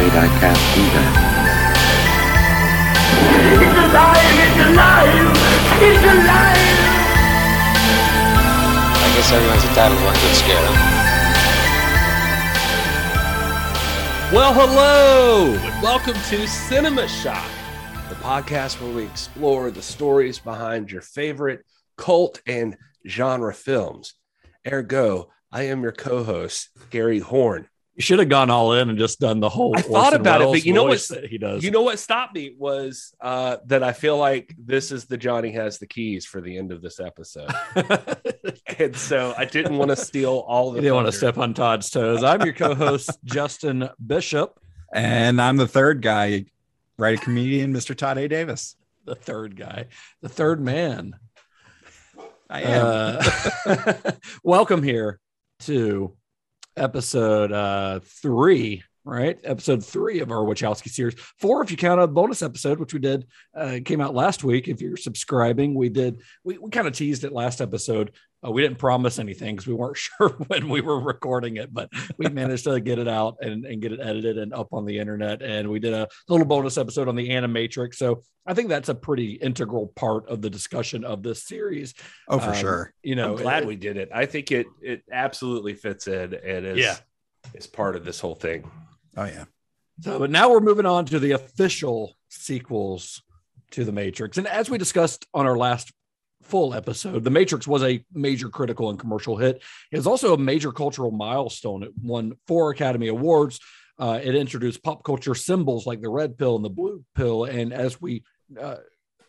I'm afraid I can't do that. It's alive! It's alive! It's alive! I guess everyone's entitled to one good scare, huh? Well, hello, and welcome to Cinema Shock, the podcast where we explore the stories behind your favorite cult and genre films. Ergo, I am your co-host, Gary Horn. You should have gone all in and just done the whole. I thought Orson about it, but you know what- he does. You know what stopped me was uh, that I feel like this is the Johnny has the keys for the end of this episode, and so I didn't want to steal all you the. didn't want to step on Todd's toes. I'm your co-host Justin Bishop, And I'm the third guy, writer comedian, Mr. Todd A. Davis. the third guy, the third man. I am. Uh, welcome here to episode uh, three, right? Episode three of our Wachowski series. Four, if you count a bonus episode, which we did, uh, came out last week. If you're subscribing, we did. We, we kind of teased it last episode. Uh, we didn't promise anything because we weren't sure when we were recording it, but we managed to get it out and, and get it edited and up on the internet. And we did a little bonus episode on the Animatrix. So I think that's a pretty integral part of the discussion of this series. oh, for Um, sure. You know, I'm glad it- we did it. I think it it absolutely fits in and is Yeah. is part of this whole thing. Oh, yeah. So, but now we're moving on to the official sequels to The Matrix. And as we discussed on our last full episode, The Matrix was a major critical and commercial hit. It was also a major cultural milestone. It won four Academy Awards. Uh, it introduced pop culture symbols like the red pill and the blue pill. And as we uh,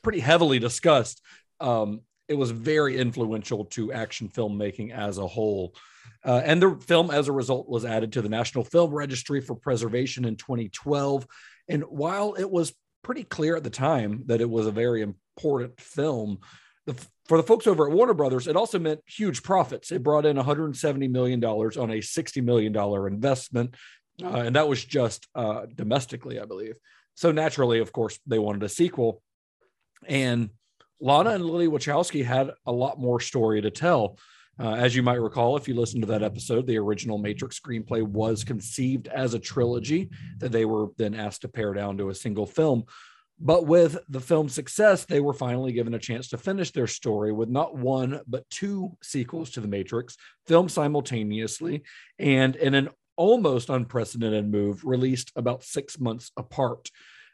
pretty heavily discussed, um, it was very influential to action filmmaking as a whole. Uh, and the film, as a result, was added to the National Film Registry for preservation in 2012. And while it was pretty clear at the time that it was a very important film, the, for the folks over at Warner Brothers, it also meant huge profits. It brought in 170 million dollars on a 60 million dollar investment, uh, and that was just uh, domestically, I believe. So naturally, of course, they wanted a sequel, and Lana and Lily Wachowski had a lot more story to tell. Uh, as you might recall, if you listened to that episode, the original Matrix screenplay was conceived as a trilogy that they were then asked to pare down to a single film. But with the film's success, they were finally given a chance to finish their story with not one, but two sequels to The Matrix, filmed simultaneously and in an almost unprecedented move, released about six months apart.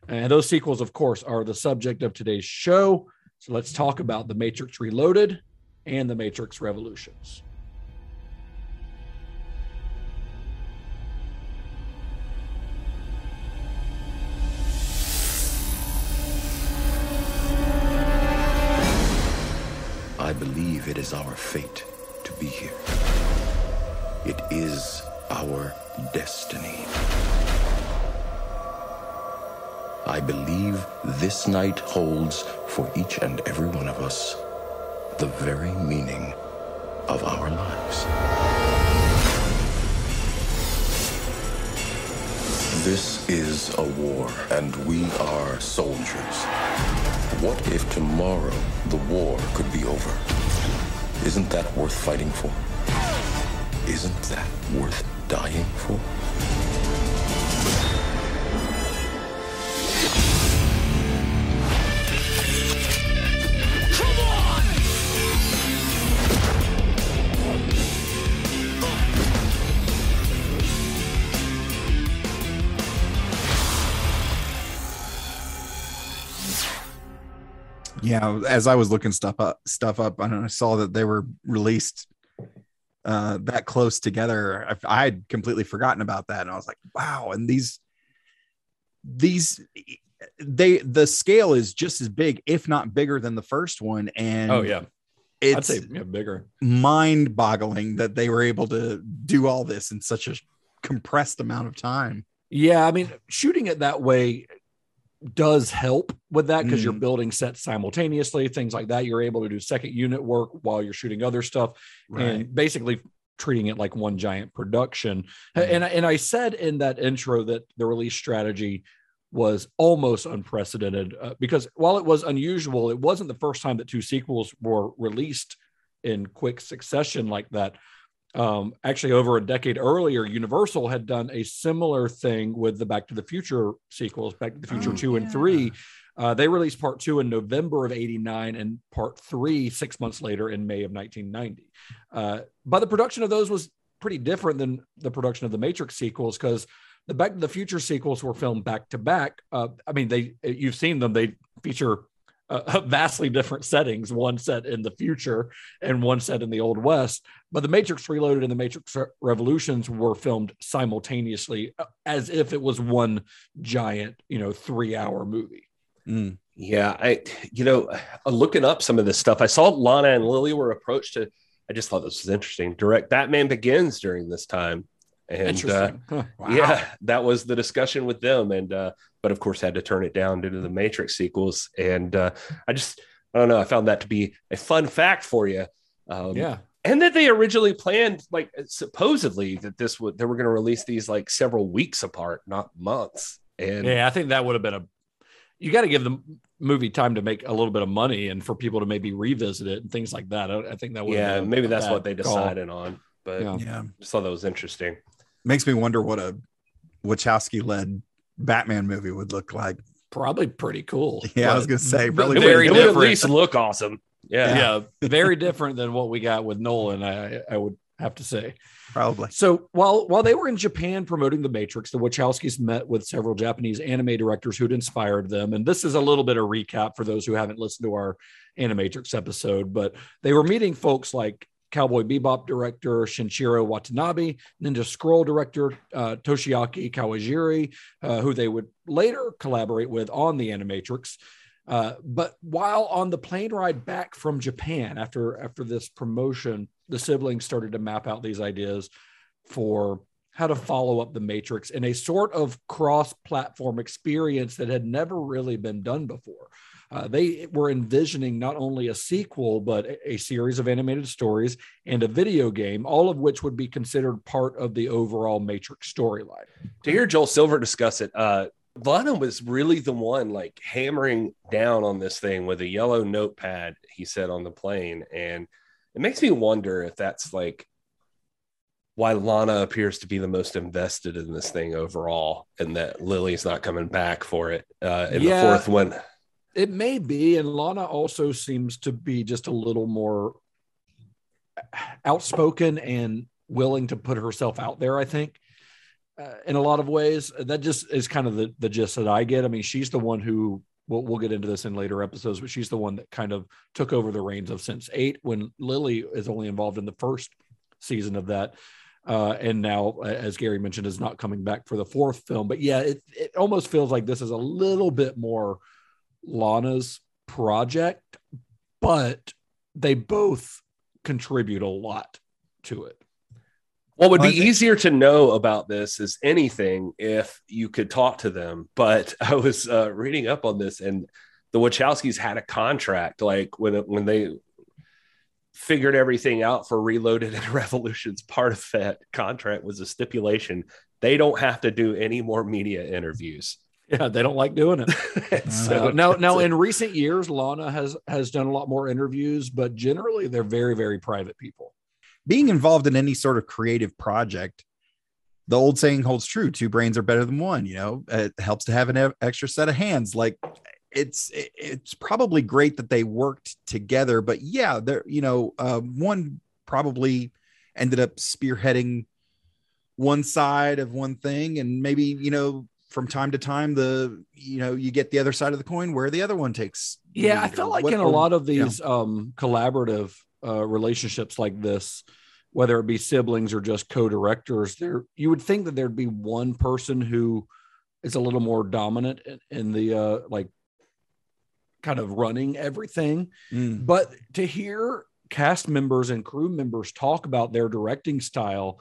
And those sequels, of course, are the subject of today's show. So let's talk about The Matrix Reloaded and The Matrix Revolutions. I believe it is our fate to be here. It is our destiny. I believe this night holds for each and every one of us the very meaning of our lives. This is a war, and we are soldiers. What if tomorrow the war could be over? Isn't that worth fighting for? Isn't that worth dying for? Yeah. As I was looking stuff up, stuff up, I, know, I saw that they were released uh, that close together. I, I had completely forgotten about that, and I was like, wow. And these, these, they the scale is just as big, if not bigger, than the first one. And Oh, yeah. I'd it's say yeah, bigger. mind-boggling that they were able to do all this in such a compressed amount of time. Yeah, I mean, shooting it that way does help with that because you're Mhm. building sets simultaneously, things like that. You're able to do second unit work while you're shooting other stuff and basically treating it like one giant production. And I- and I said in that intro that the release strategy was almost unprecedented uh, because while it was unusual, it wasn't the first time that two sequels were released in quick succession like that. Um, actually, over a decade earlier, Universal had done a similar thing with the Back to the Future sequels, Back to the Future Oh, 2 and 3. Uh, they released part two in November of 89 and part three six months later in May of 1990. Uh, but the production of those was pretty different than the production of the Matrix sequels because the Back to the Future sequels were filmed back to back. Uh, I mean, they you've seen them; they feature uh, vastly different settings. One set in the future and one set in the Old West. But the Matrix Reloaded and the Matrix Re- Revolutions were filmed simultaneously, uh, as if it was one giant, you know, three-hour movie. Mm. Yeah, I you know, uh, looking up some of this stuff, I saw Lana and Lily were approached to. I just thought this was interesting. Direct Batman Begins during this time, and uh, Interesting. Huh. yeah, that was the discussion with them, and uh, but of course had to turn it down due to the Matrix sequels. And uh, I just I don't know, I found that to be a fun fact for you. Um, yeah. and that they originally planned like supposedly that this would they were going to release these like several weeks apart, not months. And Yeah, I think that would have been a. You got to give the movie time to make a little bit of money and for people to maybe revisit it and things like that. I, I think that would. yeah, been a- maybe that's bad what they call. decided on. But Yeah. Yeah. just thought that was interesting. Makes me wonder what a Wachowski led Batman movie would look like. Probably pretty cool. Yeah, I was gonna say, v- probably very would, it would at least look awesome. Yeah. yeah, very different than what we got with Nolan. I I would have to say. Probably. So while while they were in Japan promoting The Matrix, the Wachowskis met with several Japanese anime directors who'd inspired them. And this is a little bit of recap for those who haven't listened to our Animatrix episode, but they were meeting folks like Cowboy Bebop director Shinichiro Watanabe, Ninja Scroll director uh, Yoshiaki Kawajiri, uh, who they would later collaborate with on the Animatrix. Uh, but while on the plane ride back from Japan after after this promotion, the siblings started to map out these ideas for how to follow up the Matrix in a sort of cross-platform experience that had never really been done before. Uh, they were envisioning not only a sequel but a, a series of animated stories and a video game, all of which would be considered part of the overall Matrix storyline. To hear Joel Silver discuss it, uh, Lana was really the one like hammering down on this thing with a yellow notepad, he said on the plane. And it makes me wonder if that's like why Lana appears to be the most invested in this thing overall, and that Lily's not coming back for it uh, in Yeah. the fourth one. It may be, and Lana also seems to be just a little more outspoken and willing to put herself out there. I think uh, in a lot of ways, that just is kind of the the gist that I get. I mean, she's the one who we'll, we'll get into this in later episodes, but she's the one that kind of took over the reins of Sense Eight when Lily is only involved in the first season of that. Uh, and now, as Gary mentioned, is not coming back for the fourth film. But yeah, it, it almost feels like this is a little bit more Lana's project, but they both contribute a lot to it. What would be think- easier to know about this is anything if you could talk to them. But I was uh, reading up on this, and the Wachowskis had a contract. Like when when they figured everything out for Reloaded and Revolutions, part of that contract was a stipulation they don't have to do any more media interviews. Yeah, they don't like doing it. So Uh, now, now in recent years, Lana has has done a lot more interviews, but generally they're very, very private people. Being involved in any sort of creative project, the old saying holds true: two brains are better than one. You know, it helps to have an extra set of hands. Like it's it's probably great that they worked together, but yeah, there you know, uh, one probably ended up spearheading one side of one thing, and maybe you know. From time to time, the you know you get the other side of the coin where the other one takes. Yeah, I feel like what- in a lot of these um, collaborative uh, relationships like this, whether it be siblings or just co-directors, there you would think that there'd be one person who is a little more dominant in, in the uh, like kind of running everything. Mm. But to hear cast members and crew members talk about their directing style,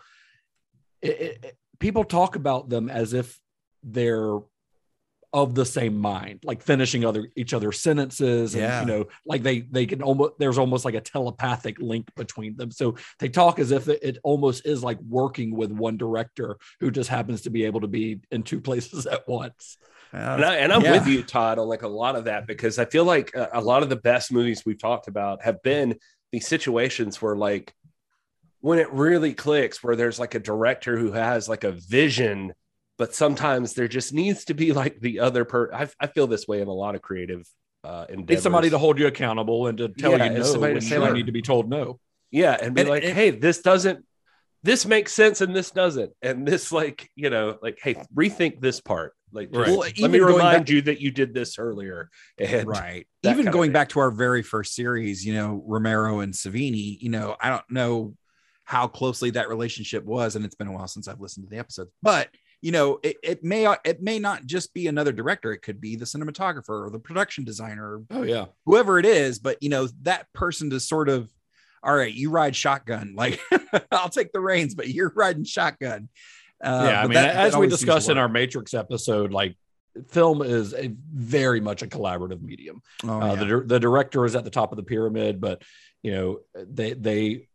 it, it- people talk about them as if they're of the same mind, like finishing other each other's sentences, and Yeah. you know, like they they can almost there's almost like a telepathic link between them. So they talk as if it, it almost is like working with one director who just happens to be able to be in two places at once. And, I, and I'm Yeah. with you, Todd, on like a lot of that because I feel like a, a lot of the best movies we've talked about have been these situations where like when it really clicks, where there's like a director who has like a vision, but sometimes there just needs to be like the other per. I, I feel this way in a lot of creative uh, endeavors. Need somebody to hold you accountable and to tell Yeah, you no somebody to say, you like- need to be told no. yeah, and be And- like, and- hey, this doesn't. This makes sense and this doesn't, and this like you know like hey rethink this part like Right. Well, let me remind back- you that you did this earlier and right even going back to our very first series you know romero and savini you know i don't know how closely that relationship was and it's been a while since i've listened to the episodes but you know it, it may it may not just be another director it could be the cinematographer or the production designer Oh yeah. whoever it is but you know that person to sort of all right you ride shotgun like i'll take the reins but you're riding shotgun uh, yeah, I mean, that- that as we always discussed in our Matrix episode, like film is a very much a collaborative medium. Oh, uh, yeah. the, the director is at the top of the pyramid, but you know they they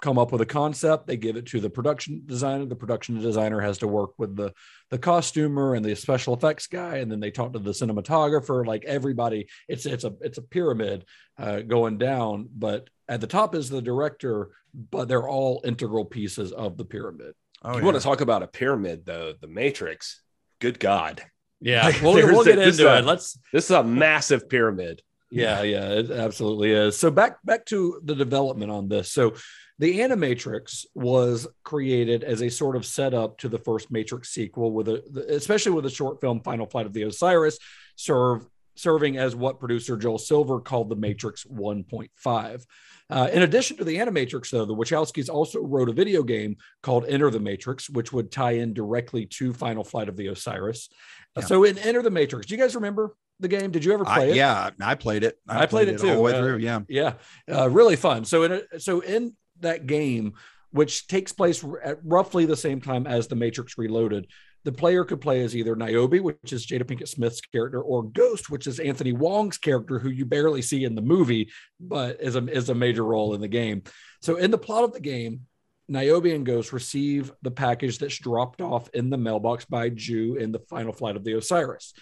come up with a concept, they give it to the production designer. The production designer has to work with the the costumer and the special effects guy, and then they talk to the cinematographer. Like everybody, it's it's a it's a pyramid uh, going down, but at the top is the director, but they're all integral pieces of the pyramid. oh, you yeah. want to talk about a pyramid though the matrix good god Yeah, Like, we'll, we'll get this into a- it. Let's this is a massive pyramid Yeah, yeah, it absolutely is. So back back to the development on this. So the Animatrix was created as a sort of setup to the first Matrix sequel, with a especially with the short film Final Flight of the Osiris, serve serving as what producer Joel Silver called the Matrix 1.5. Uh, in addition to the Animatrix, though, the Wachowskis also wrote a video game called Enter the Matrix, which would tie in directly to Final Flight of the Osiris. Yeah. So in Enter the Matrix, do you guys remember the game? Did you ever play I, it? yeah i played it I played it all the too. way Uh, through yeah Yeah, uh, really fun. So in a, so in that game, which takes place at roughly the same time as the Matrix Reloaded, the player could play as either Niobe, which is Jada Pinkett Smith's character, or Ghost, which is Anthony Wong's character, who you barely see in the movie, but is a is a major role in the game. So in the plot of the game. Niobe and Ghost receive the package that's dropped off in the mailbox by Jue in the final flight of the Osiris.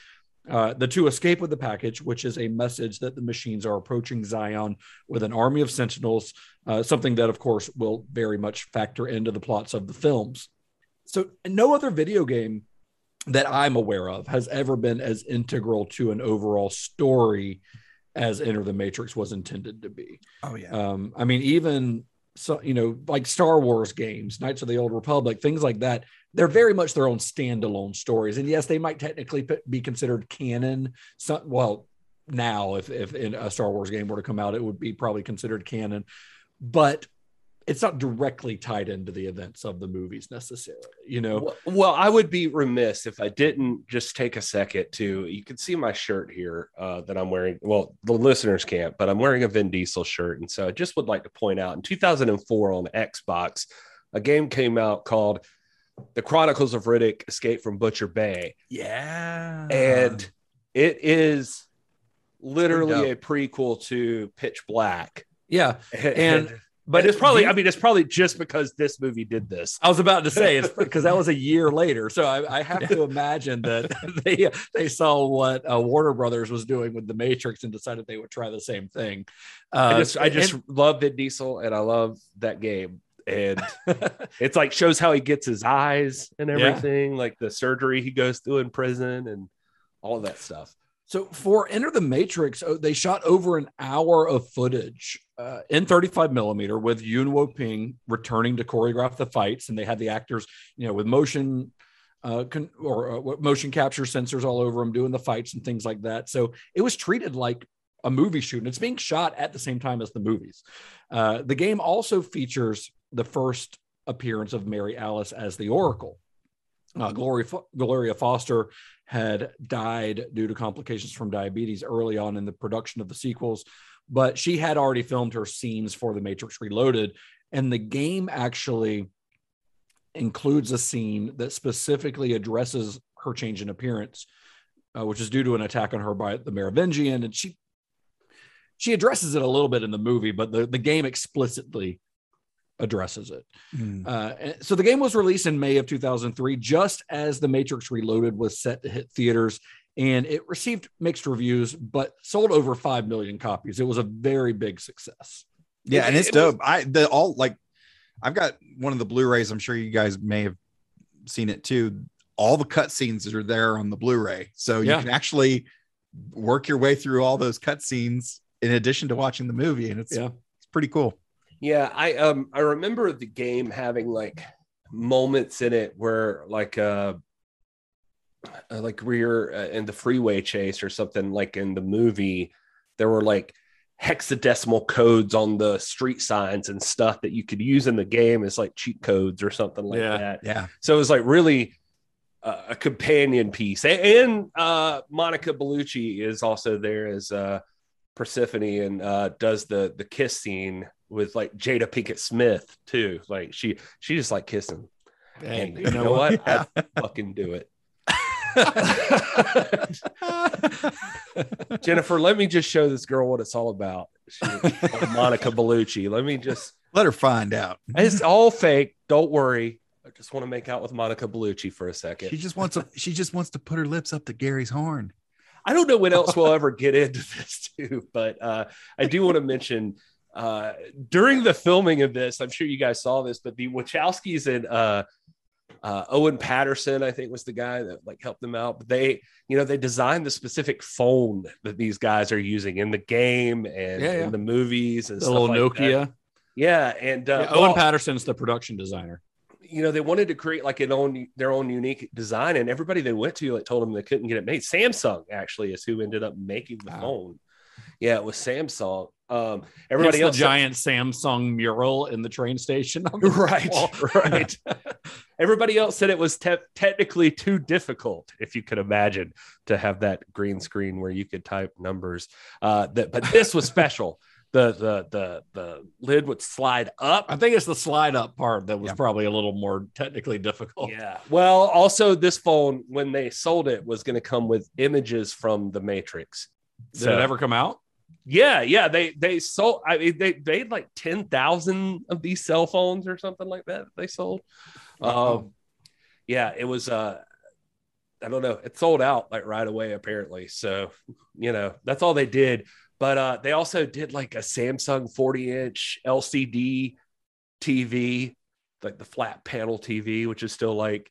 Uh, the two escape with the package, which is a message that the machines are approaching Zion with an army of sentinels, uh, something that, of course, will very much factor into the plots of the films. So, no other video game that I'm aware of has ever been as integral to an overall story as Enter the Matrix was intended to be. oh yeah Um, I mean, even so, you know, like Star Wars games, Knights of the Old Republic, things like that. They're very much their own standalone stories, and yes, they might technically be considered canon. So, well, now if if in a Star Wars game were to come out, it would be probably considered canon, but it's not directly tied into the events of the movies necessarily. You know, well, well i would be remiss if i didn't just take a second to you can see my shirt here uh, that i'm wearing well the listeners can't but i'm wearing a vin diesel shirt and so i just would like to point out in 2004 on xbox a game came out called the chronicles of riddick escape from butcher bay yeah and it is literally a prequel to Pitch Black. yeah, And, but it's probably i mean, it's probably just because this movie did this. I was about to say it's because that was a year later, so I, I have to imagine that they they saw what uh, Warner Brothers was doing with the Matrix and decided they would try the same thing. Uh, I just, I just and- love Vin Diesel and I love that game. And it's like shows how he gets his eyes and Yeah. everything, like the surgery he goes through in prison and all of that stuff. So for Enter the Matrix, oh, they shot over an hour of footage uh, in 35 millimeter with Yuen Woo-ping returning to choreograph the fights, and they had the actors, you know, with motion uh, con- or uh, motion capture sensors all over them doing the fights and things like that. So it was treated like a movie shoot, and it's being shot at the same time as the movies. Uh, the game also features the first appearance of Mary Alice as the Oracle. Uh, Gloria, Gloria Foster had died due to complications from diabetes early on in the production of the sequels, but she had already filmed her scenes for The Matrix Reloaded. And the game actually includes a scene that specifically addresses her change in appearance, uh, which is due to an attack on her by the Merovingian, and she she addresses it a little bit in the movie, but the, the game explicitly addresses it. Mm. Uh, so the game was released in May of 2003, just as The Matrix Reloaded was set to hit theaters, and it received mixed reviews, but sold over five million copies. It was a very big success. Yeah, It- and it's it was- dope. I the all like I've got one of the Blu-rays. I'm sure you guys may have seen it too. All the cutscenes that are there on the Blu-ray, so you Yeah. can actually work your way through all those cutscenes in addition to watching the movie, and it's Yeah. it's pretty cool. Yeah, I um I remember the game having like moments in it where like uh uh, like where you're uh, in the freeway chase or something like in the movie there were like hexadecimal codes on the street signs and stuff that you could use in the game as like cheat codes or something like Yeah. that. Yeah, So it was like really uh, a companion piece. A- And uh, Monica Bellucci is also there as uh, Persephone and uh, does the the kiss scene with like Jada Pinkett Smith too. Like she she just like kissing. and you know, what? I'd fucking do it. Jennifer, let me just show this girl what it's all about. She, Monica Bellucci. Let me just let her find out. it's all fake. Don't worry. I just want to make out with Monica Bellucci for a second. She just wants to. She just wants to put her lips up to Gary's horn. I don't know when else we'll ever get into this too, but uh, I do want to mention uh, during the filming of this, I'm sure you guys saw this, but the Wachowskis and uh, uh, Owen Paterson, I think was the guy that like helped them out. But they, you know, they designed the specific phone that these guys are using in the game and Yeah, yeah. in the movies and The little like that. Nokia. Yeah, and uh, Yeah, Owen well, Paterson's the production designer. you know, they wanted to create like an own their own unique design, and everybody they went to like told them they couldn't get it made. Samsung actually is who ended up making the Wow. phone. Yeah, it was Samsung. Um, Everybody everybody the else, giant Samsung mural in the train station. on the right, wall. right. everybody else said it was te- technically too difficult, if you could imagine, to have that green screen where you could type numbers. Uh, that, but this was special. The, the the the lid would slide up I think it's the slide up part that was Yeah. probably a little more technically difficult. Yeah. Well, also this phone when they sold it was going to come with images from the Matrix. Did it ever come out? Yeah, yeah. They they sold. I mean, they they had like ten thousand of these cell phones or something like that. They sold. Wow. Um, yeah, it was. Uh, I don't know. It sold out like right away apparently. So you know that's all they did. But uh, they also did like a Samsung 40 inch LCD TV, like the flat panel TV, which is still like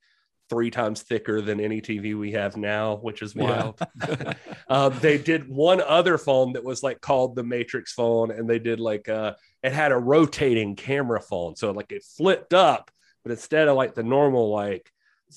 three times thicker than any TV we have now, which is Yeah. wild. um, they did one other phone that was like called the Matrix phone, and they did like uh, it had a rotating camera phone, so like it flipped up, but instead of like the normal like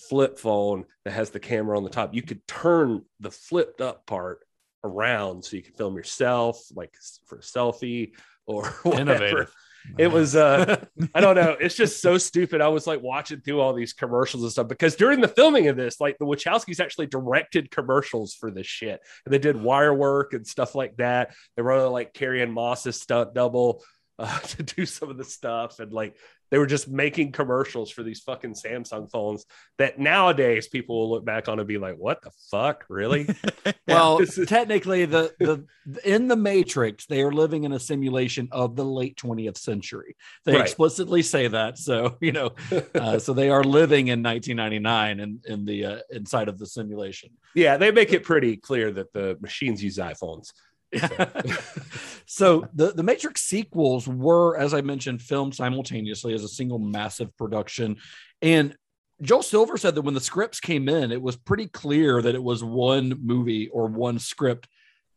flip phone that has the camera on the top, you could turn the flipped up part around so you could film yourself, like for a selfie or whatever. Innovative. It was uh I don't know. It's just so stupid. I was like watching through all these commercials and stuff because during the filming of this, like the Wachowskis actually directed commercials for this shit. And they did wire work and stuff like that. They were like Carrie-Anne Moss's stunt double uh, to do some of the stuff. And like they were just making commercials for these fucking Samsung phones that nowadays people will look back on and be like, what the fuck? Really? Well, is- technically, the the in the Matrix, they are living in a simulation of the late 20th century. They Right. explicitly say that. So you know, uh, so they are living in 1999 in in the uh, inside of the simulation. yeah, they make it pretty clear that the machines use iPhones. so the the Matrix sequels were, as I mentioned, filmed simultaneously as a single massive production, and Joel Silver said that when the scripts came in, it was pretty clear that it was one movie or one script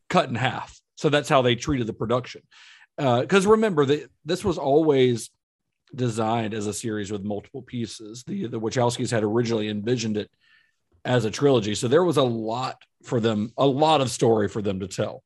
cut in half. So that's how they treated the production. Uh, because remember that this was always designed as a series with multiple pieces. The the Wachowskis had originally envisioned it as a trilogy, so there was a lot for them, a lot of story for them to tell.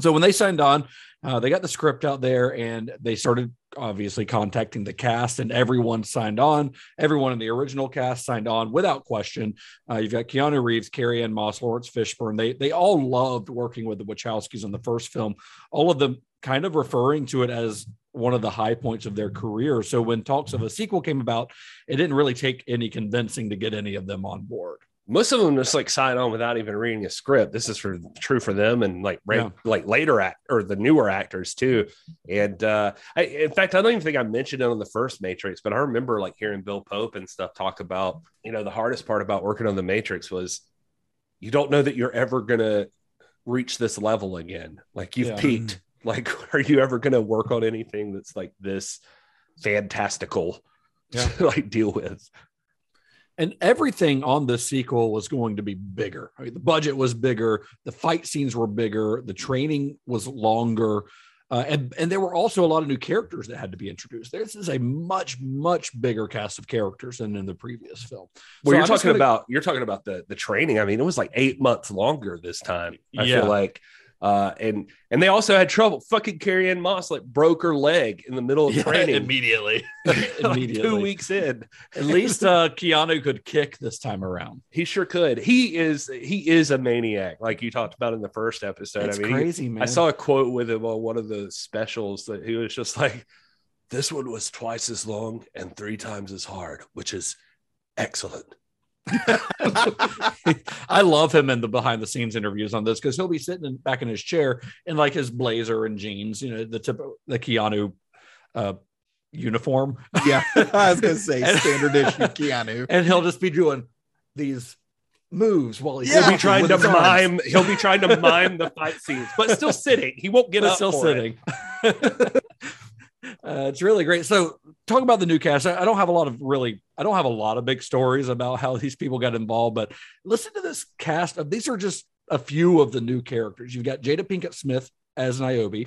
So when they signed on, uh, they got the script out there and they started obviously contacting the cast, and everyone signed on. Everyone in the original cast signed on without question. Uh, you've got Keanu Reeves, Carrie-Anne Moss, Laurence Fishburne. They they all loved working with the Wachowskis in the first film. All of them kind of referring to it as one of the high points of their career. So when talks of a sequel came about, it didn't really take any convincing to get any of them on board. Most of them just like sign on without even reading a script. This is for true for them and like Yeah. like later act or the newer actors too. And uh, I, in fact, I don't even think I mentioned it on the first Matrix, but I remember like hearing Bill Pope and stuff talk about you know the hardest part about working on the Matrix was you don't know that you're ever gonna reach this level again. Like you've Yeah. peaked. Like, are you ever gonna work on anything that's like this fantastical Yeah. to like deal with? And everything on this sequel was going to be bigger. I mean, the budget was bigger, the fight scenes were bigger, the training was longer, uh, and and there were also a lot of new characters that had to be introduced. This is a much much bigger cast of characters than in the previous film. Well, So you're I'm talking gonna- about you're talking about the the training. I mean, it was like eight months longer this time. I Yeah. feel like, uh, and and they also had trouble. Fucking Carrie-Anne Moss like broke her leg in the middle of Yeah, training. immediately. Like, immediately. two weeks in. At least uh, Keanu could kick this time around. He sure could. He is he is a maniac, like you talked about in the first episode. It's I mean, he- crazy, man. I saw a quote with him on one of the specials that he was just like, "This one was twice as long and three times as hard, which is excellent." I love him in the behind the scenes interviews on this because he'll be sitting in, back in his chair in like his blazer and jeans, you know, the tip the Keanu uh, uniform, Yeah, I was gonna say And- standard issue Keanu. and he'll just be doing these moves while he's Yeah. He'll be trying to his arms, mime. He'll be trying to mime the fight scenes, but still sitting. He won't get but up. still for it. sitting. Uh, it's really great. So, talk about the new cast. I, I don't have a lot of really, I don't have a lot of big stories about how these people got involved, but listen to this cast of these are just a few of the new characters. You've got Jada Pinkett Smith as Niobe,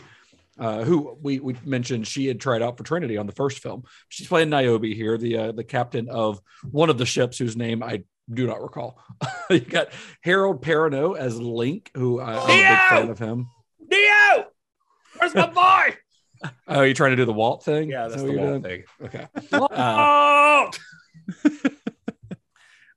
uh, who we, we mentioned she had tried out for Trinity on the first film. She's playing Niobe here, the uh, the captain of one of the ships whose name I do not recall. you got Harold Perrineau as Link, who I, I'm a big fan of him. Neo, where's my boy? Oh, you're trying to do the Walt thing? Yeah, that's that the you're doing? thing. Okay. Oh,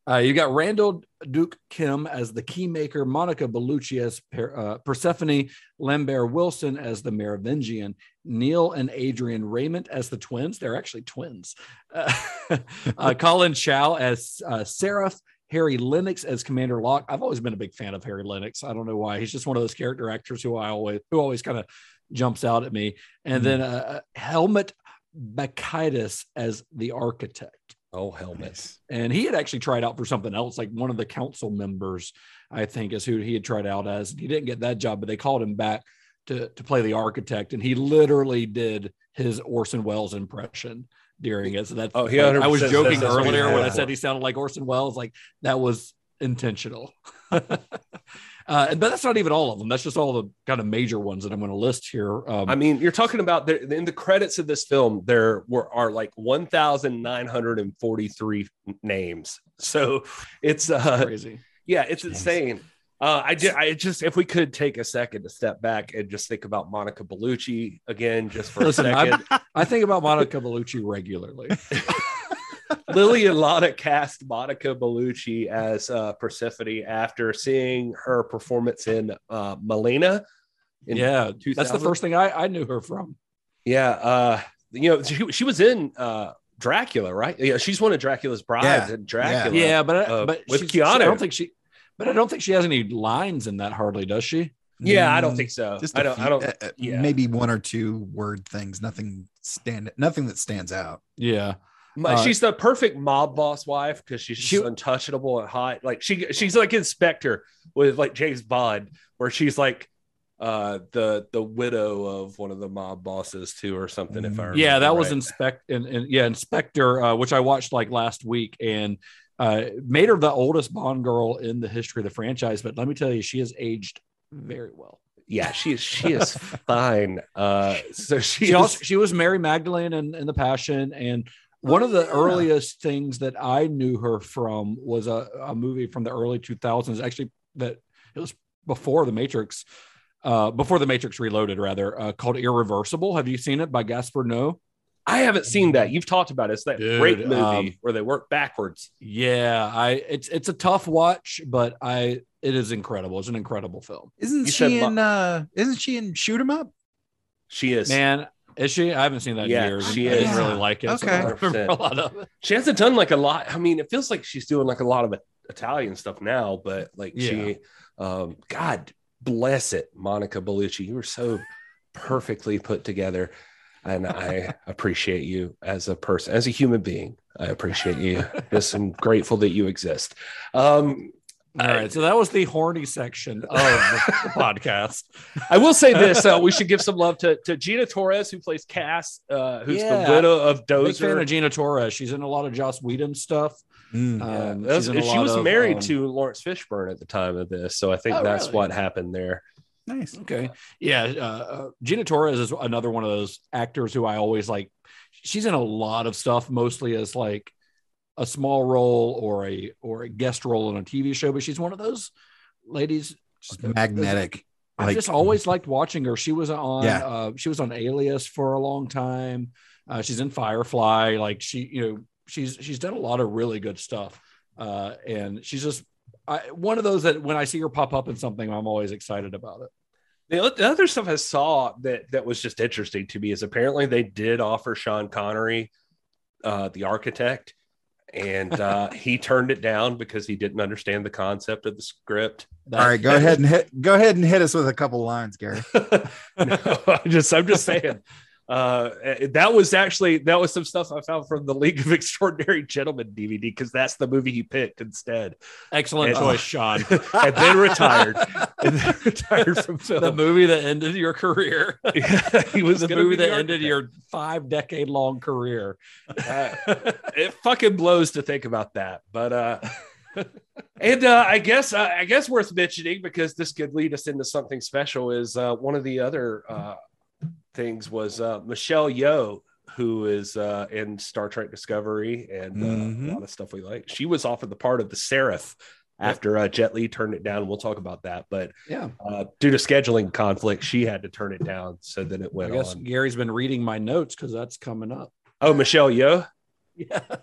Uh, you got Randall Duke Kim as the Keymaker, Monica Bellucci as per, uh, Persephone, Lambert Wilson as the Merovingian, Neil and Adrian Rayment as the twins. They're actually twins. Uh, uh, Colin Chow as uh, Seraph. Harry Lennix as Commander Locke. I've always been a big fan of Harry Lennix. I don't know why. He's just one of those character actors who I always who always kind of jumps out at me. And then uh, Helmut Bakaitis as the architect. Oh, helmet. and he had actually tried out for something else like one of the council members i think is who he had tried out as. He didn't get that job but they called him back to, to play the architect. And he literally did his orson welles impression during it. So that's Oh, he like, i was joking says that's what he earlier when i said he sounded like orson welles like that was intentional uh, and- but that's not even all of them that's just all the kind of major ones that i'm going to list here um, I mean, you're talking about there in the credits of this film, there were are like 1,943 names. So it's uh crazy yeah, it's insane. Uh, I did. I just if we could take a second to step back and just think about Monica Bellucci again, just for Listen, a I'm- second. i think about monica bellucci regularly Lily and Lotta cast Monica Bellucci as uh, Persephone after seeing her performance in uh, Malèna. in yeah that's the first thing I, I knew her from Yeah, uh, you know, she, she was in uh, Dracula, right? Yeah, she's one of Dracula's brides Yeah, in Dracula. Yeah, but uh, but with she's- Keanu. I don't think she. But I don't think she has any lines in that hardly, does she? Yeah, I don't think so. Just I a don't. few- I don't. uh, uh, yeah. maybe one or two word things. Nothing stand. Nothing that stands out. Yeah, My- uh, she's the perfect mob boss wife because she's She- just untouchable and hot. Like she, she's like in Spectre with like James Bond, where she's like uh the the widow of one of the mob bosses too, or something. If I Mm. remember yeah, that was right. inspect and, and yeah, in Spectre, uh, which I watched like last week and uh, made her the oldest Bond girl in the history of the franchise. But let me tell you, she has aged very well. yeah, she is she is fine. Uh, so she, She is, also she was Mary Magdalene in, in the Passion, and one of the earliest things that I knew her from was a, a movie from the early 2000s. Actually, that it was before the Matrix, uh, before the Matrix Reloaded, rather, uh, called Irreversible. Have you seen it by Gaspar Noé? I haven't seen that. You've talked about it. It's that Dude, great movie um, where they work backwards. Yeah, I it's it's a tough watch, but I it is incredible. It's an incredible film. Isn't You said she lo- in? uh Isn't she in Shoot 'Em Up? She is. Man, is she? I haven't seen that Yeah, in years. she I didn't is. really like it. Okay. I a lot of. She hasn't done like a lot. I mean, it feels like she's doing like a lot of Italian stuff now, but like she, um, God bless it, Monica Bellucci, you were so perfectly put together, and I appreciate you as a person, as a human being. I appreciate you. Just I'm grateful that you exist. Um, All right, so that was the horny section of the podcast. I will say this: uh, we should give some love to, to Gina Torres, who plays Cass, uh, who's Yeah. the widow of Dozer. Big fan of Gina Torres. She's in a lot of Joss Whedon stuff. Mm. Yeah, Um, that's- she's in she was of, married um, to Laurence Fishburne at the time of this, so I think Oh, that's really? what happened there. Nice. Okay. Yeah. Uh, uh, Gina Torres is another one of those actors who I always like. She's in a lot of stuff, mostly as like a small role or a or a guest role in a TV show. But she's one of those ladies. Just magnetic. I've Like- just always liked watching her. She was on. Yeah. Uh, she was on Alias for a long time. Uh, she's in Firefly. Like she, you know, she's she's done a lot of really good stuff. Uh, and she's just I, one of those that when I see her pop up in something, I'm always excited about it. The the other stuff I saw that that was just interesting to me is apparently they did offer Sean Connery, uh, the architect, and uh, he turned it down because he didn't understand the concept of the script. All right, go ahead and hit go ahead and hit us with a couple lines, Gary. no, I'm just I'm just saying. Uh, that was actually that was some stuff I found from the League of Extraordinary Gentlemen DVD because that's the movie he picked instead, Excellent And- choice, Sean. and then retired, and then retired from film. the movie that ended your career. he was the movie that ended your five decade long career. Uh, it fucking blows to think about that, but uh, and uh, I guess uh, I guess worth mentioning because this could lead us into something special is uh, one of the other uh, things was uh, Michelle Yeoh, who is uh, in Star Trek Discovery and uh, Mhm. a lot of stuff we like. She was offered the part of the Seraph after uh, Jet Li turned it down. We'll talk about that, but Yeah. uh, due to scheduling conflict, she had to turn it down. So then it went. I guess on. Gary's been reading my notes because that's coming up. Oh, Michelle Yeoh. Yeah.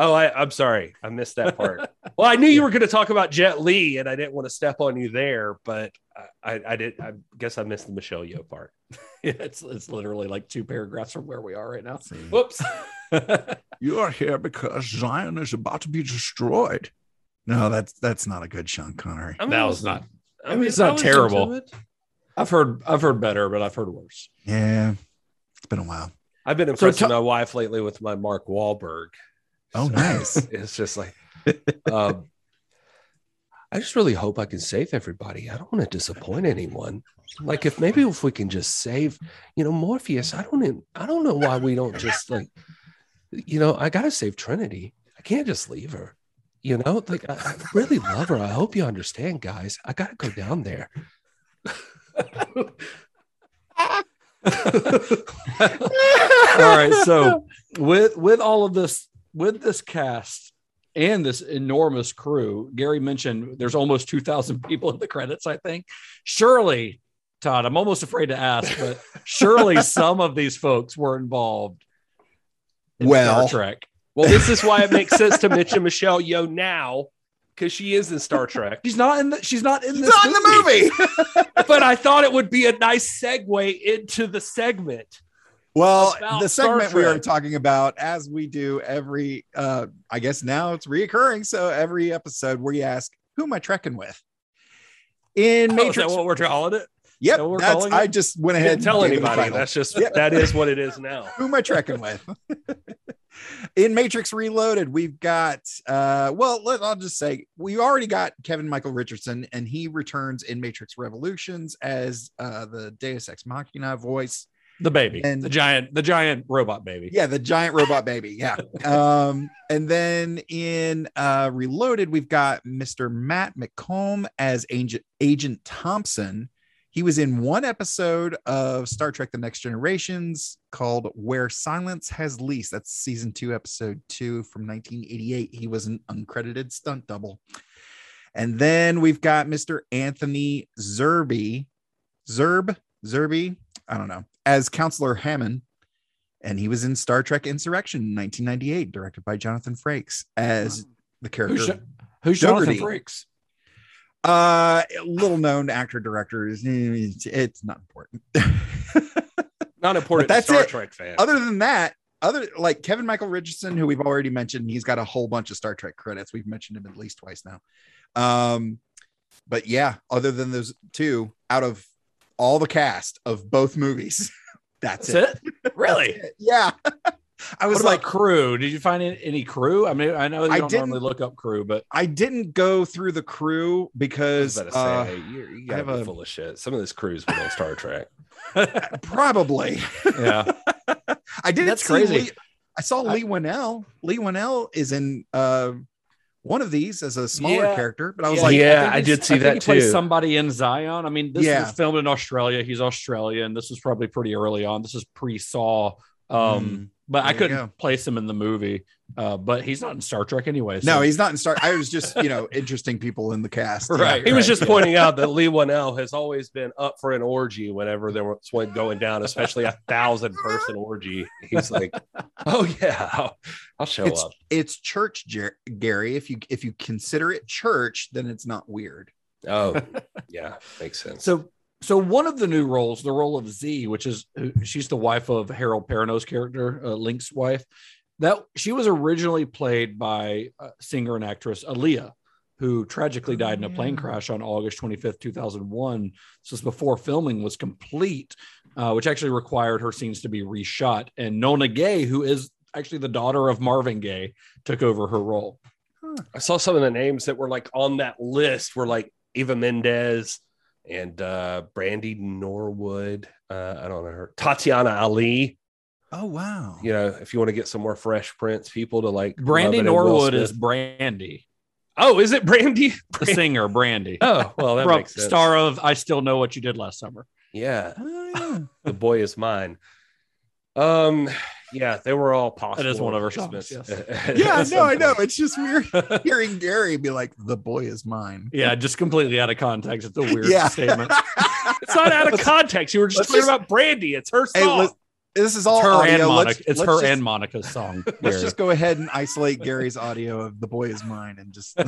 Oh, I, I'm sorry. I missed that part. well, I knew you were going to talk about Jet Li, and I didn't want to step on you there, but I, I, I did. I guess I missed the Michelle Yeoh part. Yeah, it's it's literally like two paragraphs from where we are right now. Whoops. You are here because Zion is about to be destroyed. No, that's that's not a good Sean Connery. I mean, that was not. I mean, it's not terrible. it. I've heard I've heard better, but I've heard worse. Yeah, it's been a while. I've been So impressing ta- my wife lately with my Mark Wahlberg. Oh, So nice. It's just like, um, I just really hope I can save everybody. I don't want to disappoint anyone. Like if maybe if we can just save, you know, Morpheus. I don't. even- I don't know why we don't just like, you know, I gotta save Trinity. I can't just leave her. You know, like I, I really love her. I hope you understand, guys. I gotta go down there. all right, so with with all of this with this cast and this enormous crew, Gary mentioned there's almost 2000 people in the credits, I think. Surely, Todd, I'm almost afraid to ask, but surely some of these folks were involved in Well- Star Trek. Well, this is why it makes sense to mention Michelle Yeoh now because she is in Star Trek. She's not in the she's not in It's this not in the movie. but I thought it would be a nice segue into the segment. Well, the segment we are talking about, as we do every, uh, I guess now it's reoccurring. So every episode where you ask, "Who am I trekking with?" In Oh, is Matrix, that what we're calling it? yep, that we're that's. calling it? I just went ahead. didn't tell and gave it a anybody. That's just Yep. that is what it is now. Who am I trekking with? In Matrix Reloaded, we've got uh well, let, I'll just say we already got Kevin Michael Richardson, and he returns in Matrix Revolutions as uh the Deus Ex Machina voice. The baby, And- the giant, the giant robot baby. Yeah, the giant robot baby. Yeah. Um, and then in uh Reloaded, we've got Mr. Matt McColm as Agent Agent Thompson. He was in one episode of Star Trek The Next Generations called Where Silence Has Leased. That's season two, episode two from 1988. He was an uncredited stunt double. And then we've got Mr. Anthony Zerbe, Zerb, Zerbe, I don't know, as Counselor Hamann. And he was in Star Trek Insurrection in 1998, directed by Jonathan Frakes as the character. Who's, who's Jonathan Frakes? Uh, little known actor director. is- It's, it's not important. Not important. That's Star it. Trek fan. Other than that, other like Kevin Michael Richardson, who we've already mentioned, he's got a whole bunch of Star Trek credits. We've mentioned him at least twice now. Um, but yeah, other than those two, out of all the cast of both movies, that's, That's it. it. Really? That's it. Yeah. I What was about like, crew? Did you find any, any crew? I mean, I know you I don't normally look up crew, but I didn't go through the crew I was because about to uh, you're, you gotta have be a- full of shit. Some of this crew's been on Star Trek. probably yeah, I didn't That's see crazy. Lee- I saw I- Leigh Whannell. Leigh Whannell is in uh, one of these as a smaller Yeah. character, but I was Yeah, like, Yeah, think I did see think that he plays too. Somebody in Zion. I mean, this Yeah. was filmed in Australia. He's Australian. This was probably pretty early on. This is pre-Saw. Um, but I there you couldn't place him in the movie. Uh, but he's not in Star Trek anyway. no, he's not in Star. I was just you know interesting people in the cast, Yeah. Right. He was just pointing out that Leigh Whannell has always been up for an orgy whenever there was one going down, especially a thousand person orgy. He's like, "Oh yeah, I'll, I'll show It's up." it's church, Jer- Gary. If you if you consider it church, then it's not weird. Oh yeah, makes sense. So, so one of the new roles, the role of Z, which is she's the wife of Harold Perrineau's character, uh, Link's wife. That she was originally played by uh, singer and actress Aaliyah, who tragically died in a plane crash on August 25th, 2001. This was before filming was complete, uh, which actually required her scenes to be reshot. And Nona Gaye, who is actually the daughter of Marvin Gaye, took over her role. I saw some of the names that were like on that list were like Eva Mendes and uh Brandy Norwood. Uh, I don't know her. Tatiana Ali. Oh wow! You know, if you want to get some more Fresh Prince people to like Brandy love it and Will Norwood is Brandy, Oh, is it Brandy? the singer Brandy. Oh, well, that from makes sense. star of I Still Know What You Did Last Summer. Yeah, Oh, yeah. the boy is mine. Um, yeah, they were all possible. is one of her songs, replacements. yeah, no, I know. It's just weird hearing Gary be like, "The boy is mine." Yeah, just completely out of context. It's a weird Yeah. statement. It's not out of context. You were just let's talking just- about Brandy. It's her song. let's- this is all It's her audio. and Let's- Monica. It's let's her just- and Monica's song. Let's just go ahead and isolate Gary's audio of "The boy is mine" and just.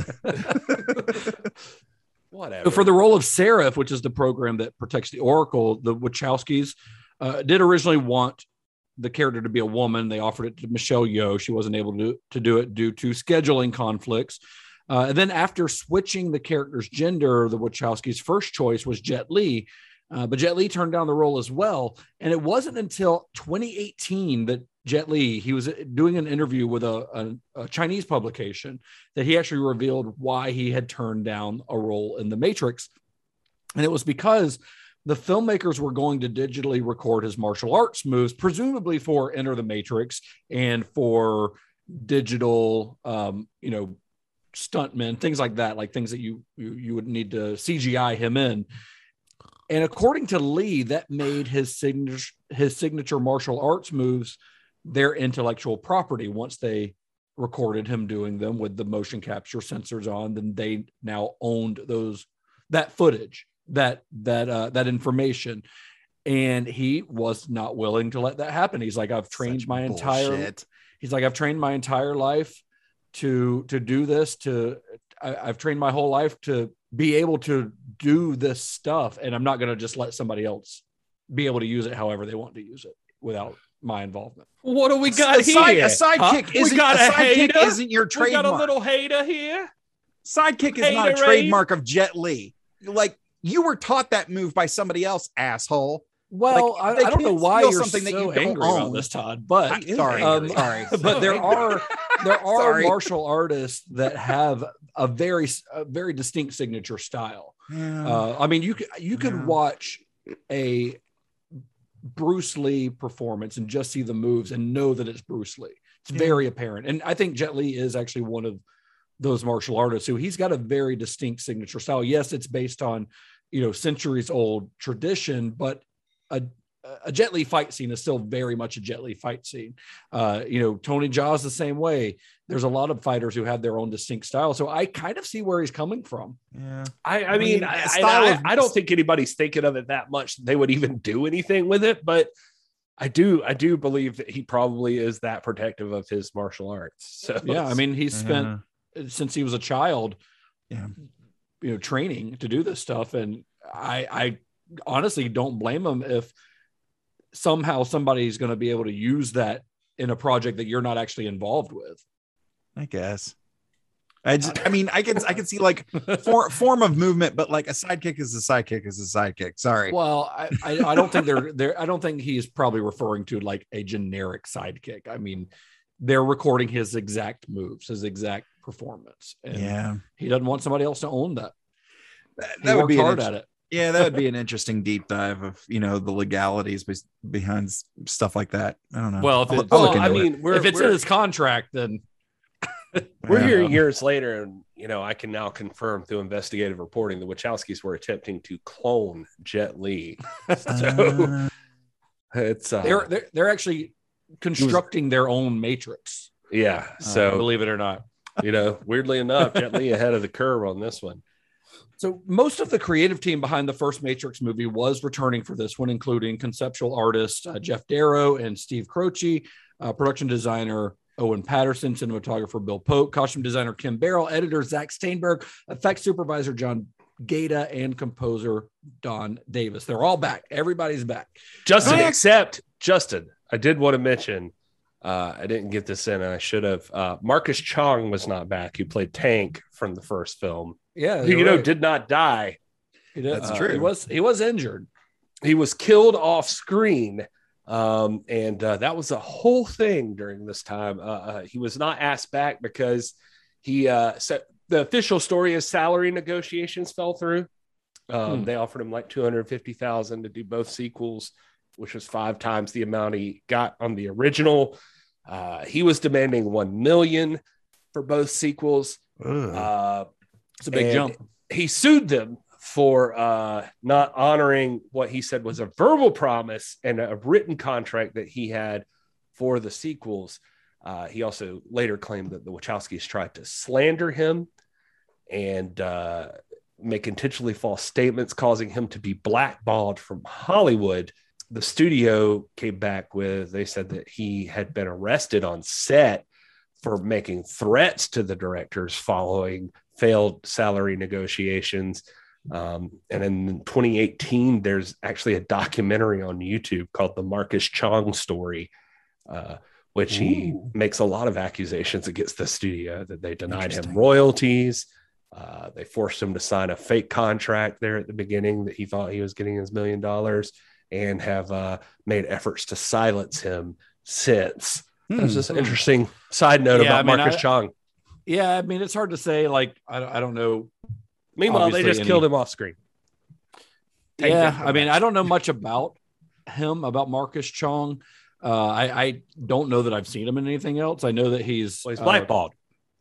Whatever. So for the role of Seraph, which is the program that protects the Oracle, the Wachowskis uh, did originally want the character to be a woman. They offered it to Michelle Yeoh. She wasn't able to, to do it due to scheduling conflicts. Uh, and then after switching the character's gender, the Wachowskis' first choice was Jet Li. Uh, but Jet Li turned down the role as well. And it wasn't until 2018 that Jet Li, he was doing an interview with a, a, a Chinese publication that he actually revealed why he had turned down a role in The Matrix. And it was because the filmmakers were going to digitally record his martial arts moves, presumably for Enter the Matrix and for digital, um, you know, stuntmen, things like that, like things that you, you you would need to CGI him in. And according to Lee, that made his signature his signature martial arts moves their intellectual property. Once they recorded him doing them with the motion capture sensors on, then they now owned those that footage, that that uh, that information. And he was not willing to let that happen. He's like, I've trained Such my entire he's like i've trained my entire life to to do this to I, i've trained my whole life to be able to do this stuff and i'm not going to just let somebody else be able to use it however they want to use it without my involvement what do we got a, side, here? a sidekick Huh? Isn't got a a sidekick hater? isn't your trademark. we got a little hater here. Sidekick is not a Haterade. trademark of Jet Li. Like you were taught that move by somebody else, asshole. well Like, I, I don't know why steal you're something that so you don't angry about this todd but I- sorry, um, sorry. but there are there are martial artists that have a very a very distinct signature style Yeah. Uh, I mean, you could you could Yeah. watch a Bruce Lee performance and just see the moves and know that it's Bruce Lee. It's Yeah. very apparent, and I think Jet Li is actually one of those martial artists who he's got a very distinct signature style. Yes, it's based on you know centuries old tradition, but a a Jet Li fight scene is still very much a Jet Li fight scene. Uh, you know, Tony Jaa's the same way. There's a lot of fighters who have their own distinct style, so I kind of see where he's coming from. yeah. I, I I mean, mean, I, a I- style I, of- I don't think anybody's thinking of it that much. They would even do anything with it, but I do, I do believe that he probably is that protective of his martial arts. So Yeah, I mean, he's spent since he was a child, Yeah. You know, training to do this stuff. And I, I honestly don't blame them if somehow somebody's going to be able to use that in a project that you're not actually involved with. I guess. I just, I mean, I can, I can see like for, form of movement, but like a sidekick is a sidekick is a sidekick. Sorry. Well, I, I, I don't think they're there. I don't think he's probably referring to like a generic sidekick. I mean, they're recording his exact moves, his exact performance. And yeah, he doesn't want somebody else to own that. that, that would be an hard inter- at it. Yeah, that would be an interesting deep dive of you know the legalities bes- behind stuff like that. I don't know. Well, if I'll- it- I'll well, I into it. mean, we're, if it's we're, in his contract, then we're Yeah. here years later, and you know, I can now confirm through investigative reporting the Wachowskis were attempting to clone Jet Li. So Uh, it's uh, they're they're, they're actually constructing their own matrix. yeah. uh, So believe it or not. You know, weirdly enough, Jet Li ahead of the curve on this one. So most of the creative team behind the first Matrix movie was returning for this one, including conceptual artist uh, Geof Darrow and Steve Skroce, uh, production designer Owen Paterson, cinematographer Bill Pope, costume designer Kym Barrett, editor Zach Staenberg, effects supervisor John Gaeta, and composer Don Davis. They're all back. Everybody's back. Justin, yeah. except Justin, I did want to mention. Uh, I didn't get this in, and I should have. Uh, Marcus Chong was not back. He played Tank from the first film? Yeah, Who you you're know right. did not die. He did. That's Uh, true. He was he was injured. he was killed off screen um, and uh, that was a whole thing during this time uh, uh, he was not asked back because he uh, so the official story is salary negotiations fell through um, Hmm. they offered him like 250000 to do both sequels which was five times the amount he got on the original uh, he was demanding 1 million for both sequels uh, It's a big jump. He sued them for uh, not honoring what he said was a verbal promise and a written contract that he had for the sequels. Uh, he also later claimed that the Wachowskis tried to slander him and uh, make intentionally false statements, causing him to be blackballed from Hollywood. The studio came back with, they said that he had been arrested on set for making threats to the directors following failed salary negotiations. Um, and in 2018, there's actually a documentary on YouTube called The Marcus Chong Story, uh, which he Ooh. makes a lot of accusations against the studio that they denied him royalties. Uh, they forced him to sign a fake contract there at the beginning that he thought he was getting his million dollars and have uh, made efforts to silence him since. That's just an interesting side note Hmm. Yeah, about I mean, Marcus I- Chong. Yeah, I mean it's hard to say. Like I, don't- I don't know. Meanwhile, they just any- killed him off screen. Take yeah, I mean. I don't know much about him about Marcus Chong. Uh, I I don't know that I've seen him in anything else. I know that he's Well, he's uh,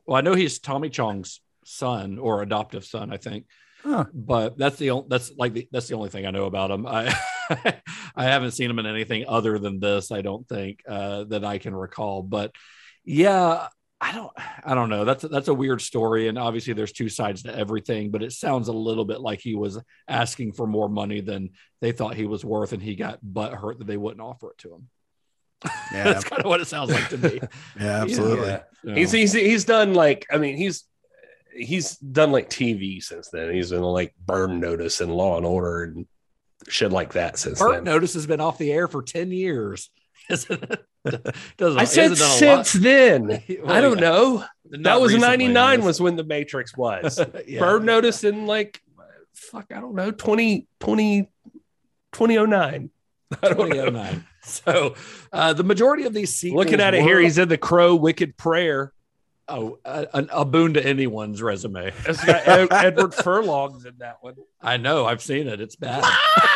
well, I know he's Tommy Chong's son or adoptive son, I think. Huh. But that's the only that's like the, that's the only thing I know about him. I I haven't seen him in anything other than this. I don't think uh, that I can recall. But yeah, I don't I don't know. That's that's a weird story, and obviously there's two sides to everything. But it sounds a little bit like he was asking for more money than they thought he was worth, and he got butt hurt that they wouldn't offer it to him. yeah, that's kind of what it sounds like to me. yeah, absolutely. Yeah. you He's he's he's done like I mean he's he's done like TV since then. He's been like Burn Notice and Law and Order and shit like that since Burnt then. Notice has been off the air for 10 years. Isn't it? Doesn't, I said hasn't done a lot. since then. Well, I don't yeah, know. not that was recently, '99 was when the Matrix was. Yeah. Burn Notice in like fuck I don't know 20 20 2009. I don't know. 2009. So uh, the majority of these sequels Looking at it here, he's in the Crow Wicked Prayer. Oh a, an- a boon to anyone's resume. It's got Ed- Edward Furlong's in that one. I know. I've seen it. It's bad.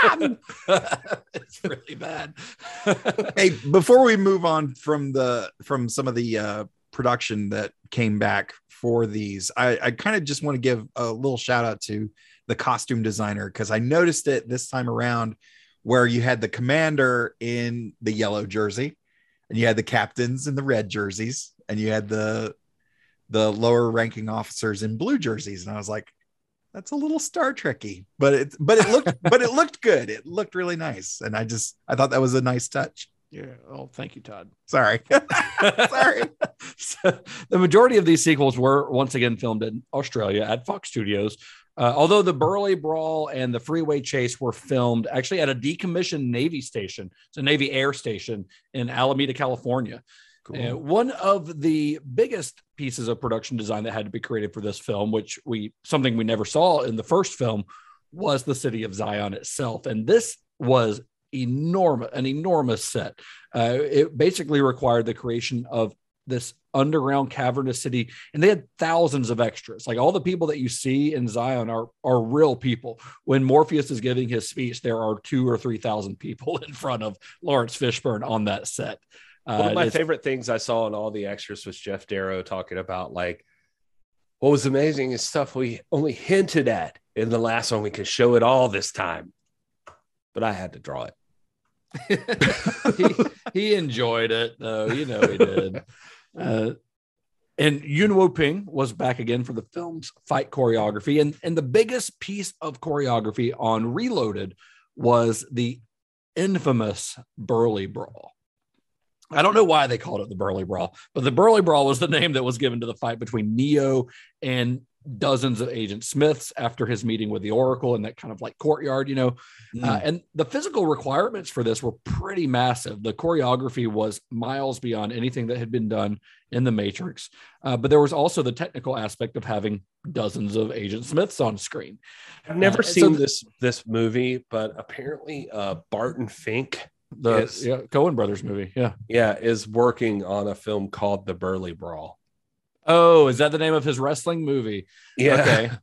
it's really bad. hey before we move on from the from some of the uh production that came back for these i i kind of just want to give a little shout out to the costume designer because i noticed it this time around where you had the commander in the yellow jersey and you had the captains in the red jerseys and you had the the lower ranking officers in blue jerseys and i was like that's a little star trekky but it but it looked but it looked good it looked really nice and i just i thought that was a nice touch yeah. Oh, thank you, Todd. Sorry. Sorry. So, the majority of these sequels were once again filmed in Australia at Fox Studios. Uh, although the Burly Brawl and the Freeway Chase were filmed actually at a decommissioned Navy station, it's a Navy air station in Alameda, California. Cool. One of the biggest pieces of production design that had to be created for this film, which we something we never saw in the first film, was the city of Zion itself. And this was enormous, an enormous set. Uh, it basically required the creation of this underground cavernous city, and they had thousands of extras. Like all the people that you see in Zion are are real people. When Morpheus is giving his speech, there are two or three thousand people in front of Laurence Fishburne on that set. One of Uh, my favorite things I saw in all the extras was Geof Darrow talking about like what was amazing is stuff we only hinted at in the last one. We could show it all this time, but I had to draw it. he, he enjoyed it though you know he did uh, and Yuen Woo-ping was back again for the film's fight choreography and and the biggest piece of choreography on Reloaded was the infamous Burly Brawl. I don't know why they called it the Burly Brawl, but the Burly Brawl was the name that was given to the fight between Neo and dozens of Agent Smiths after his meeting with the Oracle in that kind of like courtyard, you know. Uh, and the physical requirements for this were pretty massive. The choreography was miles beyond anything that had been done in the Matrix. Uh, but there was also the technical aspect of having dozens of Agent Smiths on screen. I've never Uh, so seen th- this this movie, but apparently uh, Barton Fink, The Yes. yeah, Coen Brothers movie. Yeah. yeah, is working on a film called The Burly Brawl. Oh, is that the name of his wrestling movie? Yeah, Okay.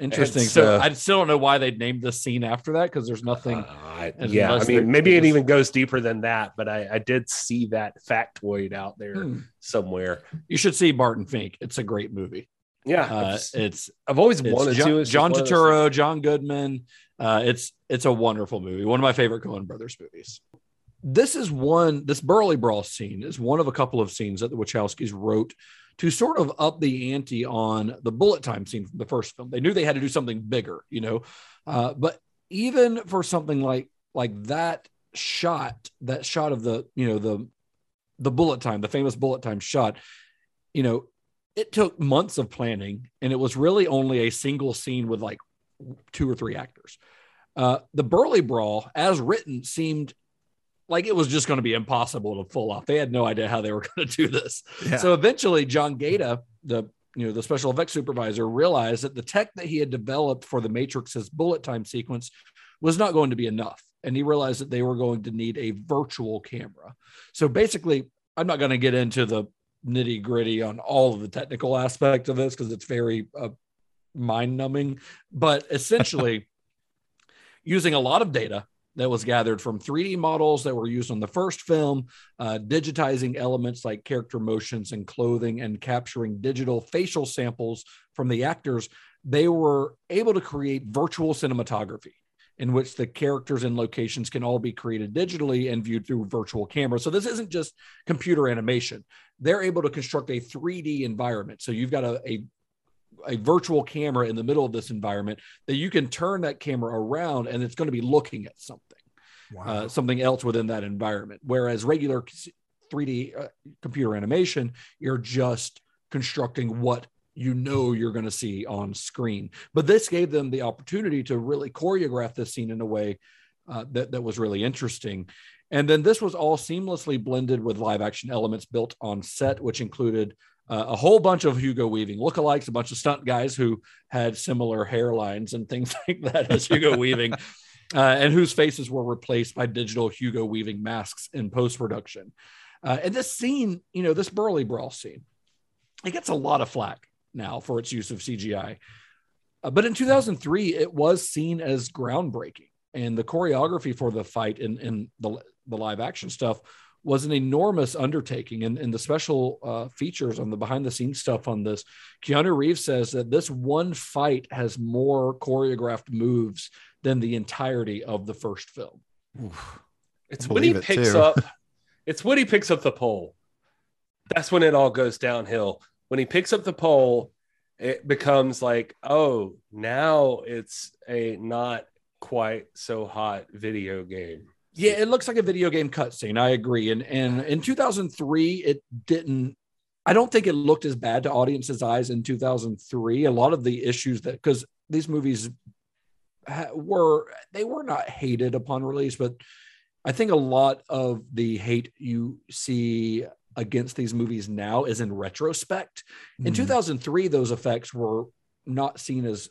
Interesting. It's, so uh, I still don't know why they named the scene after that because there's nothing. Uh, yeah, I mean, maybe it it's- even goes deeper than that, but I, I did see that factoid out there Hmm. somewhere. You should see Barton Fink. It's a great movie. Yeah, Uh, I've, it's I've always It's wanted John, to. It's John one Turturro, John Goodman. Uh, it's it's a wonderful movie. One of my favorite Coen Brothers movies. This is one. This Burly Brawl scene is one of a couple of scenes that the Wachowskis wrote to sort of up the ante on the bullet time scene from the first film. They knew they had to do something bigger, you know. Uh, but even for something like like that shot, that shot of the you know the the bullet time, the famous bullet time shot, you know, it took months of planning and it was really only a single scene with like two or three actors. Uh, the Burly Brawl, as written, seemed like it was just going to be impossible to pull off. They had no idea how they were going to do this. Yeah. So eventually, John Gaeta, the you know the special effects supervisor, realized that the tech that he had developed for the Matrix's bullet time sequence was not going to be enough, and he realized that they were going to need a virtual camera. So basically, I'm not going to get into the nitty gritty on all of the technical aspect of this because it's very uh, mind numbing, but essentially, using a lot of data that was gathered from 3D models that were used on the first film, uh, digitizing elements like character motions and clothing, and capturing digital facial samples from the actors, they were able to create virtual cinematography in which the characters and locations can all be created digitally and viewed through virtual cameras. So this isn't just computer animation. They're able to construct a 3D environment. So you've got a, a a virtual camera in the middle of this environment that you can turn that camera around and it's going to be looking at something Wow. uh, something else within that environment. Whereas regular 3d uh, computer animation you're just constructing what you know you're going to see on screen. But this gave them the opportunity to really choreograph this scene in a way uh, that, that was really interesting. And then this was all seamlessly blended with live action elements built on set which included uh, a whole bunch of Hugo Weaving lookalikes, a bunch of stunt guys who had similar hairlines and things like that as Hugo Weaving, uh, and whose faces were replaced by digital Hugo Weaving masks in post production. Uh, and this scene, you know, this Burly Brawl scene, it gets a lot of flack now for its use of CGI. Uh, but in 2003, it was seen as groundbreaking. And the choreography for the fight in, in the, the live action stuff was an enormous undertaking. And, and the special uh, features on the behind the scenes stuff on this, Keanu Reeves says that this one fight has more choreographed moves than the entirety of the first film. It's when he it, picks too. up. It's when he picks up the pole. That's when it all goes downhill. When he picks up the pole, it becomes like, oh, now it's a not quite so hot video game. Yeah, it looks like a video game cutscene. I agree. And and in 2003, it didn't. I don't think it looked as bad to audiences' eyes in 2003. A lot of the issues that because these movies were they were not hated upon release, but I think a lot of the hate you see against these movies now is in retrospect. In Mhm. 2003, those effects were not seen as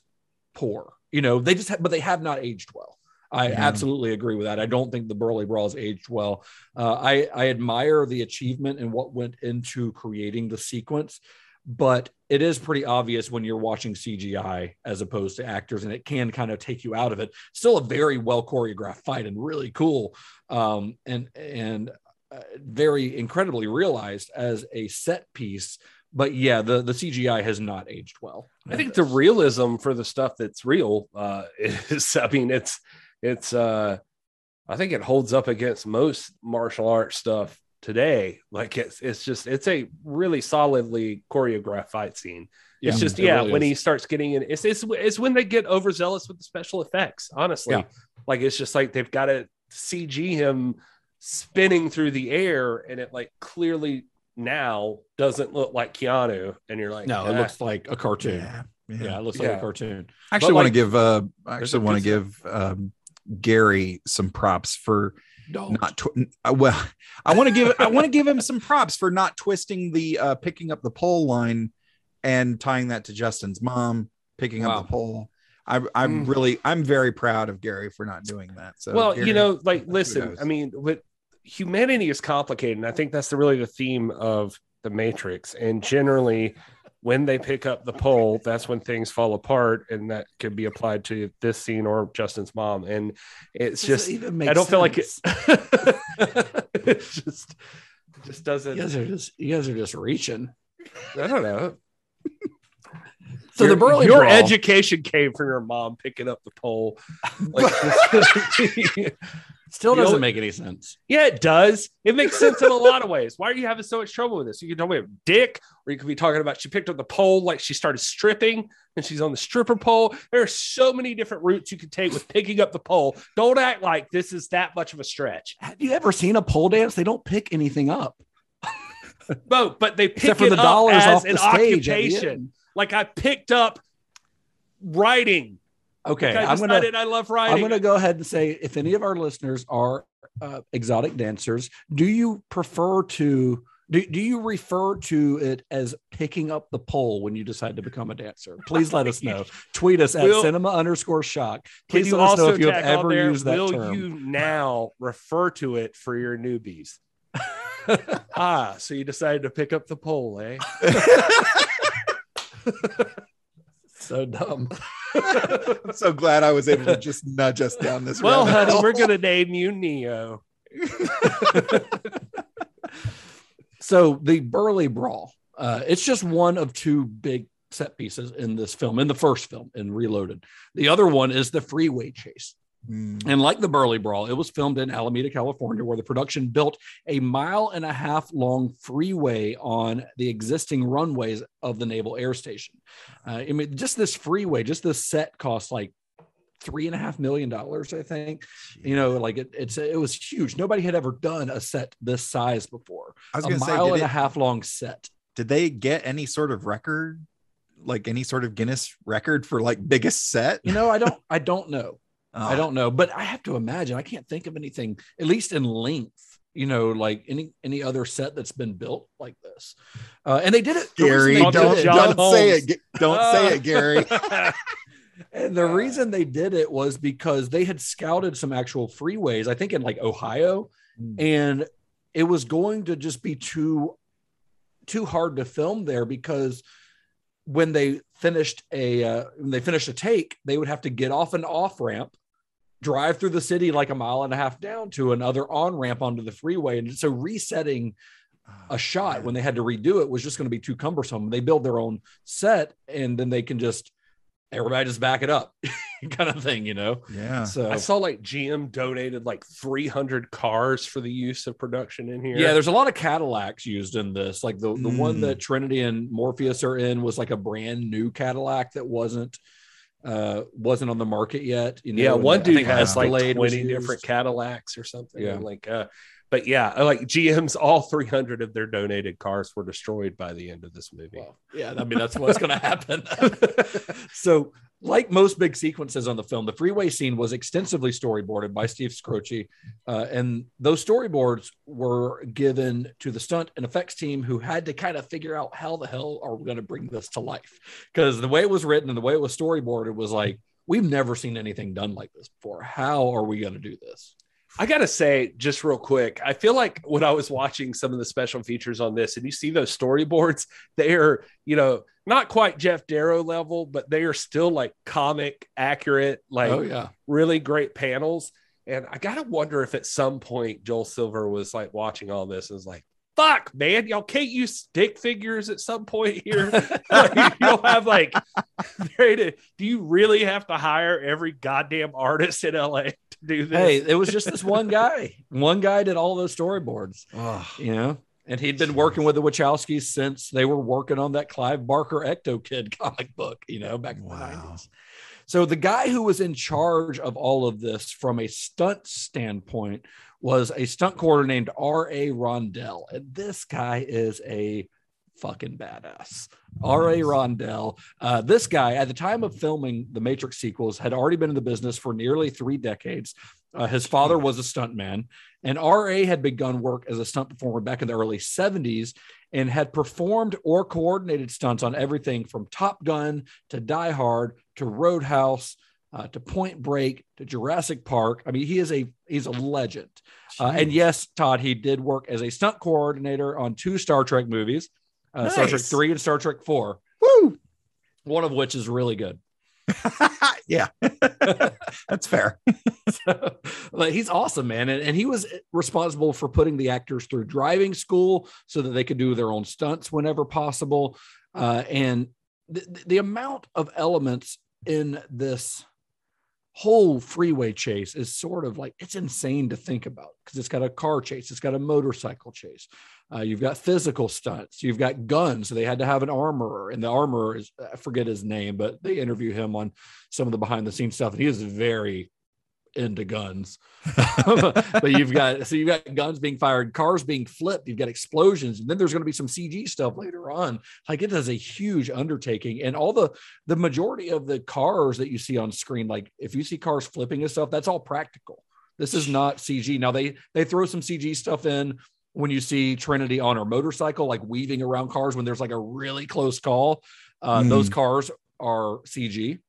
poor. You know, they just have, but they have not aged well. I Yeah. absolutely agree with that. I don't think the Burly Brawls aged well. Uh, I, I admire the achievement and what went into creating the sequence, but it is pretty obvious when you're watching CGI as opposed to actors, and it can kind of take you out of it. Still a very well choreographed fight and really cool, um, and and uh, very incredibly realized as a set piece. But yeah, the the CGI has not aged well. I think the realism for the stuff that's real uh, is, I mean, it's, it's, uh, I think it holds up against most martial arts stuff today. Like it's, it's just, it's a really solidly choreographed fight scene. Yeah, it's just, it yeah, really when is. he starts getting in, it's, it's, it's when they get overzealous with the special effects, honestly. Yeah. Like it's just like they've got to CG him spinning through the air and it like clearly now doesn't look like Keanu. And you're like, no, it "Ah." looks like a cartoon. Yeah, Yeah, yeah. it looks like a cartoon. I actually But, want to like, give uh I actually want to give um Gary some props for Don't. not tw- uh, well I want to give I want to give him some props for not twisting the uh picking up the pole line and tying that to Justin's mom picking Wow. up the pole. I I'm Mm. really I'm very proud of Gary for not doing that. So well, Gary, you know, like listen. I mean, but humanity is complicated, and I think that's the, really the theme of the Matrix. And generally, when they pick up the pole, that's when things fall apart, and that could be applied to this scene or Justin's mom. And it's just, I don't feel like it. it just, it just doesn't. You guys are just you guys are just reaching. I don't know. So your, the Burley your Brawl- education came from your mom picking up the pole. Like, still doesn't what- make any sense. Yeah, it does. It makes sense in a lot of ways. Why are you having so much trouble with this? You can tell me a dick, or you could be talking about she picked up the pole like she started stripping and she's on the stripper pole. There are so many different routes you could take with picking up the pole. Don't act like this is that much of a stretch. Have you ever seen a pole dance? They don't pick anything up No, but they pick except for it the up dollars as off an the stage. occupation. Like I picked up writing. Okay, I I'm gonna I love writing. I'm going to go ahead and say if any of our listeners are uh, exotic dancers, do you prefer to do, do you refer to it as picking up the pole when you decide to become a dancer? Please let us know. Tweet us at Will- cinema underscore shock. Please let us know if you have ever there, used that will term. you now refer to it for your newbies? ah, so you decided to pick up the pole, eh? so dumb. I'm so glad I was able to just nudge us down this well, honey, hole. we're gonna name you Neo. So the Burly Brawl, uh, it's just one of two big set pieces in this film, in the first film, in Reloaded. The other one is the freeway chase. Mm. And like the Burly Brawl, it was filmed in Alameda, California, where the production built a mile and a half long freeway on the existing runways of the Naval Air Station. Uh, I mean, just this freeway, just this set cost like three and a half million dollars, I think. You know, like it, it's it was huge. Nobody had ever done a set this size before. I was a going to say, mile and it- a half long set. did they get any sort of record, like any sort of Guinness record for like biggest set? You know, I don't, I don't know. I Oh, don't know, but I have to imagine. I can't think of anything, at least in length. You know, like any any other set that's been built like this. Uh, and they did it. Gary, they Talk to did don't, it- don't say it. Don't say it, Gary. And the reason they did it was because they had scouted some actual freeways, I think in like Ohio, Mm. and it was going to just be too too hard to film there because when they finished a uh, when they finished a take, they would have to get off an off ramp, drive through the city like a mile and a half down to another on ramp onto the freeway, and so resetting a shot when they had to redo it was just going to be too cumbersome. They build their own set, and then they can just everybody just back it up, kind of thing, you know. Yeah. So I saw like GM donated like 300 cars for the use of production in here. Yeah, there's a lot of Cadillacs used in this. Like the, the one Mm. that Trinity and Morpheus are in was like a brand new Cadillac that wasn't uh wasn't on the market yet. You know, yeah, one dude has like Escalade 20 different. Cadillacs or something. Yeah. Like uh but yeah, like GM's all 300 of their donated cars were destroyed by the end of this movie. Well, yeah, I mean that's what's going to happen. so like most big sequences on the film, the freeway scene was extensively storyboarded by Steve Skroce, uh, and those storyboards were given to the stunt and effects team, who had to kind of figure out how the hell are we going to bring this to life? Because the way it was written and the way it was storyboarded was like, we've never seen anything done like this before. How are we going to do this? I gotta say, just real quick, I feel like when I was watching some of the special features on this, and you see those storyboards, they are, you know, not quite Geof Darrow level, but they are still like comic accurate, like oh yeah, really great panels. And I gotta wonder if at some point Joel Silver was like watching all this and was like, fuck, man, y'all can't use stick figures at some point here. like, you don't have like, do you really have to hire every goddamn artist in LA to do this? Hey, it was just this one guy. One guy did all those storyboards. You know, and he'd been working with the Wachowskis since they were working on that Clive Barker Ectokid comic book. You know, back in the nineties. So the guy who was in charge of all of this from a stunt standpoint was a stunt coordinator named R.A. Rondell. And this guy is a fucking badass. R.A. Rondell. Uh, this guy, at the time of filming the Matrix sequels, had already been in the business for nearly three decades. Uh, his father was a stuntman, and R.A. had begun work as a stunt performer back in the early 70s and had performed or coordinated stunts on everything from Top Gun to Die Hard to Roadhouse uh, to Point Break to Jurassic Park. I mean, he is a he's a legend. Uh, and yes, Todd, he did work as a stunt coordinator on two Star Trek movies, uh, Star Trek Three and Star Trek Four. Woo! One of which is really good. yeah, that's fair. So, but he's awesome, man. And, and he was responsible for putting the actors through driving school so that they could do their own stunts whenever possible. Uh, and the, the amount of elements in this whole freeway chase is sort of like it's insane to think about because it's got a car chase, it's got a motorcycle chase. Uh, you've got physical stunts. You've got guns. So they had to have an armorer, and the armorer is I forget his name, but they interview him on some of the behind the scenes stuff, and he is very into guns. but you've got so you've got guns being fired, cars being flipped, you've got explosions, and then there's going to be some CG stuff later on. Like it is a huge undertaking, and all the the majority of the cars that you see on screen, like if you see cars flipping and stuff, that's all practical. This is not CG. Now they they throw some CG stuff in when you see Trinity on her motorcycle, like weaving around cars when there's like a really close call. Uh, Mm. Those cars are CG.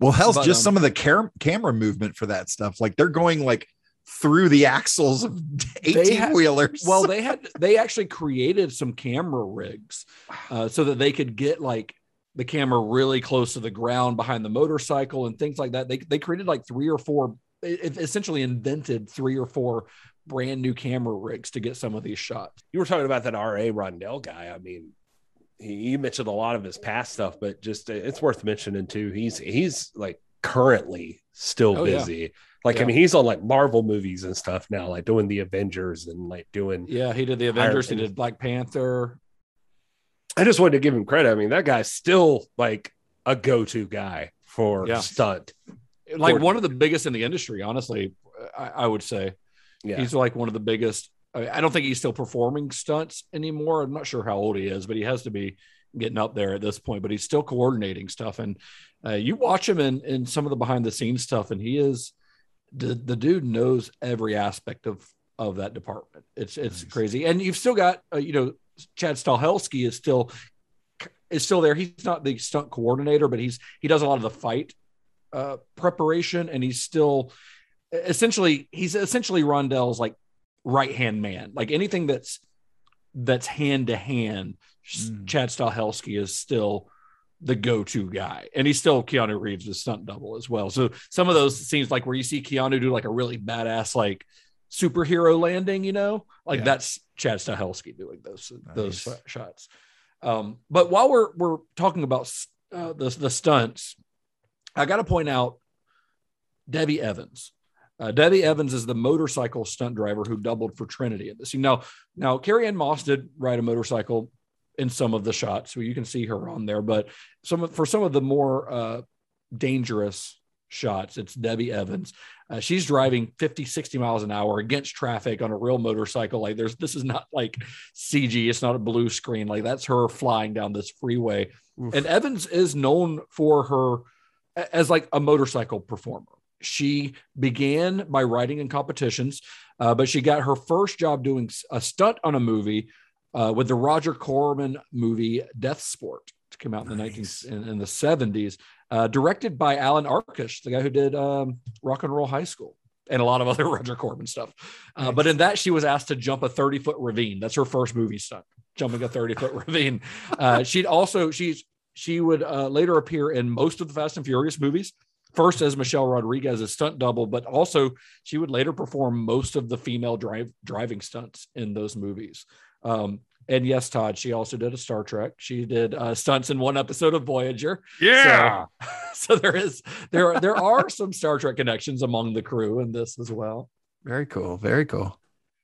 Well, hell's But, just um, some of the car- camera movement for that stuff. Like they're going like through the axles of 18 wheelers. Well, they had they actually created some camera rigs uh, so that they could get like the camera really close to the ground behind the motorcycle and things like that. They they created like three or four, it, it essentially invented three or four brand new camera rigs to get some of these shots. you were talking about that R.A. Rondell guy. I mean, he, you mentioned a lot of his past stuff, but just it's worth mentioning too. He's he's like currently still Oh, yeah. busy. Like I mean, he's on like Marvel movies and stuff now, like doing the Avengers and like doing. Yeah, he did the Avengers. He Iron- did Black Panther. I just wanted to give him credit. I mean, that guy's still like a go-to guy for Yeah. stunt. Like Gordon. one of the biggest in the industry, honestly. I, I would say Yeah, he's like one of the biggest. I, don't think he's still performing stunts anymore. I'm not sure how old he is, but he has to be getting up there at this point. But he's still coordinating stuff, and uh, you watch him in in some of the behind the scenes stuff, and he is the the dude knows every aspect of of that department. It's it's Nice. crazy, and you've still got uh, you know Chad Stahelski is still is still there. He's not the stunt coordinator, but he's he does a lot of the fight uh, preparation, and he's still essentially he's essentially Rondell's like right hand man. Like anything that's that's hand to hand. Chad Stahelski is still the go-to guy, and he's still Keanu Reeves' stunt double as well. So some of those scenes, like where you see Keanu do like a really badass like superhero landing, you know, like Yeah. that's Chad Stahelski doing those those shots. Um, but while we're we're talking about uh, the the stunts, I got to point out Debbie Evans. Uh, Debbie Evans is the motorcycle stunt driver who doubled for Trinity in this. You know, now Carrie-Anne Moss did ride a motorcycle in some of the shots, so you can see her on there. But some of, for some of the more uh, dangerous shots, it's Debbie Evans. Uh, she's driving 50, 60 miles an hour against traffic on a real motorcycle. Like there's this is not like CG. It's not a blue screen. Like that's her flying down this freeway. Oof. And Evans is known for her as like a motorcycle performer. She began by writing in competitions, uh, but she got her first job doing a stunt on a movie uh, with the Roger Corman movie Death Sport. It came out in the 19 in, in the 70s, uh, directed by Alan Arkush, the guy who did um, Rock and Roll High School and a lot of other Roger Corman stuff. Uh, but in that, she was asked to jump a 30 foot ravine. That's her first movie stunt, jumping a 30 foot ravine. Uh, she'd also, she's, she would uh, later appear in most of the Fast and Furious movies. First as Michelle Rodriguez's stunt double, but also she would later perform most of the female drive driving stunts in those movies. Um, and yes, Todd, she also did a Star Trek. She did uh, stunts in one episode of Voyager. Yeah. So, so there is there there are some Star Trek connections among the crew in this as well. Very cool. Very cool.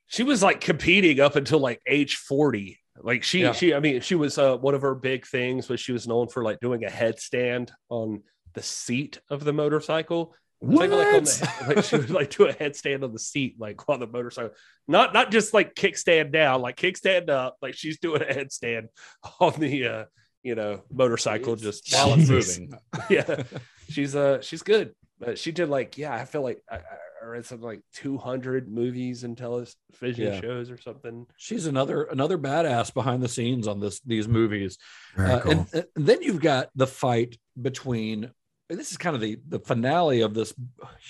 she was like competing up until like age 40 like she Yeah. she i mean she was uh one of her big things was she was known for like doing a headstand on the seat of the motorcycle Like, like, on the, like she would like do a headstand on the seat like on the motorcycle not not just like kickstand down like kickstand up like she's doing a headstand on the uh you know motorcycle just while it's moving. yeah she's uh she's good but she did like yeah i feel like i, I read something like 200 movies and television Yeah. shows or something She's another another badass behind the scenes on this these movies. Very Uh, cool. and, and then you've got the fight between and this is kind of the the finale of this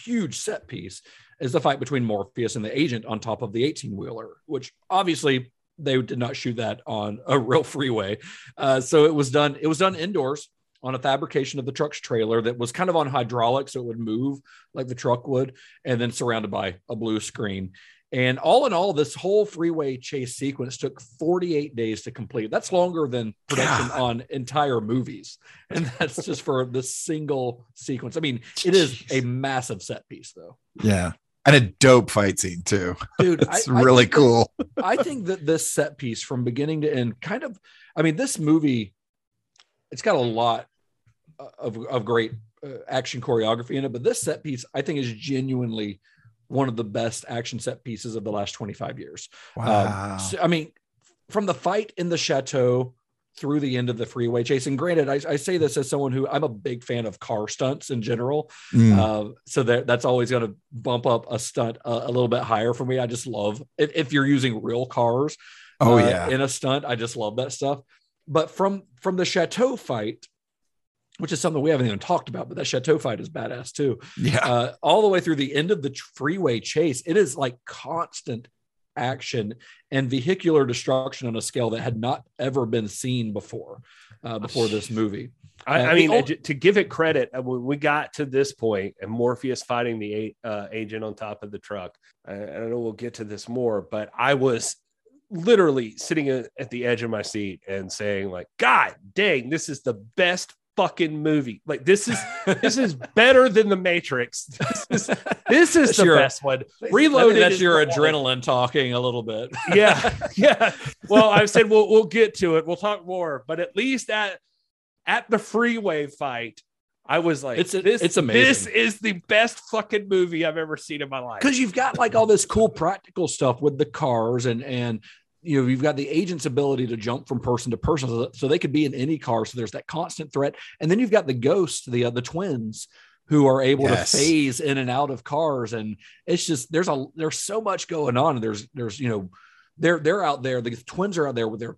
huge set piece is the fight between Morpheus and the agent on top of the 18 wheeler, which obviously they did not shoot that on a real freeway. Uh, so it was done, it was done indoors on a fabrication of the truck's trailer that was kind of on hydraulic, so it would move like the truck would, and then surrounded by a blue screen. And all in all, this whole freeway chase sequence took 48 days to complete. That's longer than production God. on entire movies. And that's just for the single sequence. I mean, it is a massive set piece, though. yeah. And a dope fight scene too. Dude, It's I- I really that- cool. I think that this set piece from beginning to end kind of, I mean, this movie, it's got a lot of, of great uh, action choreography in it, but this set piece, I think, is genuinely one of the best action set pieces of the last 25 years. Um, Wow. so- I mean, from the fight in the chateau through the end of the freeway chase, and granted, I, I say this as someone who I'm a big fan of car stunts in general. Mm. Uh, so that that's always going to bump up a stunt a, a little bit higher for me. I just love if, if you're using real cars. oh uh, yeah. in a stunt. I just love that stuff. But from from the chateau fight, which is something we haven't even talked about, but that chateau fight is badass too. yeah. Uh, all the way through the end of the freeway chase, it is like constant action and vehicular destruction on a scale that had not ever been seen before uh, before this movie. I, Uh, I mean, uh, to give it credit, uh, when we got to this point and Morpheus fighting the uh, agent on top of the truck, I, I know we'll get to this more, but I was literally sitting at the edge of my seat and saying, like, God dang, this is the best fucking movie. Like, this is this is better than the Matrix. This is this is That's the your- best one. Reloaded. That's your the one. adrenaline talking a little bit. yeah, yeah. Well, I said we'll we'll get to it. We'll talk more, but at least at at the freeway fight, I was like, It's- this, it's amazing. This is the best fucking movie I've ever seen in my life. because you've got like all this cool practical stuff with the cars and and you know you've got the agent's ability to jump from person to person so, they could be in any car so there's that constant threat and then you've got the ghost the uh, the twins who are able Yes. to phase in and out of cars and it's just there's a there's so much going on there's there's you know they're they're out there the twins are out there with their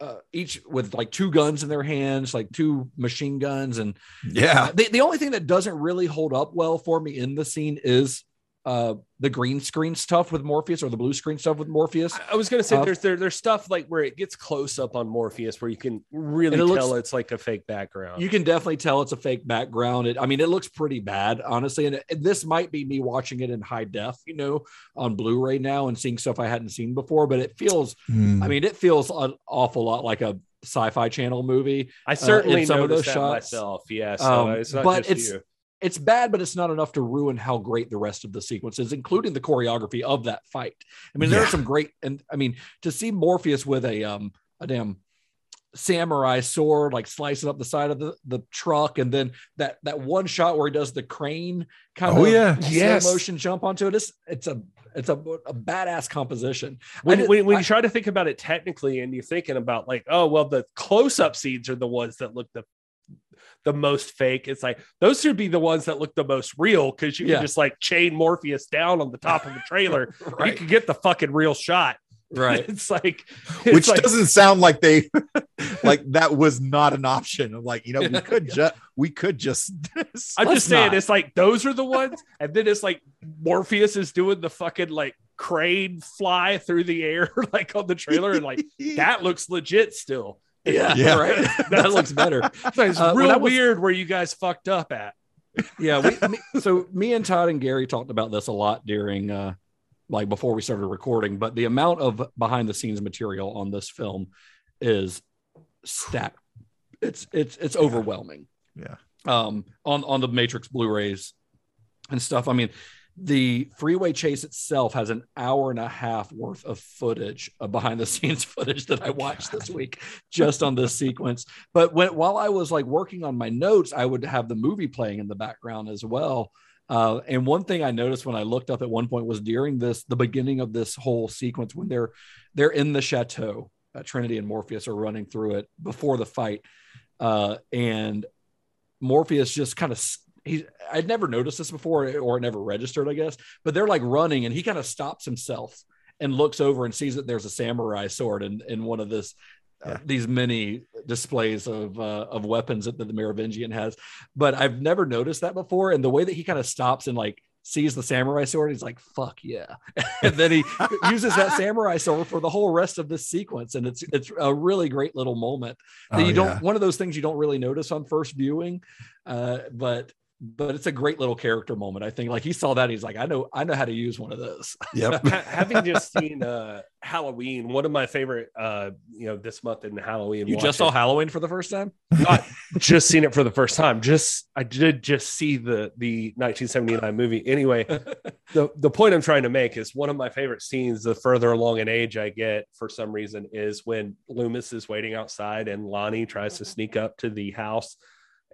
uh, each with like two guns in their hands like two machine guns and yeah. uh, the, the only thing that doesn't really hold up well for me in the scene is uh the green screen stuff with Morpheus or the blue screen stuff with Morpheus. I- I was gonna say Uh, there's there, there's stuff like where it gets close up on Morpheus where you can really And it looks- tell it's like a fake background. You can definitely tell it's a fake background. It, I mean, it looks pretty bad, honestly. And, it- this might be me watching it in high def, you know, on Blu-ray now and seeing stuff I hadn't seen before. But it feels, Mm. I mean, it feels an awful lot like a sci-fi channel movie. I certainly in some of those that shots. myself. Yeah, so Um, but just it's- you. It's bad, but it's not enough to ruin how great the rest of the sequence is, including the choreography of that fight. I mean, there are some great, and I mean, to see Morpheus with a um a damn samurai sword like slicing up the side of the, the truck and then that that one shot where he does the crane kind Oh, of yeah. Yes. motion jump onto it it's it's a it's a, a badass composition when, did- when, when I- you try to think about it technically and you're thinking about like oh well the close-up scenes are the ones that look the the most fake. It's like those should be the ones that look the most real because you Yeah. can just like chain Morpheus down on the top of the trailer. You Right. can get the fucking real shot. Right. It's like, it's Which like- doesn't sound like they like that was not an option. I'm like, you know, we could just we could just I'm just saying, not. it's like those are the ones, and then it's like Morpheus is doing the fucking like crane fly through the air, like on the trailer, and like that looks legit still. Yeah, Yeah. right. that looks better. It's Uh, real I was- weird where you guys fucked up at. Yeah, we, me, so me and Todd and Gary talked about this a lot during uh like before we started recording, but the amount of behind the scenes material on this film is stacked. It's it's it's overwhelming. Yeah. Um on on the Matrix Blu-rays and stuff. I mean, the freeway chase itself has an hour and a half worth of footage of behind the scenes footage that I watched this week just on this sequence. But when while I was like working on my notes, I would have the movie playing in the background as well. Uh, and one thing I noticed when I looked up at one point was during this the beginning of this whole sequence when they're they're in the chateau, uh, Trinity and Morpheus are running through it before the fight, uh, and Morpheus just kind of he I'd never noticed this before or never registered, I guess. But they're like running, and he kind of stops himself and looks over and sees that there's a samurai sword in in one of this. Uh, these many displays of uh, of weapons that the Merovingian has, but I've never noticed that before. And the way that he kind of stops and like sees the samurai sword, he's like, "Fuck yeah!" and then he uses that samurai sword for the whole rest of this sequence, and it's it's a really great little moment that Oh, you don't yeah. one of those things you don't really notice on first viewing uh but but it's a great little character moment i think like he saw that he's like i know i know how to use one of those Yep. Having just seen uh, Halloween, one of my favorite, uh, you know, this month in Halloween. you just saw halloween for the first time not just seen it for the first time. Just I did just see the the 1979 movie. Anyway, the the point I'm trying to make is one of my favorite scenes. The further along in age I get, for some reason, is when Loomis is waiting outside and Lonnie tries to sneak up to the house,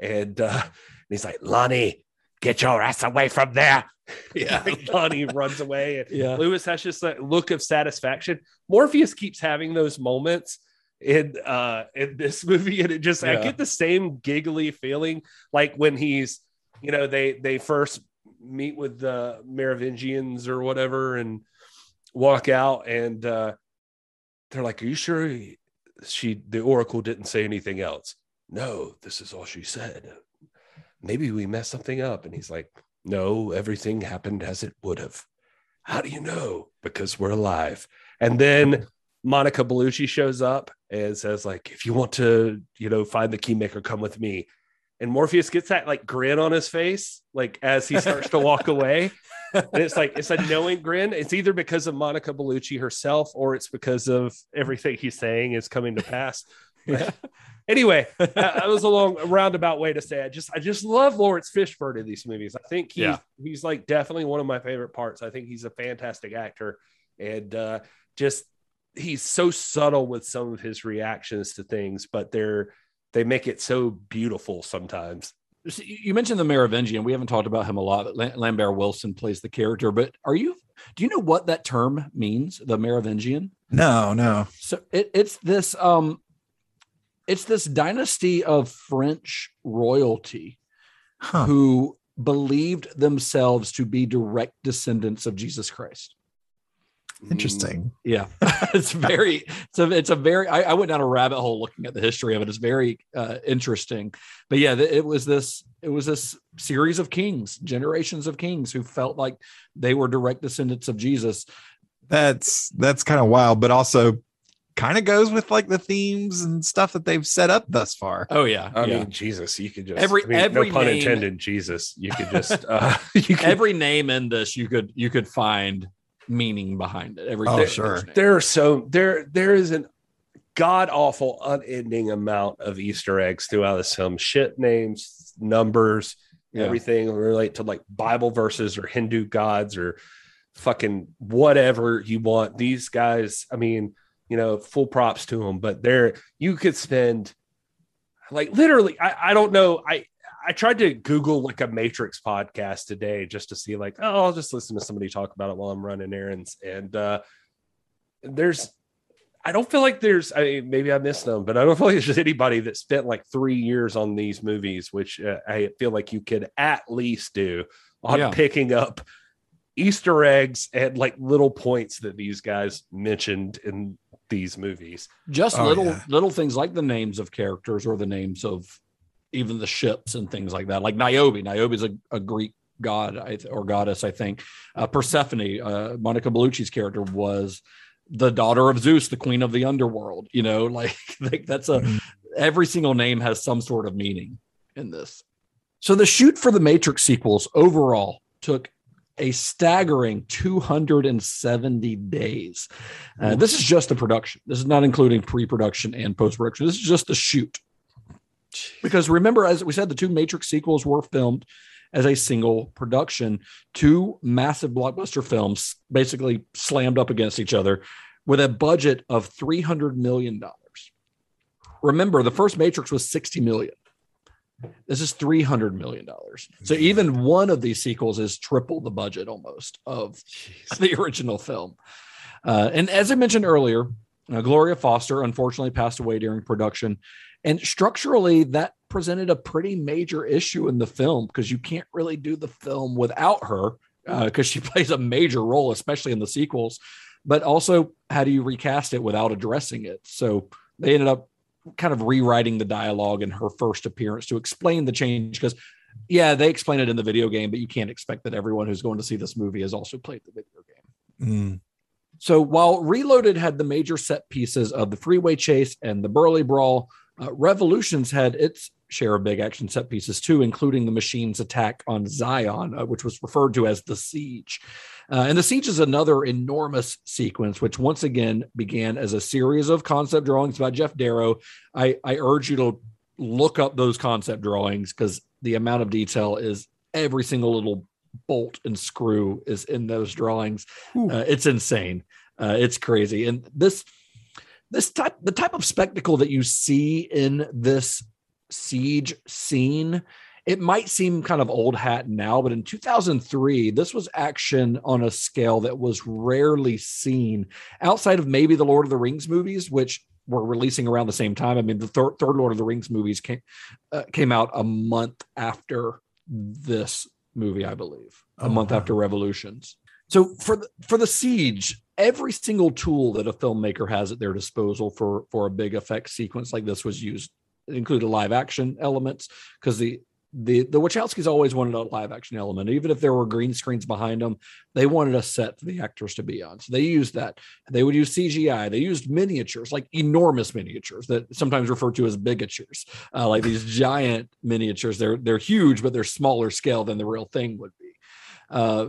and uh, he's like, "Lonnie, get your ass away from there!" yeah Lonnie runs away, and yeah Loomis has just that look of satisfaction. Morpheus keeps having those moments in uh in this movie, and it just I get the same giggly feeling like when he's you know they they first meet with the Merovingians or whatever and walk out and uh they're like, Are you sure he- she the oracle didn't say anything else? No, this is all she said. Maybe we messed something up. And he's like, No, everything happened as it would have. How do you know? Because we're alive. And then Monica Bellucci shows up and says, like, if you want to, you know, find the keymaker, come with me. And Morpheus gets that like grin on his face, like as he starts to walk away. And it's like it's a knowing grin. It's either because of Monica Bellucci herself or it's because of everything he's saying is coming to pass. Yeah. anyway, that, that was a long roundabout way to say. I just I just love Laurence Fishburne in these movies. I think he's Yeah. he's like definitely one of my favorite parts. I think he's a fantastic actor, and uh, just he's so subtle with some of his reactions to things, but they're they make it so beautiful sometimes. You you mentioned the Merovingian. We haven't talked about him a lot. But Lambert Wilson plays the character. But are you? Do you know what that term means? The Merovingian. No, no. So it, it's this. Um, it's this dynasty of French royalty Huh. who believed themselves to be direct descendants of Jesus Christ. Interesting. Yeah, it's very. It's a. It's a very. I, I went down a rabbit hole looking at the history of it. It's very uh, interesting. But yeah, it was this. It was this series of kings, generations of kings who felt like they were direct descendants of Jesus. That's that's kind of wild, but also kind of goes with like the themes and stuff that they've set up thus far. Oh yeah, I yeah. mean, Jesus, you could just Every- I mean, every no pun name- intended. Jesus, you could just uh, you could every name in this you could you could find meaning behind it. Every Oh, character's sure. name. there are so there there is an god awful unending amount of easter eggs throughout this film shit names numbers Yeah. everything relate to like bible verses or hindu gods or fucking whatever you want these guys i mean you know full props to them but they're you could spend like literally i, I don't know i I tried to Google like a Matrix podcast today just to see like, oh, I'll just listen to somebody talk about it while I'm running errands. And uh there's I don't feel like there's. I mean, maybe I missed them, but I don't feel like there's just anybody that spent like three years on these movies, which uh, I feel like you could at least do on Yeah. picking up Easter eggs and like little points that these guys mentioned in these movies. just Oh, little yeah. little things like the names of characters or the names of even the ships and things like that like niobe niobe's a, a greek god or goddess i think uh, persephone uh, monica bellucci's character was the daughter of zeus the queen of the underworld you know like, like that's a Mhm. every single name has some sort of meaning in this so the shoot for the matrix sequels overall took a staggering 270 days uh, this is just the production. This is not including pre-production and post-production. This is just the shoot. Because remember, as we said, the two Matrix sequels were filmed as a single production. Two massive blockbuster films basically slammed up against each other with a budget of three hundred million dollars. Remember, the first Matrix was sixty million. This is three hundred million dollars. So even one of these sequels is triple the budget almost of the original film. Uh, and as I mentioned earlier, uh, Gloria Foster unfortunately passed away during production. And structurally, that presented a pretty major issue in the film because you can't really do the film without her because she plays a major role, especially in the sequels. But also, how do you recast it without addressing it? So they ended up kind of rewriting the dialogue in her first appearance to explain the change because yeah, they explain it in the video game, but you can't expect that everyone who's going to see this movie has also played the video game. Mm. So while Reloaded had the major set pieces of the freeway chase and the burly Brawl, uh, Revolutions had its share of big action set pieces too, including the machine's attack on Zion, uh, which was referred to as the Siege. Uh, and the Siege is another enormous sequence, which once again began as a series of concept drawings by Geof Darrow. I, I urge you to look up those concept drawings because the amount of detail is every single little bolt and screw is in those drawings. Uh, it's insane. Uh, it's crazy. And this this type the type of spectacle that you see in this siege scene. It might seem kind of old hat now but in 2003 this was action on a scale that was rarely seen outside of maybe the lord of the rings movies which were releasing around the same time. I mean the third, third lord of the rings movies came uh, came out a month after this movie i believe a Oh, month after revolutions. So for the, for the siege, every single tool that a filmmaker has at their disposal for for a big effect sequence like this was used. It included live action elements because the the the Wachowskis always wanted a live action element, even if there were green screens behind them. They wanted a set for the actors to be on, so they used that. They would use CGI. They used miniatures, like enormous miniatures that sometimes referred to as bigatures, uh, like these giant miniatures. They're they're huge, but they're smaller scale than the real thing would be. Uh,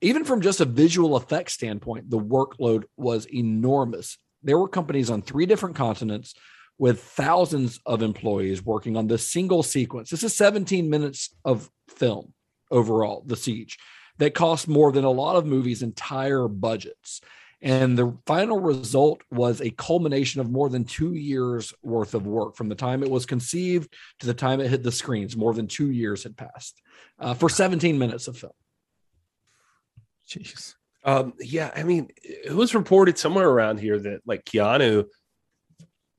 even from just a visual effects standpoint, the workload was enormous. There were companies on three different continents with thousands of employees working on this single sequence. This is 17 minutes of film overall, The Siege, that cost more than a lot of movies' entire budgets. And the final result was a culmination of more than two years worth of work from the time it was conceived to the time it hit the screens. More than two years had passed uh, for 17 minutes of film. Jeez. Um, yeah, I mean, it was reported somewhere around here that like Keanu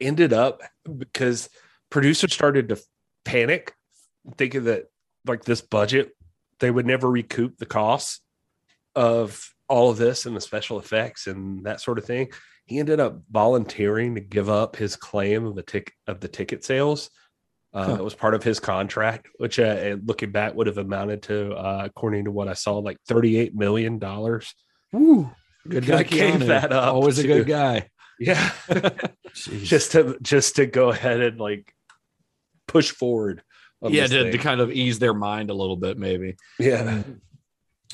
ended up because producers started to panic, thinking that like this budget, they would never recoup the costs of all of this and the special effects and that sort of thing. He ended up volunteering to give up his claim of the tick of the ticket sales. Uh, Huh. It was part of his contract, which uh, looking back would have amounted to, uh, according to what I saw, like thirty-eight million dollars. Good guy. gave that up, Always a good guy. Yeah, just to just to go ahead and like push forward. yeah, to, to kind of ease their mind a little bit, maybe. yeah. Mm-hmm.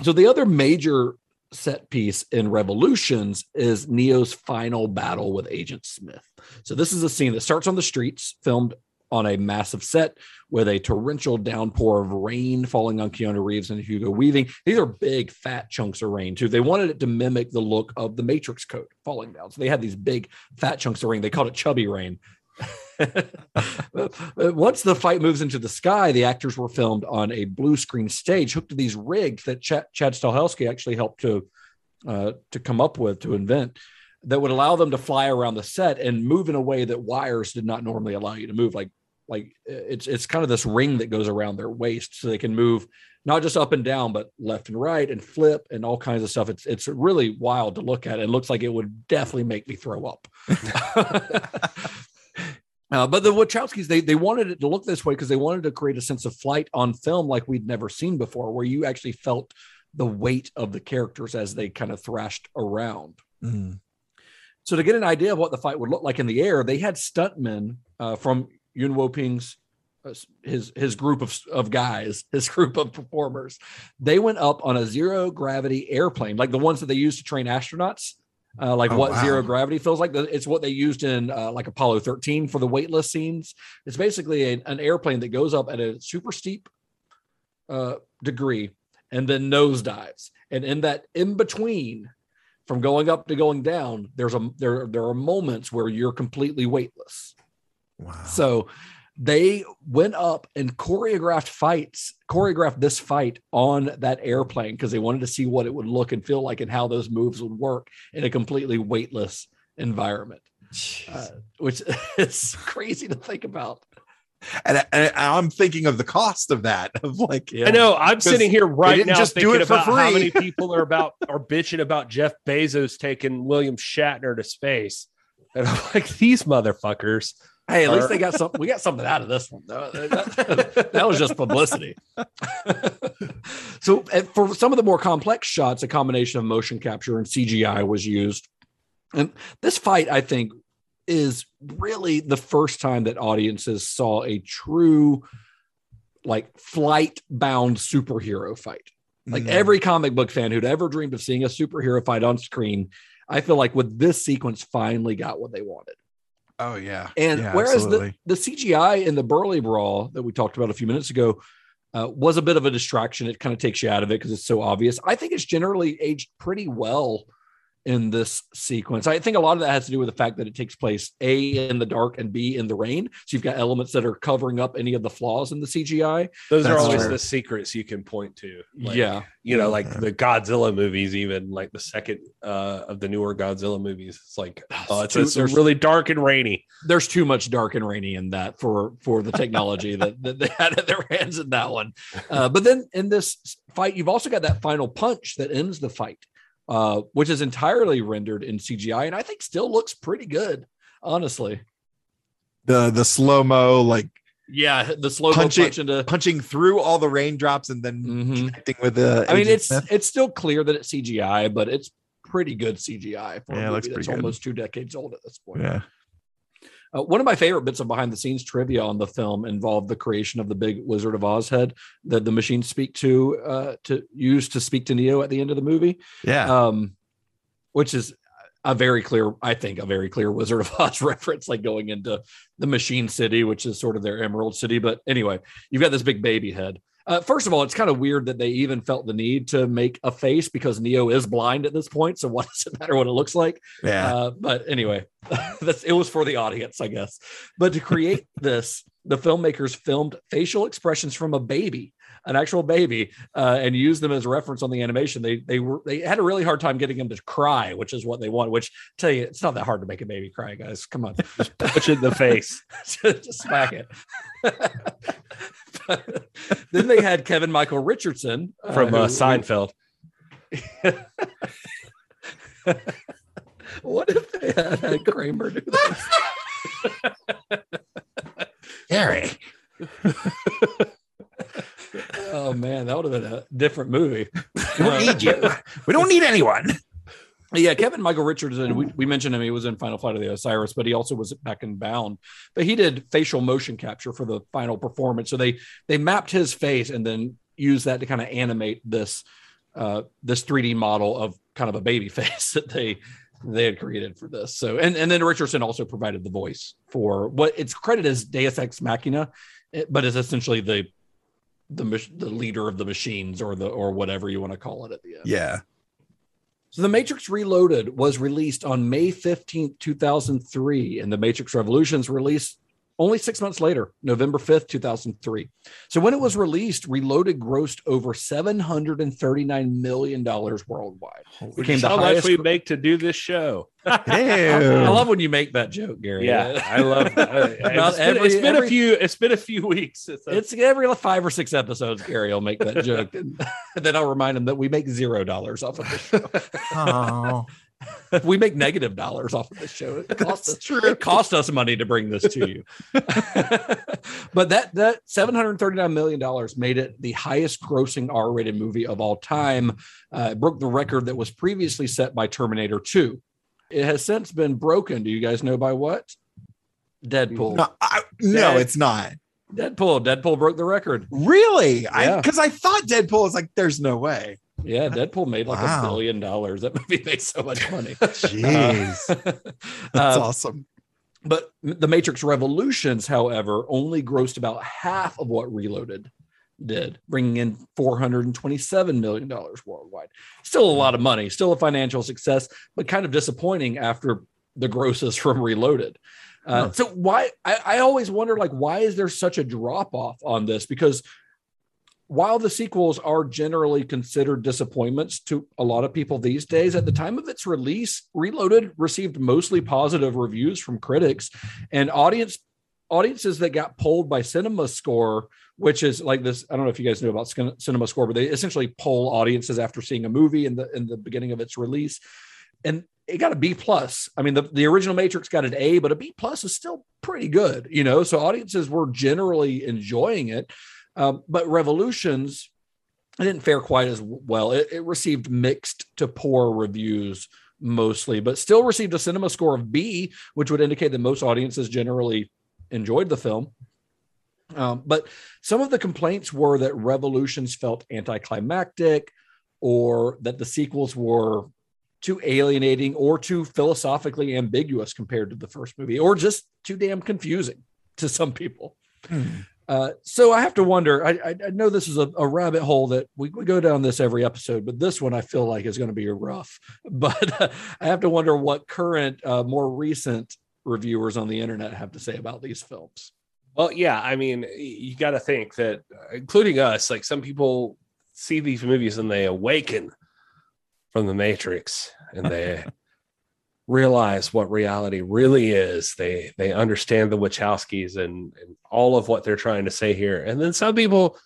So the other major set piece in Revolutions is Neo's final battle with Agent Smith. So this is a scene that starts on the streets, filmed on a massive set with a torrential downpour of rain falling on Keanu Reeves and Hugo Weaving. These are big, fat chunks of rain too. They wanted it to mimic the look of the Matrix code falling down. So they had these big, fat chunks of rain. They called it chubby rain. Once the fight moves into the sky, the actors were filmed on a blue screen stage hooked to these rigs that Ch- Chad Stahelski actually helped to uh, to come up with to invent. That would allow them to fly around the set and move in a way that wires did not normally allow you to move. Like like it's it's kind of this ring that goes around their waist, so they can move not just up and down, but left and right and flip and all kinds of stuff. It's it's really wild to look at. It looks like it would definitely make me throw up. Uh, but the Wachowskis, they they wanted it to look this way because they wanted to create a sense of flight on film like we'd never seen before, where you actually felt the weight of the characters as they kind of thrashed around. Mm. So to get an idea of what the fight would look like in the air, they had stuntmen uh, from Yuen Woo-ping's uh, his his group of of guys, his group of performers. They went up on a zero gravity airplane, like the ones that they use to train astronauts. Uh, like Oh, what wow. zero gravity feels like. It's what they used in uh, like Apollo 13 for the weightless scenes. It's basically a- an airplane that goes up at a super steep uh, degree and then nosedives. And in that in between, from going up to going down, there's a there there are moments where you're completely weightless. Wow. So they went up and choreographed fights, choreographed this fight on that airplane because they wanted to see what it would look and feel like and how those moves would work in a completely weightless environment, uh, which is crazy to think about. And, and I'm thinking of the cost of that. Of like, I know. I'm sitting here right now just do thinking it for about how many people are about are bitching about Jeff Bezos taking William Shatner to space, and I'm like, these motherfuckers. Hey, at least they got something. We got something out of this one. though. That, that was just publicity. so, for some of the more complex shots, a combination of motion capture and CGI was used. And this fight, I think, is really the first time that audiences saw a true, like, flight bound superhero fight. Like Mhm. every comic book fan who'd ever dreamed of seeing a superhero fight on screen, I feel like with this sequence finally got what they wanted. oh yeah, And Yeah, whereas absolutely. the, the CGI in the Burly Brawl that we talked about a few minutes ago uh, was a bit of a distraction, it kind of takes you out of it because it's so obvious. I think it's generally aged pretty well in this sequence. I think a lot of that has to do with the fact that it takes place A in the dark and B in the rain. So you've got elements that are covering up any of the flaws in the CGI. Those are always true. the secrets you can point to. Like, yeah. you know, like the Godzilla movies, even like the second uh, of the newer Godzilla movies. It's like, oh, it's, Too- it's really dark and rainy. there's too much dark and rainy in that for for the technology that, that they had at their hands in that one. Uh, but then in this fight, you've also got that final punch that ends the fight, uh, which is entirely rendered in CGI, and I think still looks pretty good, honestly. the the slow mo like Yeah, the slow Punch it- punch into. punching through all the raindrops and then Mhm. connecting with the. I mean, it's Smith. it's still clear that it's CGI, but it's pretty good CGI for Yeah, a movie looks that's pretty almost two decades old at this point. yeah. Uh, one of my favorite bits of behind the scenes trivia on the film involved the creation of the big Wizard of Oz head that the machines speak to uh, to use to speak to Neo at the end of the movie, Yeah. um, which is a very clear, I think, a very clear Wizard of Oz reference, like going into the Machine City, which is sort of their Emerald City. But anyway, you've got this big baby head. Uh, first of all, it's kind of weird that they even felt the need to make a face because Neo is blind at this point. So what does it matter what it looks like? yeah. Uh, but anyway, that's it was for the audience, I guess. But to create this, the filmmakers filmed facial expressions from a baby, an actual baby, uh, and used them as a reference on the animation. They they were they had a really hard time getting him to cry, which is what they want. Which tell you, it's not that hard to make a baby cry, guys. Come on, Punch in the face. just smack it. then they had Kevin Michael Richardson from who- uh, who- Seinfeld. What if they had, had Kramer do this? Gary. Oh man, that would have been a different movie. We don't need you. We don't need anyone. Yeah, Kevin Michael Richardson, we, we mentioned him. He was in Final Flight of the Osiris, but he also was back in Bound. But he did facial motion capture for the final performance. So they they mapped his face and then used that to kind of animate this uh, this 3D model of kind of a baby face that they they had created for this. So and and then Richardson also provided the voice for what it's credited as Deus Ex Machina, eh, but is essentially the the the leader of the machines or the or whatever you want to call it at the end. Yeah. So The Matrix Reloaded was released on May 15th, 2003, and The Matrix Revolutions released only six months later, November 5th, 2003. So when it was released, Reloaded grossed over $739 million worldwide. Which is how much we make to do this show. I love when you make that joke, Gary. Yeah, I love. About it's, been, every- it's been every- a few. It's been a few weeks. since I've- It's every five or six episodes, Gary will make that joke. And then I'll remind him that we make zero dollars off of this show. Oh, we make negative dollars off of this show. It costs us, true. It cost us money to bring this to you. but that that seven hundred thirty nine million dollars made it the highest grossing R rated movie of all time. Uh, it broke the record that was previously set by Terminator Two. It has since been broken. Do you guys know by what? Deadpool. no, I, no, Dead- it's not. Deadpool. Deadpool broke the record. Really? I Yeah. because I thought Deadpool was like, there's no way. Yeah, Deadpool made like Wow. a billion dollars. That movie made so much money. Jeez, that's Uh, awesome. But the Matrix Revolutions, however, only grossed about half of what Reloaded did, bringing in $427 million worldwide. Still a lot of money, still a financial success, but kind of disappointing after the grosses from Reloaded. Uh, Huh. So why I, I always wonder like why is there such a drop off on this? Because while the sequels are generally considered disappointments to a lot of people these days, at the time of its release, Reloaded received mostly positive reviews from critics and audience audiences that got polled by Cinema Score, which is like this. I don't know if you guys know about Cinema Score, but they essentially poll audiences after seeing a movie in the in the beginning of its release, and it got a B plus. I mean, the, the original Matrix got an A, but a B plus is still pretty good, you know. So audiences were generally enjoying it. Um, but Revolutions, it didn't fare quite as well. It, it received mixed to poor reviews mostly, but still received a cinema score of B, which would indicate that most audiences generally enjoyed the film. Um, but some of the complaints were that Revolutions felt anticlimactic or that the sequels were too alienating or too philosophically ambiguous compared to the first movie or just too damn confusing to some people. Uh, so I have to wonder. I, I, I know this is a, a rabbit hole that we, we go down this every episode, but this one I feel like is going to be rough. But uh, I have to wonder what current, uh, more recent reviewers on the internet have to say about these films. Well, yeah, I mean, you got to think that, uh, including us, like some people see these movies and they awaken from the Matrix and they realize what reality really is. They they understand the Wachowskis and, and all of what they're trying to say here. And then some people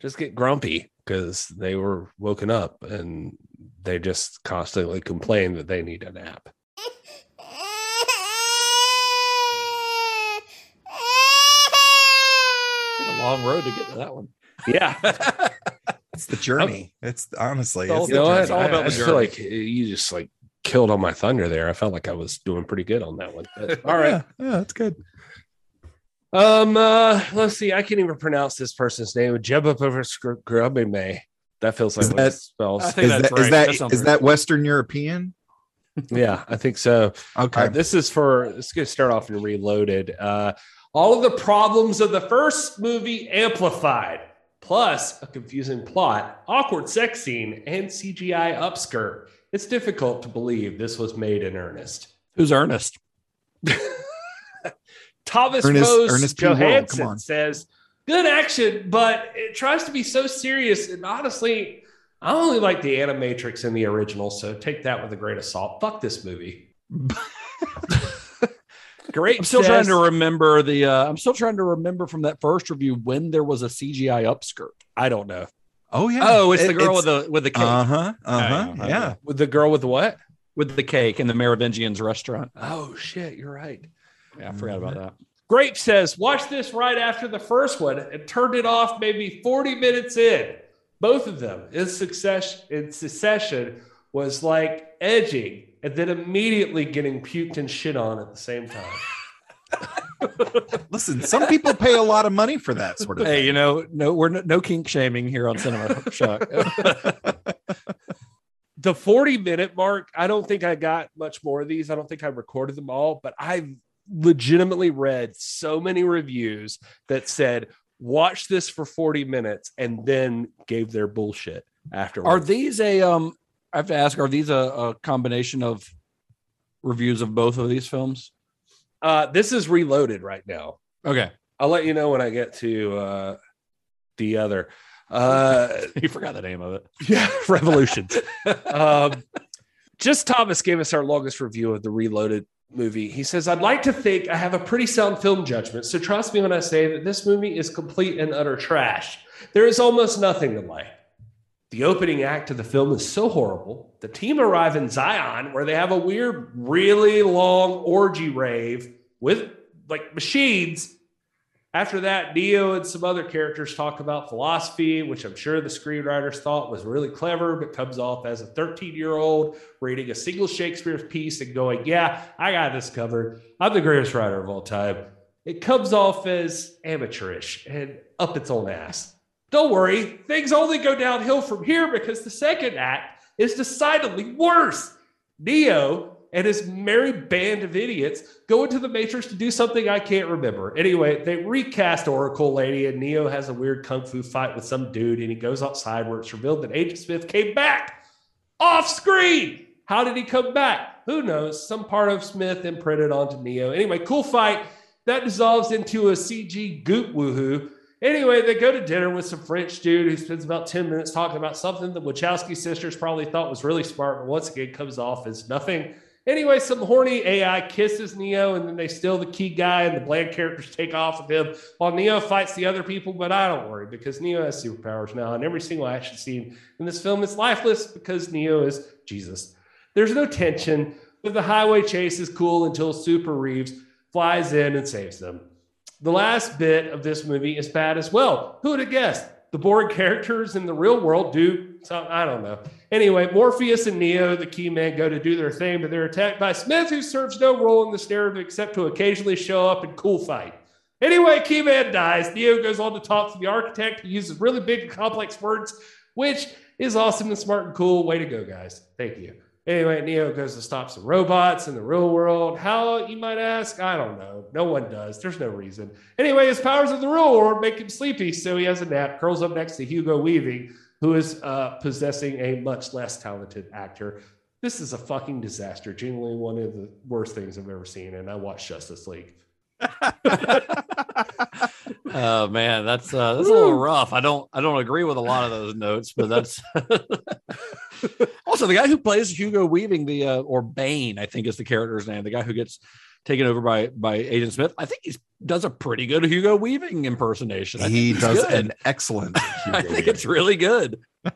just get grumpy because they were woken up and they just constantly complain that they need a nap. A long road to get to that one. Yeah. It's the journey. It's honestly, It's all it's you the know? It's all about I the feel journey. like you just like killed on my thunder there. I felt like I was doing pretty good on that one. But, all right. Yeah, yeah, that's good. Um. Uh. Let's see. I can't even pronounce this person's name. Jebba That feels like Is what that- spells. Is that's that is right. that That sounds that Western European? yeah, I think so. Okay. Uh, this is for. Let's get start off in Reloaded. Uh, all of the problems of the first movie amplified, plus a confusing plot, awkward sex scene, and CGI upskirt. It's difficult to believe this was made in earnest. Who's Ernest? Thomas Ernest- Rose Ernest Johansson on. says, "Good action, but it tries to be so serious." And honestly, I only like the Animatrix in the original, so take that with a grain of salt. Fuck this movie. Great. I'm still says- trying to remember the. Uh, I'm still trying to remember from that first review when there was a CGI upskirt. I don't know. Oh yeah. Oh, it's It- the girl with the with the cake, Uh huh. Uh huh. yeah, Yeah. With the girl with the what? with the cake in the Merovingians restaurant. Oh shit, you're right. Yeah, I forgot about that. Grape says, watch this right after the first one and turned it off maybe 40 minutes in. Both of them in succession, in succession was like edging and then immediately getting puked and shit on at the same time. Listen, some people pay a lot of money for that sort of Hey, thing. you know, no, we're no, no kink shaming here on Cinema Shock. The 40 minute mark, I don't think I got much more of these. I don't think I recorded them all, but I've legitimately read so many reviews that said, watch this for 40 minutes and then gave their bullshit afterwards. Are these a um? I have to ask: Are these a, a combination of reviews of both of these films? Uh, this is reloaded right now. Okay. I'll let you know when I get to uh, the other. Uh, you forgot the name of it. yeah, Revolutions. um, just Thomas gave us our longest review of the Reloaded movie. He says, I'd like to think I have a pretty sound film judgment, so trust me when I say that this movie is complete and utter trash. There is almost nothing to like. The opening act of the film is so horrible. The team arrive in Zion where they have a weird, really long orgy rave with like machines. After that, Neo and some other characters talk about philosophy, which I'm sure the screenwriters thought was really clever, but comes off as a 13 year old reading a single Shakespeare piece and going, Yeah, I got this covered. I'm the greatest writer of all time. It comes off as amateurish and up its own ass. Don't worry, things only go downhill from here because the second act is decidedly worse. Neo and his merry band of idiots go into the Matrix to do something I can't remember. Anyway, they recast Oracle Lady, and Neo has a weird kung fu fight with some dude, and he goes outside where it's revealed that Agent Smith came back off screen. How did he come back? Who knows? Some part of Smith imprinted onto Neo. Anyway, cool fight. That dissolves into a CG goop woohoo. Anyway, they go to dinner with some French dude who spends about 10 minutes talking about something the Wachowski sisters probably thought was really smart, but once again comes off as nothing. Anyway, some horny AI kisses Neo, and then they steal the key guy, and the bland characters take off with him while Neo fights the other people. But I don't worry because Neo has superpowers now, and every single action scene in this film is lifeless because Neo is Jesus. There's no tension, but the highway chase is cool until Super Reeves flies in and saves them. The last bit of this movie is bad as well. Who would have guessed? The boring characters in the real world do something, I don't know. Anyway, Morpheus and Neo, the key men, go to do their thing, but they're attacked by Smith, who serves no role in this narrative except to occasionally show up and cool fight. Anyway, Key Man dies. Neo goes on to talk to the architect, who uses really big complex words, which is awesome and smart and cool. Way to go, guys. Thank you. Anyway, Neo goes to stop some robots in the real world. How, you might ask? I don't know. No one does. There's no reason. Anyway, his powers in the real world make him sleepy, so he has a nap, curls up next to Hugo Weaving, who is uh, possessing a much less talented actor. This is a fucking disaster. Genuinely one of the worst things I've ever seen, and I watched Justice League. Oh man, that's uh, that's a little rough. I don't I don't agree with a lot of those notes, but that's also the guy who plays Hugo Weaving, the uh, or Bane, I think is the character's name. The guy who gets taken over by by Agent Smith. I think he does a pretty good Hugo Weaving impersonation. I he think does good. an excellent. I think it's really good.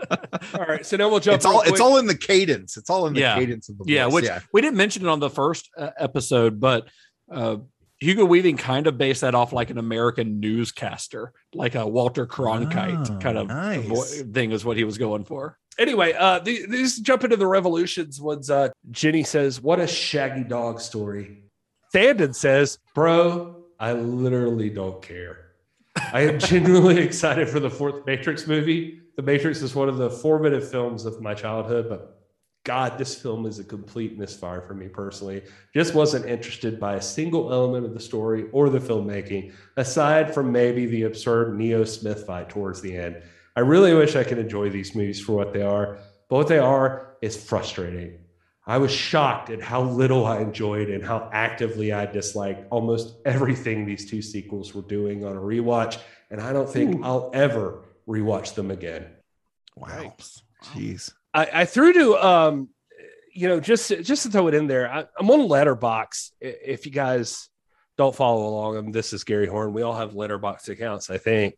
All right, so now we'll jump. It's all. real It's all in the cadence. It's all in the Yeah. cadence of the Yeah, voice. which yeah. we didn't mention it on the first uh, episode, but uh, Hugo Weaving kind of based that off like an American newscaster, like a Walter Cronkite Oh, kind of nice. thing is what he was going for. anyway, uh, the- these jump into the revolutions. Ones uh, Jenny says, "What a shaggy dog story." Thandon says, "Bro, I literally don't care. I am genuinely excited for the fourth Matrix movie. The Matrix is one of the formative films of my childhood, but God, this film is a complete misfire for me personally. Just wasn't interested by a single element of the story or the filmmaking, aside from maybe the absurd Neo Smith fight towards the end. I really wish I could enjoy these movies for what they are, but what they are is frustrating. I was shocked at how little I enjoyed and how actively I disliked almost everything these two sequels were doing on a rewatch. And I don't think I'll ever rewatch them again. Wow. Jeez. I, I threw to um, you know, just just to throw it in there. I, I'm on Letterbox. If you guys don't follow along, um, this is Gary Horn. We all have Letterbox accounts, I think.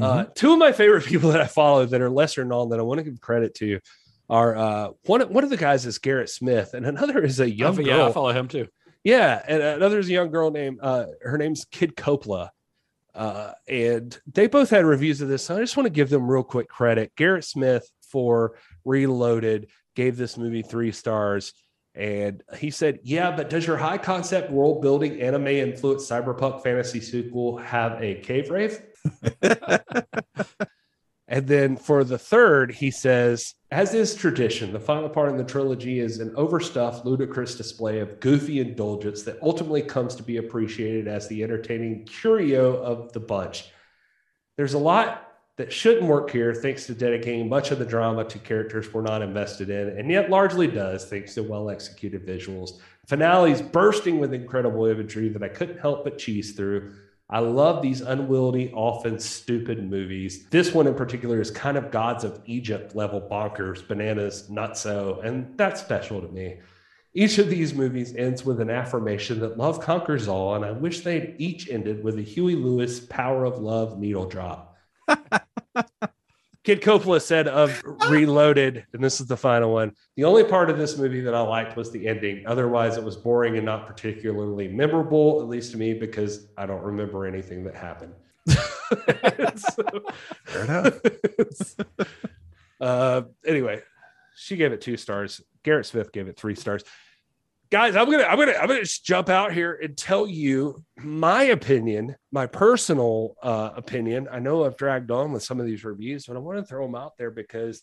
Uh, two of my favorite people that I follow that are lesser known that I want to give credit to are uh, one one of the guys is Garrett Smith, and another is a young girl. yeah, I follow him too. Yeah, and another is a young girl named uh, her name's Kid Coppola. uh, and they both had reviews of this. So I just want to give them real quick credit. Garrett Smith for Reloaded gave this movie three stars, and he said, "Yeah, but does your high concept world building anime influenced cyberpunk fantasy sequel have a cave rave?" And then for the third, he says, as is tradition, the final part in the trilogy is an overstuffed, ludicrous display of goofy indulgence that ultimately comes to be appreciated as the entertaining curio of the bunch. There's a lot that shouldn't work here thanks to dedicating much of the drama to characters we're not invested in, and yet largely does thanks to well executed visuals. Finales bursting with incredible imagery that I couldn't help but cheese through. I love these unwieldy, often stupid movies. This one in particular is kind of Gods of Egypt level bonkers, bananas, not so, and that's special to me. Each of these movies ends with an affirmation that love conquers all, and I wish they'd each ended with a Huey Lewis power of love needle drop. Kid Coppola said of Reloaded, and this is the final one. The only part of this movie that I liked was the ending. Otherwise, it was boring and not particularly memorable, at least to me, because I don't remember anything that happened. So- Fair enough. uh, anyway, she gave it two stars. Garrett Smith gave it three stars. Guys, I'm gonna I'm gonna I'm gonna just jump out here and tell you my opinion, my personal uh, opinion. I know I've dragged on with some of these reviews, but I want to throw them out there because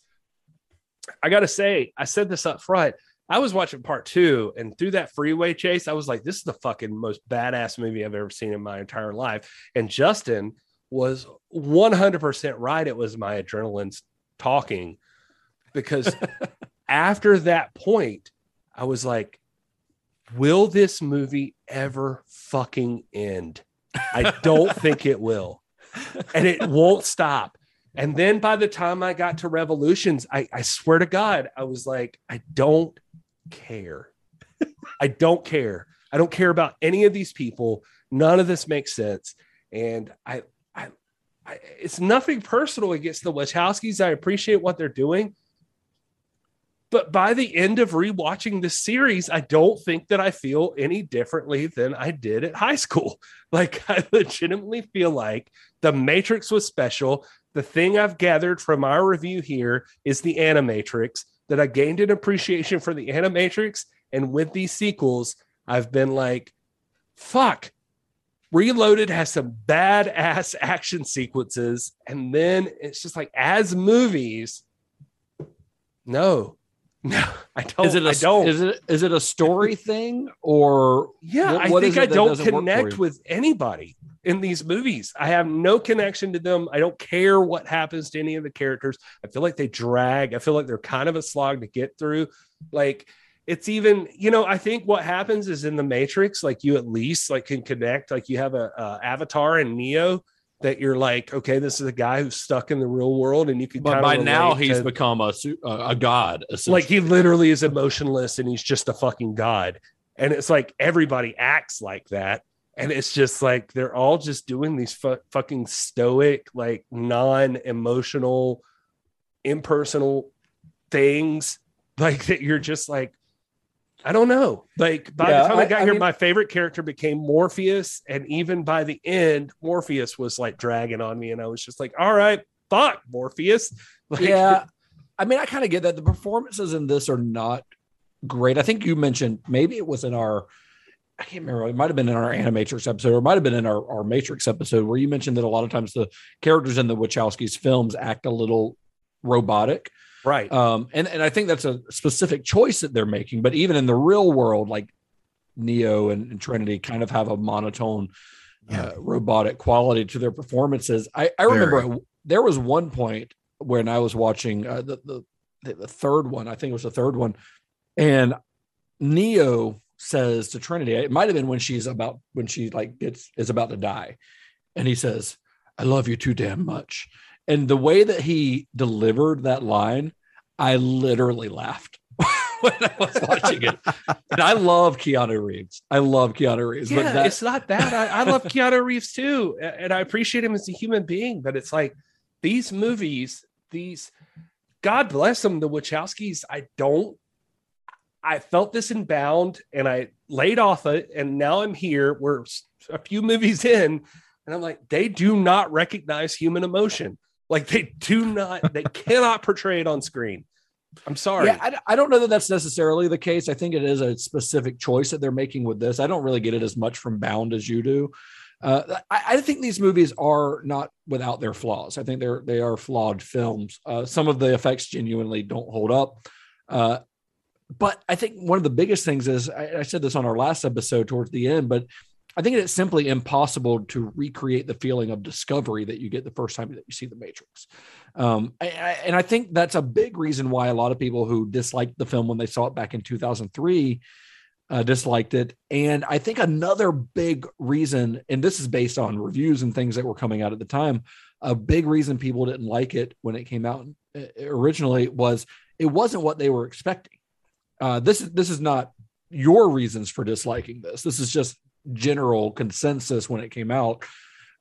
I got to say, I said this up front. I was watching part two, and through that freeway chase, I was like, "This is the fucking most badass movie I've ever seen in my entire life." And Justin was 100% right. It was my adrenaline talking because after that point, I was like, will this movie ever fucking end? I don't think it will. And it won't stop. And then by the time I got to Revolutions, I, I swear to God, I was like, I don't care. I don't care. I don't care about any of these people. None of this makes sense. And I, I, I it's nothing personal against the Wachowskis. I appreciate what they're doing. But by the end of rewatching this series, I don't think that I feel any differently than I did at high school. Like, I legitimately feel like The Matrix was special. The thing I've gathered from our review here is the Animatrix, that I gained an appreciation for the Animatrix. And with these sequels, I've been like, fuck, Reloaded has some badass action sequences. And then it's just like, as movies, no, no, I don't. Is it a I don't. is it is it a story thing or Yeah, What- I think I don't doesn't work for connect with anybody in these movies. I have no connection to them. I don't care what happens to any of the characters. I feel like they drag. I feel like they're kind of a slog to get through. Like it's even, you know, I think what happens is in the Matrix, like you at least like can connect. Like you have a, a avatar and Neo that you're like, okay, this is a guy who's stuck in the real world, and you can. but by now he's to- become a a a god like he literally is emotionless and he's just a fucking god and it's like everybody acts like that and it's just like they're all just doing these fu- fucking stoic like non-emotional impersonal things like that you're just like I don't know. Like by Yeah, the time I, got I here, mean- my favorite character became Morpheus, and even by the end, Morpheus was like dragging on me, and I was just like, "All right, fuck Morpheus." Like, yeah, I mean, I kind of get that the performances in this are not great. I think you mentioned maybe it was in our, I can't remember. It might have been in our Animatrix episode, or it might have been in our, our Matrix episode, where you mentioned that a lot of times the characters in the Wachowskis films act a little robotic. Right. Um, and, and I think that's a specific choice that they're making. But even in the real world, like Neo and, and Trinity kind of have a monotone, uh, robotic quality to their performances. I, I remember there was one point when I was watching uh, the, the the the third one. I think it was the third one, and Neo says to Trinity, it might have been when she's about when she like gets is about to die, and he says, "I love you too damn much." And the way that he delivered that line, I literally laughed when I was watching it. and I love Keanu Reeves. I love Keanu Reeves. yeah, but that, it's not that. I, I love Keanu Reeves too, and I appreciate him as a human being. But it's like these movies, these God bless them, the Wachowskis. I don't. I felt this in Bound, and I laid off it, and now I'm here. We're a few movies in, and I'm like, they do not recognize human emotion. Like they do not. They cannot portray it on screen. I'm sorry. Yeah, I, I don't know that that's necessarily the case. I think it is a specific choice that they're making with this. I don't really get it as much from Bound as you do. Uh, I, I think these movies are not without their flaws. I think they're they are flawed films. Uh, some of the effects genuinely don't hold up. Uh, but I think one of the biggest things is I, I said this on our last episode towards the end, but I think it's simply impossible to recreate the feeling of discovery that you get the first time that you see the Matrix. Um, I, I, and I think that's a big reason why a lot of people who disliked the film when they saw it back in 2003 uh, disliked it. And I think another big reason, and this is based on reviews and things that were coming out at the time, a big reason people didn't like it when it came out uh, originally was it wasn't what they were expecting. Uh, this is this is not your reasons for disliking this. This is just general consensus when it came out.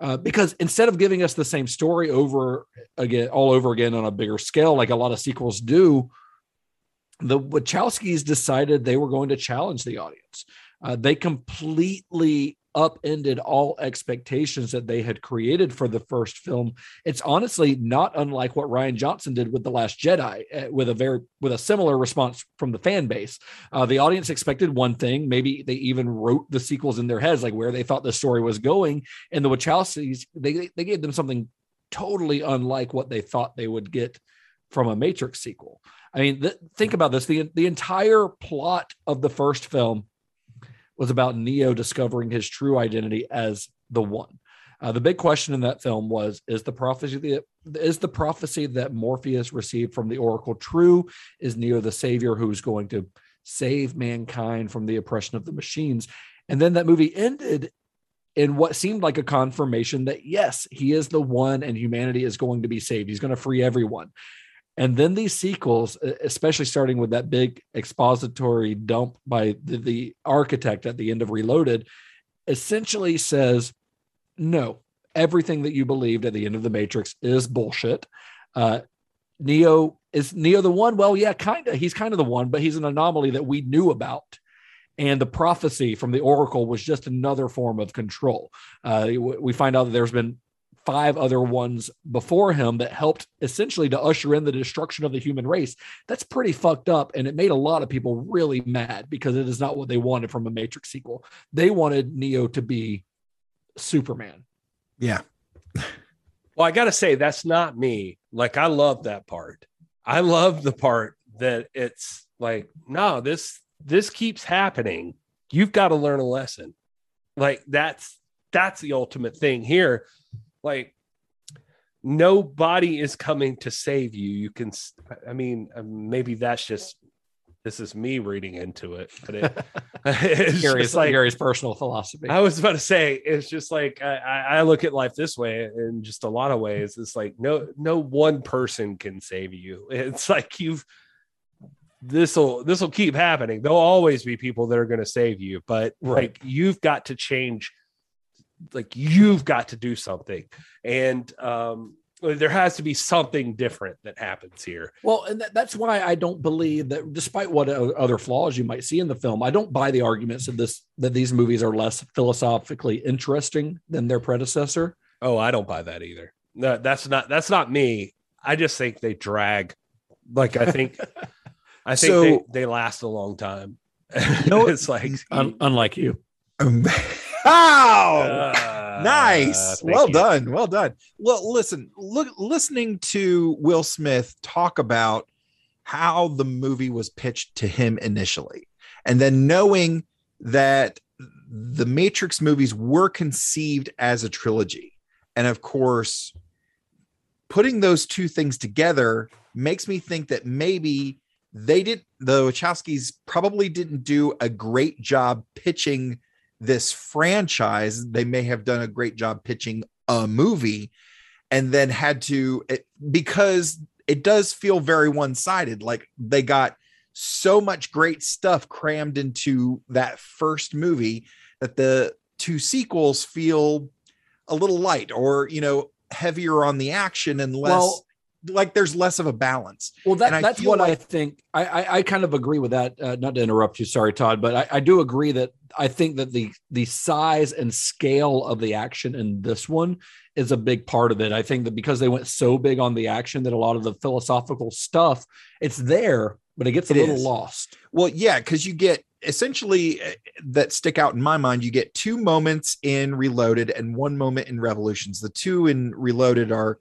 Uh, because instead of giving us the same story over again, all over again on a bigger scale, like a lot of sequels do, the Wachowskis decided they were going to challenge the audience. Uh, they completely upended all expectations that they had created for the first film. It's honestly not unlike what Rian Johnson did with The Last Jedi, uh, with a very with a similar response from the fan base. Uh, the audience expected one thing. Maybe they even wrote the sequels in their heads, like where they thought the story was going. And the Wachowskis, they they gave them something totally unlike what they thought they would get from a Matrix sequel. I mean, th- think about this: the the entire plot of the first film was about Neo discovering his true identity as the one. Uh, the big question in that film was: Is the prophecy that is the prophecy that Morpheus received from the Oracle true? Is Neo the savior who's going to save mankind from the oppression of the machines? And then that movie ended in what seemed like a confirmation that yes, he is the one, and humanity is going to be saved. He's going to free everyone. And then these sequels, especially starting with that big expository dump by the, the, architect at the end of Reloaded, essentially says, no, everything that you believed at the end of the Matrix is bullshit. Uh, Neo is Neo the one? Well, yeah, kind of. He's kind of the one, but he's an anomaly that we knew about. And the prophecy from the Oracle was just another form of control. Uh, we find out that there's been five other ones before him that helped essentially to usher in the destruction of the human race. That's pretty fucked up. And it made a lot of people really mad because it is not what they wanted from a Matrix sequel. They wanted Neo to be Superman. Yeah. well, I got to say, that's not me. Like, I love that part. I love the part that it's like, no, this, this keeps happening. You've got to learn a lesson. Like, that's, that's the ultimate thing here like nobody is coming to save you. You can i mean um, maybe that's just this is me reading into it but it, it's Gary's, like Gary's personal philosophy. I was about to say it's just like I, I look at life this way in just a lot of ways. It's like no no one person can save you. It's like you've this will this will keep happening. There'll always be people that are going to save you but right. like you've got to change like you've got to do something and um there has to be something different that happens here. Well, and that's why I don't believe that, despite what other flaws you might see in the film, I don't buy the arguments that this that these movies are less philosophically interesting than their predecessor. Oh, I don't buy that either. No, that's not that's not me. I just think they drag. Like I think, I think so, they, they last a long time. no, it's like un- unlike you. Um, Wow. Uh, nice. Well you. done. Well done. Well, listen, look, listening to Will Smith talk about how the movie was pitched to him initially, and then knowing that the Matrix movies were conceived as a trilogy. And of course, putting those two things together makes me think that maybe they did the Wachowskis probably didn't do a great job pitching this franchise, they may have done a great job pitching a movie and then had to it, because it does feel very one-sided. Like they got so much great stuff crammed into that first movie that the two sequels feel a little light or you know heavier on the action and less well, like there's less of a balance. Well, that, that's what like- I think. I, I, I kind of agree with that. Uh, not to interrupt you, sorry, Todd, but I, I do agree that I think that the the size and scale of the action in this one is a big part of it. I think that because they went so big on the action that a lot of the philosophical stuff it's there, but it gets a it little is. lost. Well, yeah, because you get essentially uh, that stick out in my mind. You get two moments in Reloaded and one moment in Revolutions. The two in Reloaded are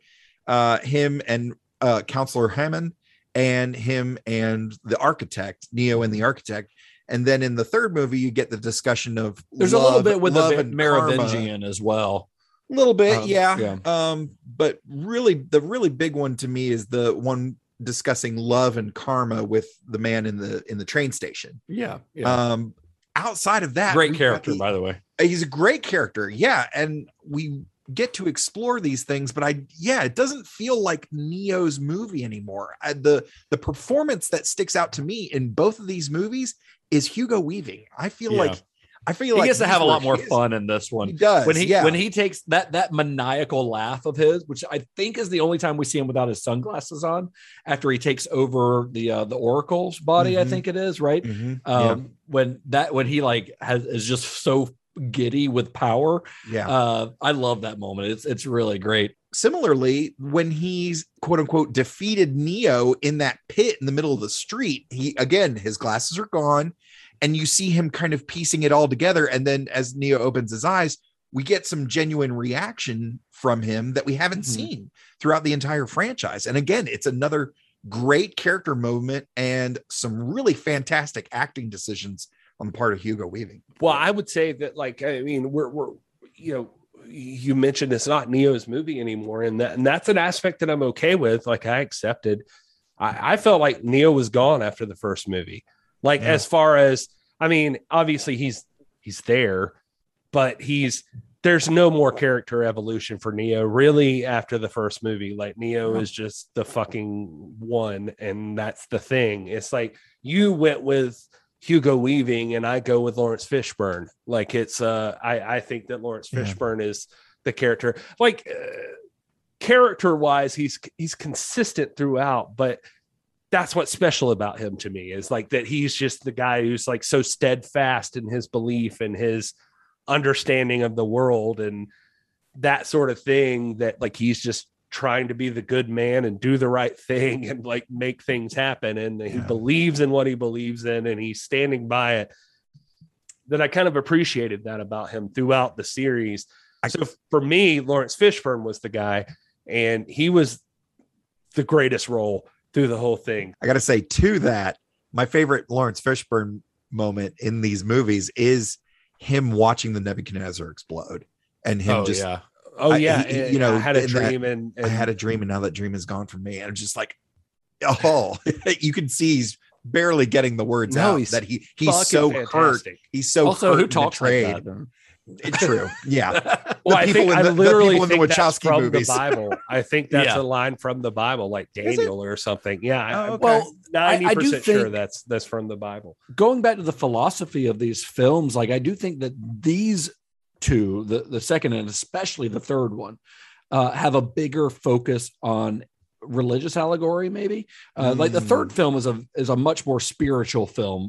uh, him and uh, Counselor Hamann and him and the architect, Neo and the architect, And then in the third movie, you get the discussion of There's a little bit with love the and karma. Merovingian as well. A little bit, Um, yeah. yeah. Um, but really, the really big one to me is the one discussing love and karma with the man in the in the train station. Yeah, yeah. Um, outside of that, Great character, by the way. he's a great character yeah and we get to explore these things but i yeah it doesn't feel like neo's movie anymore I, the the performance that sticks out to me in both of these movies is hugo weaving i feel Yeah. like i feel like He like gets to have a lot more his- fun in this one. he does when he yeah. when he takes that that maniacal laugh of his, which I think is the only time we see him without his sunglasses on, after he takes over the uh, the oracle's body, I Mhm. think it is right. Mhm. Um, when that when he like has is just so giddy with power. yeah. Uh, I love that moment. It's it's really great. similarly when he's quote unquote defeated neo in that pit in the middle of the street he again his glasses are gone and you see him kind of piecing it all together and then as neo opens his eyes we get some genuine reaction from him that we haven't Mhm. seen throughout the entire franchise and again it's another great character moment and some really fantastic acting decisions on the part of hugo weaving Well, I would say that, like, I mean, we're, we're, you know, you mentioned it's not Neo's movie anymore, and that, and that's an aspect that I'm okay with. Like, I accepted. I, I felt like Neo was gone after the first movie. Like, Yeah. as far as, I mean, obviously he's he's there, but he's there's no more character evolution for Neo really after the first movie. Like, Neo is just the fucking one, and that's the thing. It's like you went with Hugo Weaving and I go with Laurence Fishburne. Like it's uh I I think that Laurence Yeah. Fishburne is the character. Like uh, character wise he's he's consistent throughout, but that's what's special about him to me is like that he's just the guy who's like so steadfast in his belief and his understanding of the world and that sort of thing that like he's just trying to be the good man and do the right thing and like make things happen and he Yeah. believes in what he believes in and he's standing by it that I kind of appreciated that about him throughout the series. I- so for me, Laurence Fishburne was the guy, and he was the greatest role through the whole thing. I got to say to that, my favorite Laurence Fishburne moment in these movies is him watching the Nebuchadnezzar explode and him oh just yeah. Oh I- yeah, he- and you know, I had a in that- dream, and, and I had a dream and now that dream is gone from me. And I'm just like, oh, you can see he's barely getting the words No, out he's that he he's fucking so hurt. He's so also, hurt who and talks like betrayed. that? It's true. Yeah. Well, I people think in I the- the literally people in the think that's Wachowski from movies. the Bible. I think that's Yeah. a line from the Bible, like Daniel or something. Yeah, I- Oh, okay. Well, I- I do ninety percent sure that's that's from the Bible. going back to the philosophy of these films, like I do think that these two, the, the second and especially the third one, uh, have a bigger focus on religious allegory. Maybe uh, like the third Mm. film is a is a much more spiritual film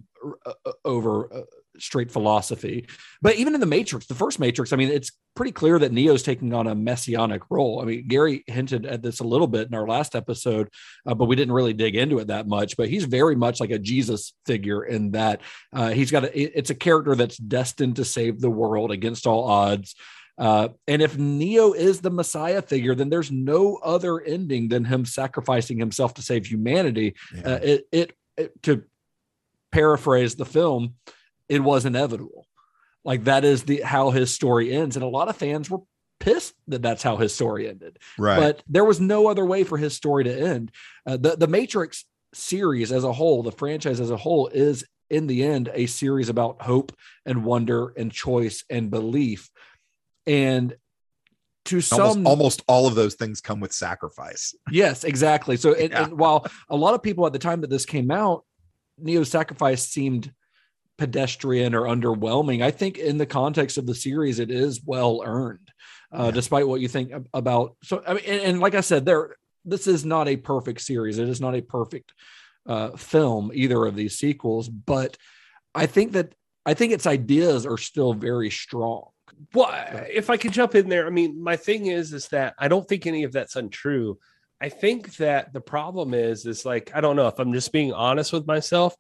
uh, uh, over uh, straight philosophy. But even in the Matrix, the first Matrix, I mean, it's pretty clear that Neo's taking on a messianic role. I mean, Gary hinted at this a little bit in our last episode, uh, but we didn't really dig into it that much. But he's very much like a Jesus figure in that uh, he's got a, it's a character that's destined to save the world against all odds. Uh, and if Neo is the Messiah figure, then there's no other ending than him sacrificing himself to save humanity. Yeah. Uh, it, it, it to paraphrase the film, it was inevitable. Like that is the how his story ends, and a lot of fans were pissed that that's how his story ended. right. But there was no other way for his story to end. Uh, the the Matrix series as a whole, the franchise as a whole, is in the end a series about hope and wonder and choice and belief. And to almost, some, almost all of those things come with sacrifice. yes, exactly. So, and, Yeah. and while a lot of people at the time that this came out, Neo's sacrifice seemed pedestrian or underwhelming. I think in the context of the series, it is well earned, uh, Yeah. despite what you think about. So, I mean, and, and like I said, there, this is not a perfect series. It is not a perfect uh, film, either of these sequels, but I think that I think its ideas are still very strong. Well, if I could jump in there, I mean, my thing is, is that I don't think any of that's untrue. I think that the problem is, is like, I don't know if I'm just being honest with myself.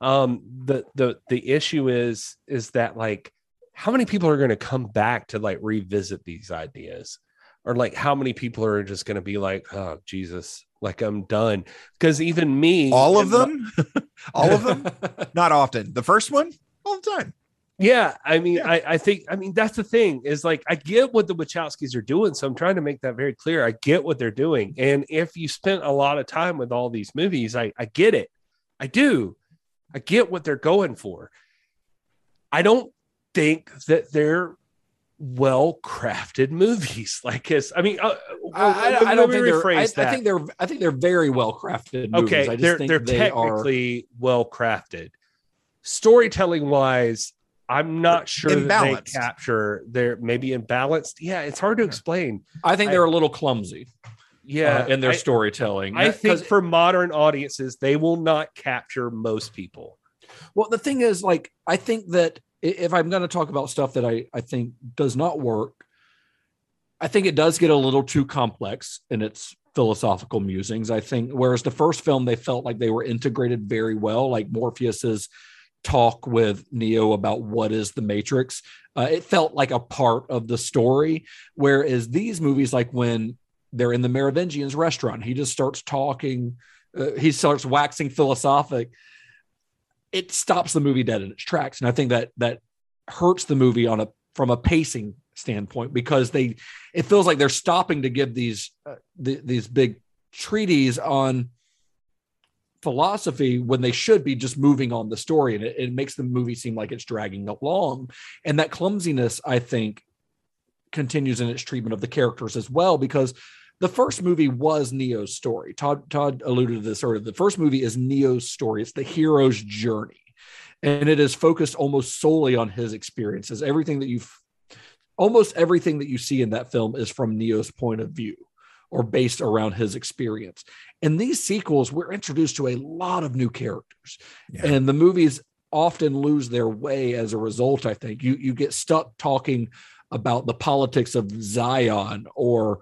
Um, the the the issue is, is that like, how many people are going to come back to like revisit these ideas, or like how many people are just going to be like, oh Jesus, like I'm done. Because even me, All of and my- them, all of them, not often. The first one, all the time. Yeah, I mean, Yeah. I, I think, I mean, that's the thing is like, I get what the Wachowskis are doing. So I'm trying to make that very clear. I get what they're doing. And if you spent a lot of time with all these movies, I, I get it. I do. I get what they're going for. I don't think that they're well crafted movies. Like, as I mean, uh, I, I- I don't think they're. I, I think they're. I think they're very well crafted. Movies. okay I they're think they're they are. technically well crafted storytelling wise i'm not sure they capture. They're maybe imbalanced yeah it's hard to explain I think they're a little clumsy. Yeah uh, in their I, storytelling. I That- think 'cause- for modern audiences they will not capture most people Well, the thing is, like, I think that if I'm going to talk about stuff that I, I think does not work, I think it does get a little too complex in its philosophical musings. I think, whereas the first film, they felt like they were integrated very well, like Morpheus's talk with Neo about what is the Matrix. Uh, it felt like a part of the story. Whereas these movies, like when they're in the Merovingians restaurant, he just starts talking, uh, he starts waxing philosophic. It stops the movie dead in its tracks. And i think that that hurts the movie on a from a pacing standpoint because they it feels like they're stopping to give these uh, the, these big treaties on philosophy when they should be just moving on the story. And it, it makes the movie seem like it's dragging along. And that clumsiness i think continues in its treatment of the characters as well because the first movie was Neo's story. Todd Todd alluded to this earlier. The first movie is Neo's story. It's the hero's journey, and it is focused almost solely on his experiences. Everything that you, almost everything that you see in that film is from Neo's point of view, or based around his experience. In these sequels, we're introduced to a lot of new characters, Yeah. and the movies often lose their way as a result. I think you you get stuck talking about the politics of Zion or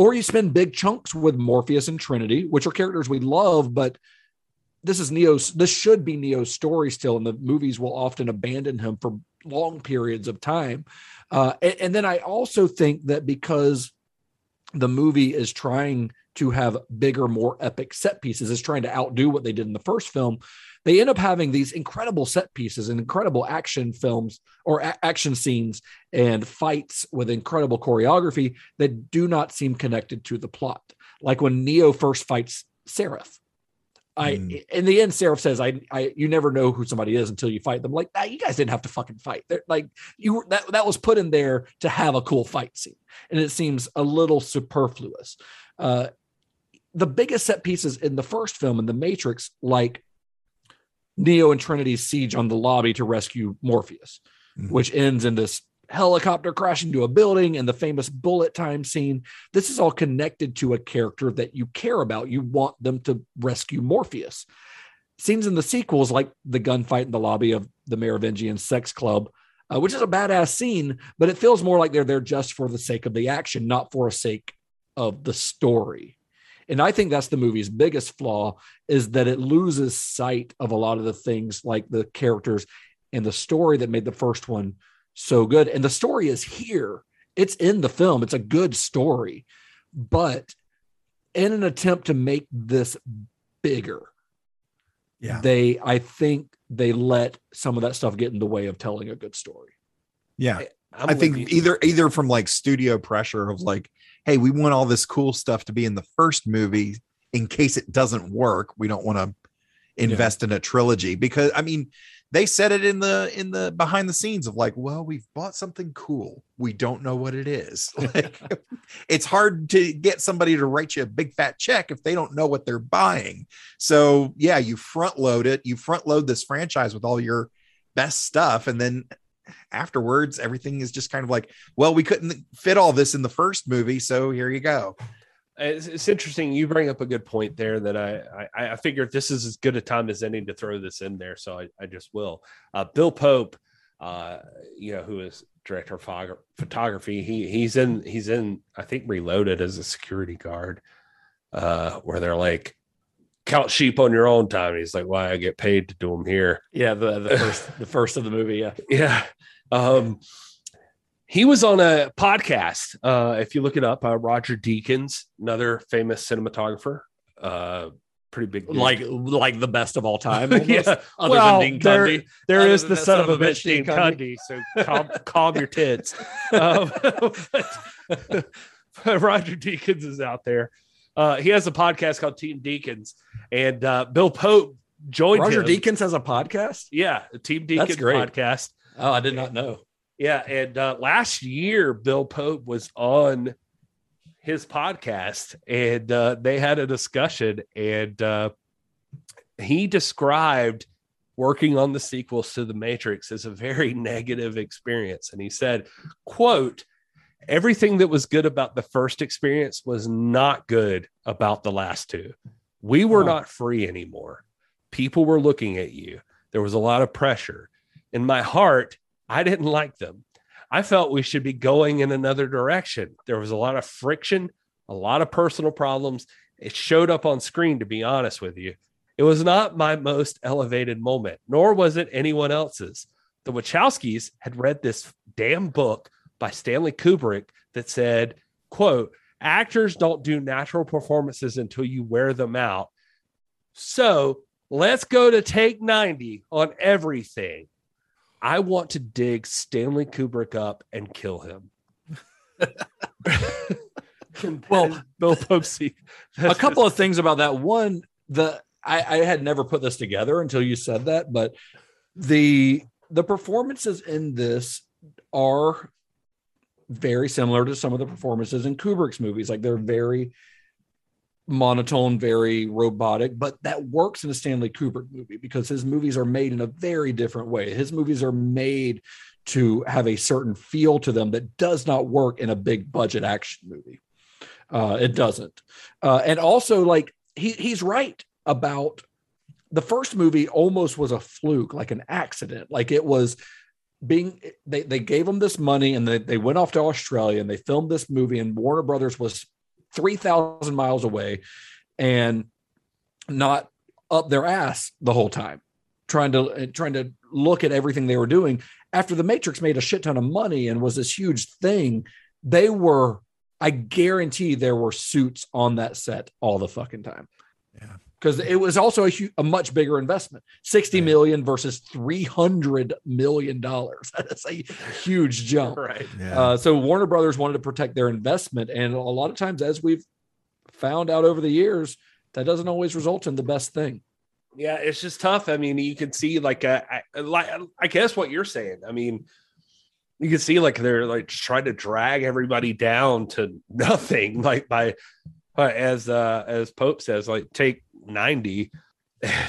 or you spend big chunks with Morpheus and Trinity, which are characters we love, but this is Neo's. This should be Neo's story still, and the movies will often abandon him for long periods of time. Uh, and, and then I also think that because the movie is trying to have bigger, more epic set pieces, is trying to outdo what they did in the first film. They end up having these incredible set pieces and incredible action films or a- action scenes and fights with incredible choreography that do not seem connected to the plot. Like when Neo first fights Seraph. I Mm. in the end, Seraph says, I, I you never know who somebody is until you fight them. Like, nah, you guys didn't have to fucking fight. They're like you were that that was put in there to have a cool fight scene. And it seems a little superfluous. Uh the biggest set pieces in the first film in the Matrix, like Neo and Trinity's siege on the lobby to rescue Morpheus, Mhm. which ends in this helicopter crashing to a building and the famous bullet time scene. This is all connected to a character that you care about. You want them to rescue Morpheus. Scenes in the sequels, like the gunfight in the lobby of the Merovingian sex club, uh, which is a badass scene, but it feels more like they're there just for the sake of the action, not for a sake of the story. And I think that's the movie's biggest flaw is that it loses sight of a lot of the things like the characters and the story that made the first one so good. And the story is here. It's in the film. It's a good story. But in an attempt to make this bigger, Yeah. they I think they let some of that stuff get in the way of telling a good story. Yeah. I'm I think either either from like studio pressure of like, hey, we want all this cool stuff to be in the first movie in case it doesn't work. We don't want to invest in a trilogy because I mean, they said it in the in the behind the scenes of like, well, we've bought something cool. We don't know what it is. Like, it's hard to get somebody to write you a big fat check if they don't know what they're buying. So yeah, you front load it. You front load this franchise with all your best stuff, and then afterwards everything is just kind of like well we couldn't fit all this in the first movie so here you go. It's, it's interesting you bring up a good point there that I, I i figured this is as good a time as any to throw this in there so i, I just will. Uh, bill pope uh you know who is director of photography he he's in he's in i think reloaded as a security guard uh where they're like count sheep on your own time he's like why i get paid to do them here Yeah, the, the first the first of the movie. Yeah. yeah. Um, he was on a podcast. Uh, if you look it up, uh, Roger Deakins, another famous cinematographer, uh, pretty big. dude. like like the best of all time. almost, yeah. other well, than Dean there, Cundey. there is the son of a bitch, Dean Cundey. Cundey. So calm, calm your tits. Um, but, but Roger Deakins is out there. Uh, he has a podcast called Team Deakins, and uh, Bill Pope joined Roger him. Deakins has a podcast. Yeah, the Team That's Deakins great. podcast. Oh, I did not know. Yeah, and uh, last year Bill Pope was on his podcast, and uh, they had a discussion, and uh, he described working on the sequels to the Matrix as a very negative experience, and he said, "quote." Everything that was good about the first experience was not good about the last two. We were Oh. not free anymore. People were looking at you. There was a lot of pressure. In my heart, I didn't like them. I felt we should be going in another direction. There was a lot of friction, a lot of personal problems. It showed up on screen, to be honest with you. It was not my most elevated moment, nor was it anyone else's. The Wachowskis had read this damn book by Stanley Kubrick that said, quote, actors don't do natural performances until you wear them out. So let's go to take 90 on everything. I want to dig Stanley Kubrick up and kill him. Well, Bill Popesy. a couple of things about that. One, the I, I had never put this together until you said that, but the the performances in this are very similar to some of the performances in Kubrick's movies. Like they're very monotone, very robotic, but that works in a Stanley Kubrick movie because his movies are made in a very different way. His movies are made to have a certain feel to them that does not work in a big budget action movie. Uh, it doesn't. Uh, and also, like he he's right about the first movie almost was a fluke, like an accident. Like it was being they they gave them this money and they, they went off to Australia and they filmed this movie and Warner Brothers was 3,000 miles away and not up their ass the whole time trying to trying to look at everything they were doing after the matrix made a shit ton of money and was this huge thing they were i guarantee there were suits on that set all the fucking time Yeah. Because it was also a, hu- a much bigger investment 60 million versus 300 million dollars that's a huge jump right. Yeah. uh, so Warner Brothers wanted to protect their investment, and a lot of times, as we've found out over the years, that doesn't always result in the best thing. Yeah, it's just tough. I mean, you can see like uh, I, like I guess what you're saying. I mean, you can see like they're like trying to drag everybody down to nothing. Like by uh, as uh as Pope says, like take ninety.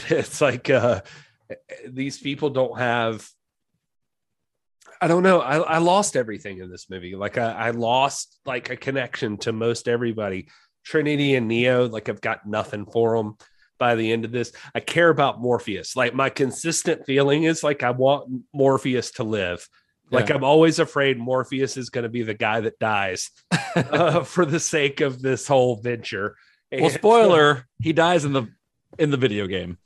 It's like uh these people don't have. I don't know. I, I lost everything in this movie. Like I, I lost like a connection to most everybody. Trinity and Neo, like I've got nothing for them by the end of this. I care about Morpheus. Like my consistent feeling is like I want Morpheus to live. Like Yeah. I'm always afraid Morpheus is going to be the guy that dies uh, for the sake of this whole venture. Well, spoiler: he dies in the in the video game,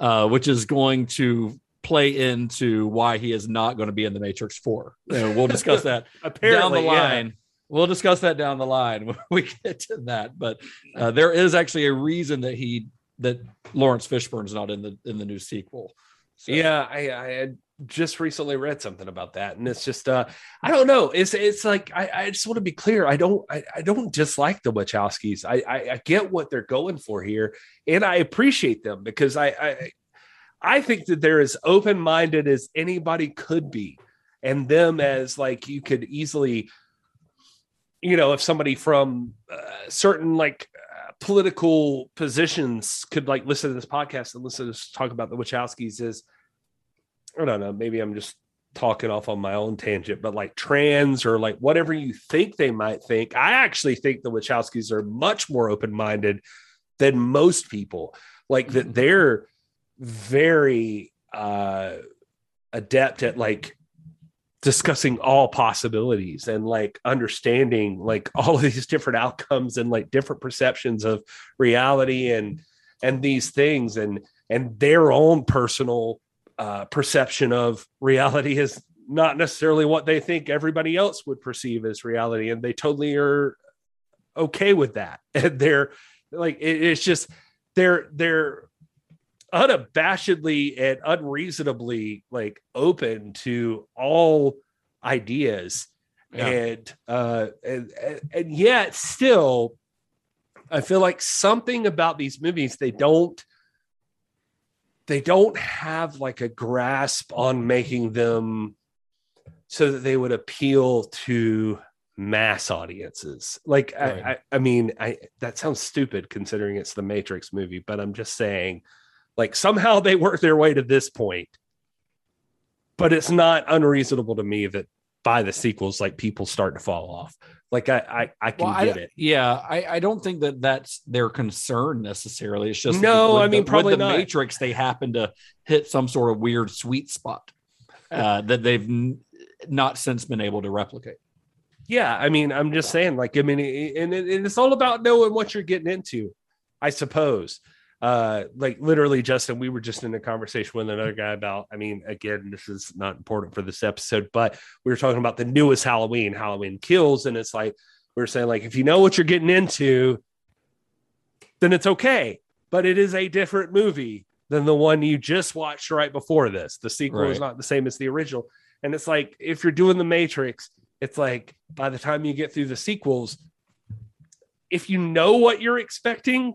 uh, which is going to play into why he is not going to be in the Matrix Four. We'll discuss that apparently down the yeah. line. We'll discuss that down the line when we get to that. But uh, there is actually a reason that he that Laurence Fishburne's not in the in the new sequel. So- Yeah, I, I had just recently read something about that, and it's just uh, I don't know. It's it's like I, I just want to be clear. I don't I, I don't dislike the Wachowskis. I, I I get what they're going for here, and I appreciate them because I I I think that they're as open minded as anybody could be, and them as like you could easily, you know, if somebody from uh, certain like uh, political positions could like listen to this podcast and listen to us talk about the Wachowskis is I don't know, maybe I'm just talking off on my own tangent, but like trans or like whatever you think they might think, I actually think the Wachowskis are much more open minded than most people. Like that they're very uh adept at like discussing all possibilities and like understanding like all of these different outcomes and like different perceptions of reality and and these things and and their own personal uh, perception of reality is not necessarily what they think everybody else would perceive as reality and they totally are okay with that and they're like it- it's just they're they're unabashedly and unreasonably like open to all ideas Yeah. and uh and, and and yet still i feel like something about these movies they don't they don't have like a grasp on making them so that they would appeal to mass audiences like Right. I, I i mean i that sounds stupid considering it's the matrix movie but i'm just saying like somehow they work their way to this point but it's not unreasonable to me that by the sequels like people start to fall off like i i, I can Well, I, get it yeah, I, I don't think that that's their concern necessarily. It's just No, with I mean, the, probably the not. Matrix, they happen to hit some sort of weird sweet spot uh, that they've n- not since been able to replicate. yeah i mean i'm just saying like i mean and, and it's all about knowing what you're getting into i suppose uh like literally justin we were just in a conversation with another guy about i mean again this is not important for this episode but we were talking about the newest halloween halloween kills and it's like we're saying like if you know what you're getting into then it's okay but it is a different movie than the one you just watched right before this. The sequel is not the same as the original. And it's like if you're doing the matrix it's like by the time you get through the sequels if you know what you're expecting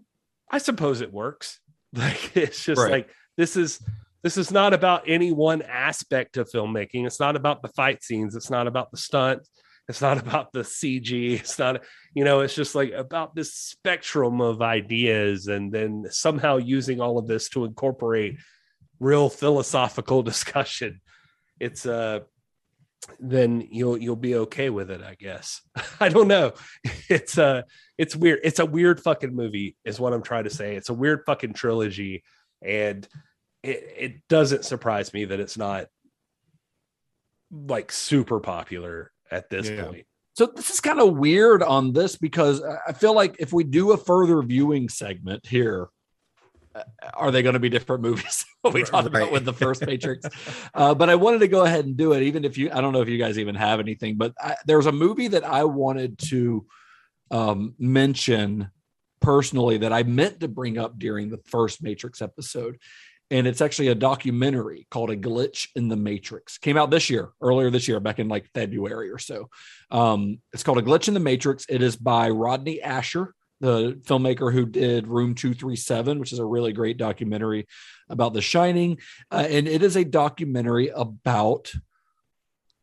i suppose it works. Like it's just Right. like this is this is not about any one aspect of filmmaking. It's not about the fight scenes. It's not about the stunts. It's not about the cg it's not you know it's just like about this spectrum of ideas and then somehow using all of this to incorporate real philosophical discussion. It's uh then you'll you'll be okay with it i guess. I don't know. It's uh it's weird. It's a weird fucking movie is what i'm trying to say. It's a weird fucking trilogy and it, it doesn't surprise me that it's not like super popular at this Yeah. point. So this is kind of weird on this because I- feel like if we do a further viewing segment here, are they going to be different movies? what we talked about with the first Matrix. uh, but I wanted to go ahead and do it, even if you, I don't know if you guys even have anything, but I, there's a movie that I wanted to um, mention personally that I meant to bring up during the first Matrix episode. And it's actually a documentary called A Glitch in the Matrix. Came out this year, earlier this year, back in like February or so. Um, it's called A Glitch in the Matrix. It is by Rodney Ascher, the filmmaker who did Room 237, which is a really great documentary about The Shining. Uh, and it is a documentary about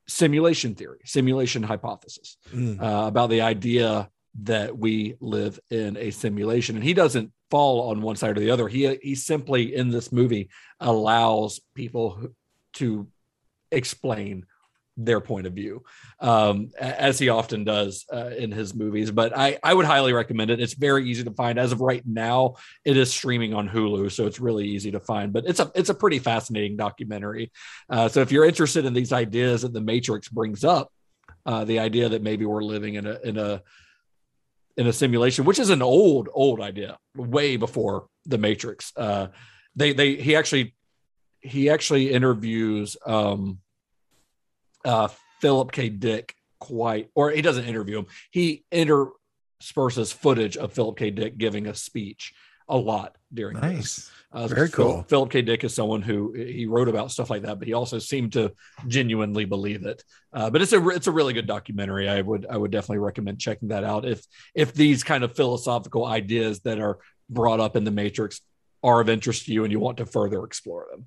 simulation theory, simulation hypothesis, Mm. uh, about the idea that we live in a simulation. And he doesn't fall on one side or the other. He he simply in this movie allows people to explain their point of view, um, as he often does uh, in his movies. But I, I would highly recommend it. It's very easy to find. As of right now, it is streaming on Hulu, so it's really easy to find. But it's a it's a pretty fascinating documentary. Uh, so if you're interested in these ideas that the Matrix brings up, uh, the idea that maybe we're living in a in a in a simulation, which is an old old idea, way before the Matrix. Uh, they they he actually he actually interviews um, uh, Philip K. Dick quite, or he doesn't interview him. He intersperses footage of Philip K. Dick giving a speech a lot during this. Nice. Uh, Very Phil- cool. Philip K. Dick is someone who he wrote about stuff like that, but he also seemed to genuinely believe it. Uh, but it's a it's a really good documentary. I would I would definitely recommend checking that out if if these kind of philosophical ideas that are brought up in the Matrix are of interest to you and you want to further explore them.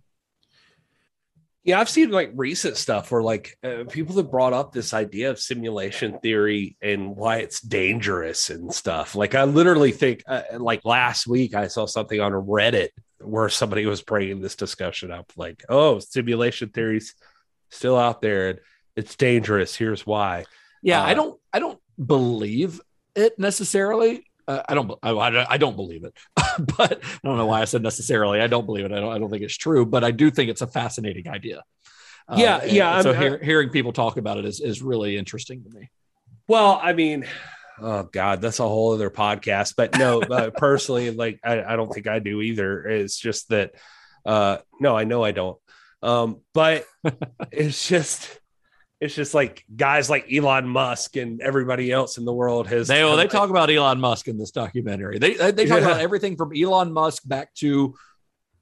Yeah, I've seen like recent stuff where like uh, people have brought up this idea of simulation theory and why it's dangerous and stuff. Like I literally think uh, like last week I saw something on Reddit where somebody was bringing this discussion up like, "Oh, simulation theories still out there and it's dangerous. Here's why." Yeah, Uh, I don't I don't believe it necessarily. Uh, I don't I, I don't believe it, but I don't know why I said necessarily. I don't believe it. I don't I don't think it's true, but I do think it's a fascinating idea. Uh, Yeah, and- yeah, So hear, hearing people talk about it is is really interesting to me. Well, I mean, oh god, that's a whole other podcast. But no, uh, personally, like I, I don't think I do either. It's just that, uh, no, I know I don't. Um, but it's just, it's just like guys like Elon Musk and everybody else in the world has. They well, they talk about Elon Musk in this documentary. They they, they talk Yeah. about everything from Elon Musk back to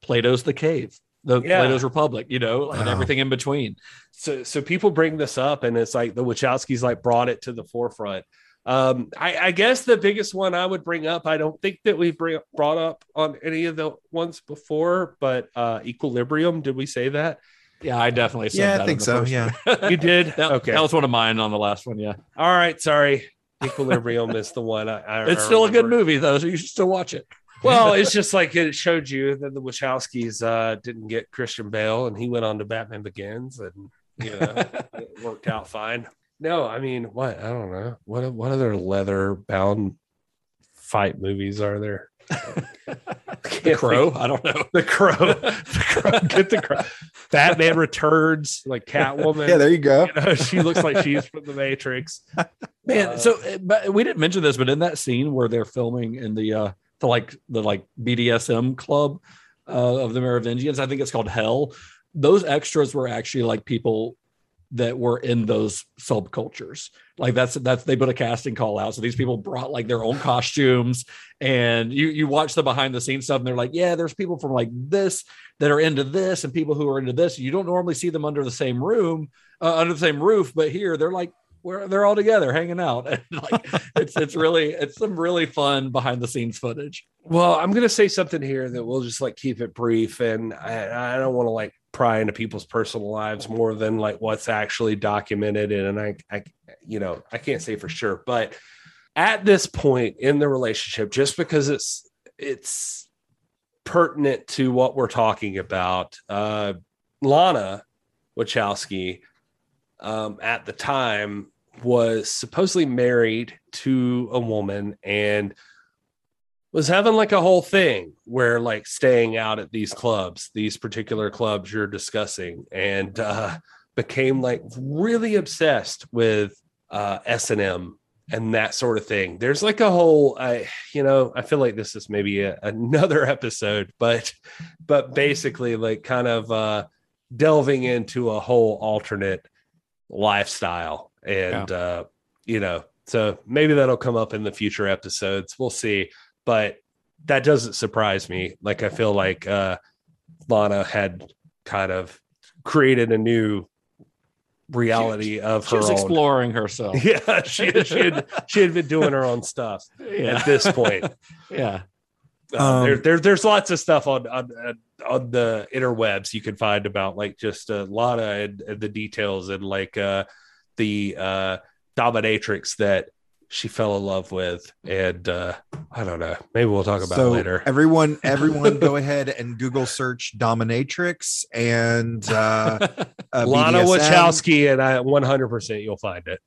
Plato's The Cave, the Yeah. Plato's Republic, you know, and everything in between. so so people bring this up and it's like the Wachowskis like brought it to the forefront. Um, I, I guess the biggest one I would bring up, I don't think that we've bring, brought up on any of the ones before, but uh Equilibrium, did we say that? Yeah, I definitely said Yeah, that I think so. Yeah. You did? that, okay. that was one of mine on the last one. Yeah, All right, sorry. Equilibrium is the one I, I it's still a good movie though, so you should still watch it. Well, it's just like it showed you that the Wachowskis uh, didn't get Christian Bale, and he went on to Batman Begins, and you know it worked out fine. No, I mean, what I don't know. What what other leather bound fight movies are there? The Crow. I don't know. The Crow. the Crow. Get the Crow. Batman Returns, like Catwoman. Yeah, there you go. You know, she looks like she's from the Matrix. Man, Uh, so uh, but we didn't mention this, but in that scene where they're filming in the uh the like the like BDSM club uh, of the Merovingians, I think it's called Hell. Those extras were actually like people that were in those subcultures. Like that's that's they put a casting call out. So these people brought like their own costumes, and you you watch the behind the scenes stuff, and they're like, yeah, there's people from like this that are into this, and people who are into this. You don't normally see them under the same room, uh, under the same roof, but here they're like where they're all together hanging out and like it's it's really it's some really fun behind the scenes footage Well, I'm gonna say something here that we'll just like keep it brief, and I, I don't want to like pry into people's personal lives more than like what's actually documented. And I, I, you know, I can't say for sure, but at this point in the relationship, just because it's it's pertinent to what we're talking about, uh, Lana Wachowski, um, at the time was supposedly married to a woman and was having like a whole thing where like staying out at these clubs, these particular clubs you're discussing, and uh, became like really obsessed with uh, S and M and that sort of thing. There's like a whole, I you know, I feel like this is maybe a, another episode, but but basically like kind of uh, delving into a whole alternate lifestyle and uh, you know, so maybe that'll come up in the future episodes. We'll see but that doesn't surprise me. Like I feel like uh Lana had kind of created a new reality of she her was own. exploring herself Yeah, she, she had she had been doing her own stuff yeah at this point. yeah Uh, Um, there, there, there's lots of stuff on, on on the interwebs you can find about like just a lot of and, and the details and like uh the uh dominatrix that she fell in love with and uh i don't know. Maybe we'll talk about it so later. everyone, everyone, go ahead and Google search dominatrix and uh, uh, lana BDSM. wachowski and i 100% you'll find it.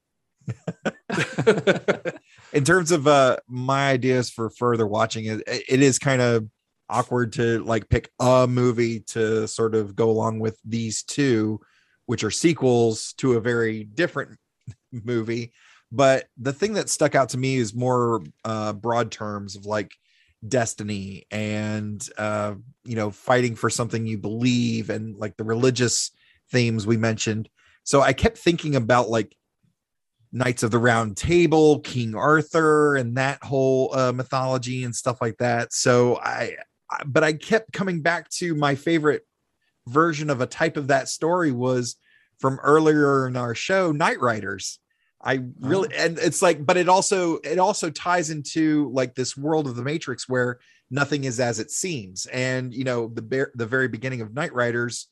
In terms of uh my ideas for further watching it it is kind of awkward to like pick a movie to sort of go along with these two which are sequels to a very different movie but the thing that stuck out to me is more uh broad terms of like destiny and uh you know fighting for something you believe and like the religious themes we mentioned so i kept thinking about like Knights of the Round Table, King Arthur, and that whole uh, mythology and stuff like that. So I, I, but I kept coming back to my favorite version of a type of that story was from earlier in our show, Knightriders. I really, and it's like, but it also, it also ties into like this world of the Matrix where nothing is as it seems. And, you know, the, bear, the very beginning of Knightriders,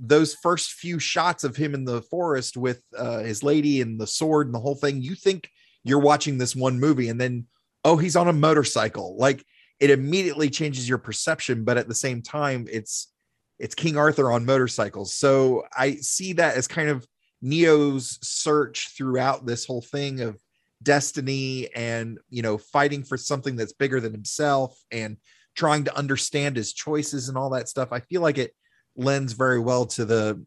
those first few shots of him in the forest with uh, his lady and the sword and the whole thing, you think you're watching this one movie, and then oh, he's on a motorcycle. Like it immediately changes your perception, but at the same time, it's it's King Arthur on motorcycles. So I see that as kind of Neo's search throughout this whole thing of destiny and you know fighting for something that's bigger than himself and trying to understand his choices and all that stuff. I feel like it lends very well to the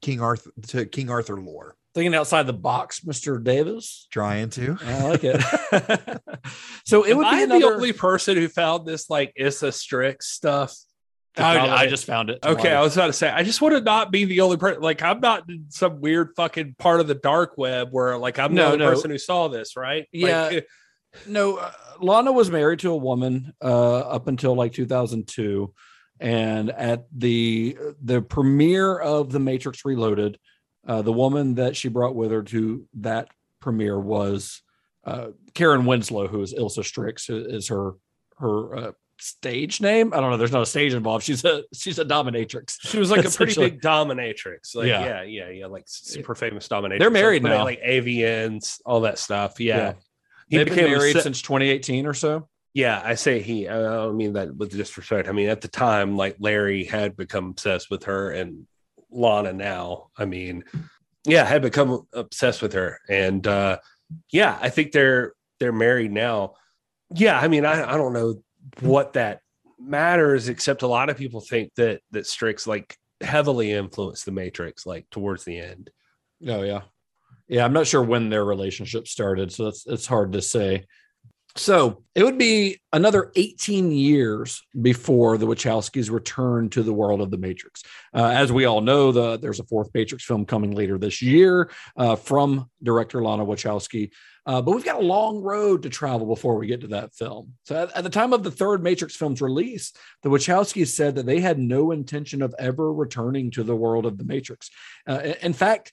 King Arthur to King Arthur lore. thinking outside the box mr davis Trying to. i like it so it Am would be I another the only person who found this like Ilsa Strix stuff to I, I just found it. Okay, I was about to say, I just want to not be the only person. Like, I'm not in some weird fucking part of the dark web where, like, I'm the No, only no. person who saw this, right? Yeah. Like, no, uh, Lana was married to a woman uh, up until like 2002, and at the the premiere of The Matrix Reloaded, uh, the woman that she brought with her to that premiere was uh, Karin Winslow, who is Ilsa Strix, who is her her uh, stage name. I don't know. There's not a stage involved. She's a she's a dominatrix. she was like a pretty big dominatrix. Like, Yeah. yeah, yeah, yeah, like super famous dominatrix. They're married like, now. like AVNs, all that stuff. Yeah. Yeah. He They've became married obse- since 2018 or so. Yeah, I say he. I don't mean that with disrespect. I mean at the time, like Larry had become obsessed with her, and Lana now. I mean, yeah, had become obsessed with her, and uh yeah, I think they're they're married now. Yeah, I mean, I I don't know what that matters, except a lot of people think that that Strix like heavily influenced the Matrix, like towards the end. Oh yeah, yeah. I'm not sure when their relationship started, so it's it's hard to say. So it would be another 18 years before the Wachowskis return to the world of the Matrix. Uh, as we all know, the there's a fourth Matrix film coming later this year uh, from director Lana Wachowski. Uh, but we've got a long road to travel before we get to that film. So at, at the time of the third Matrix film's release, the Wachowskis said that they had no intention of ever returning to the world of the Matrix. Uh, in fact,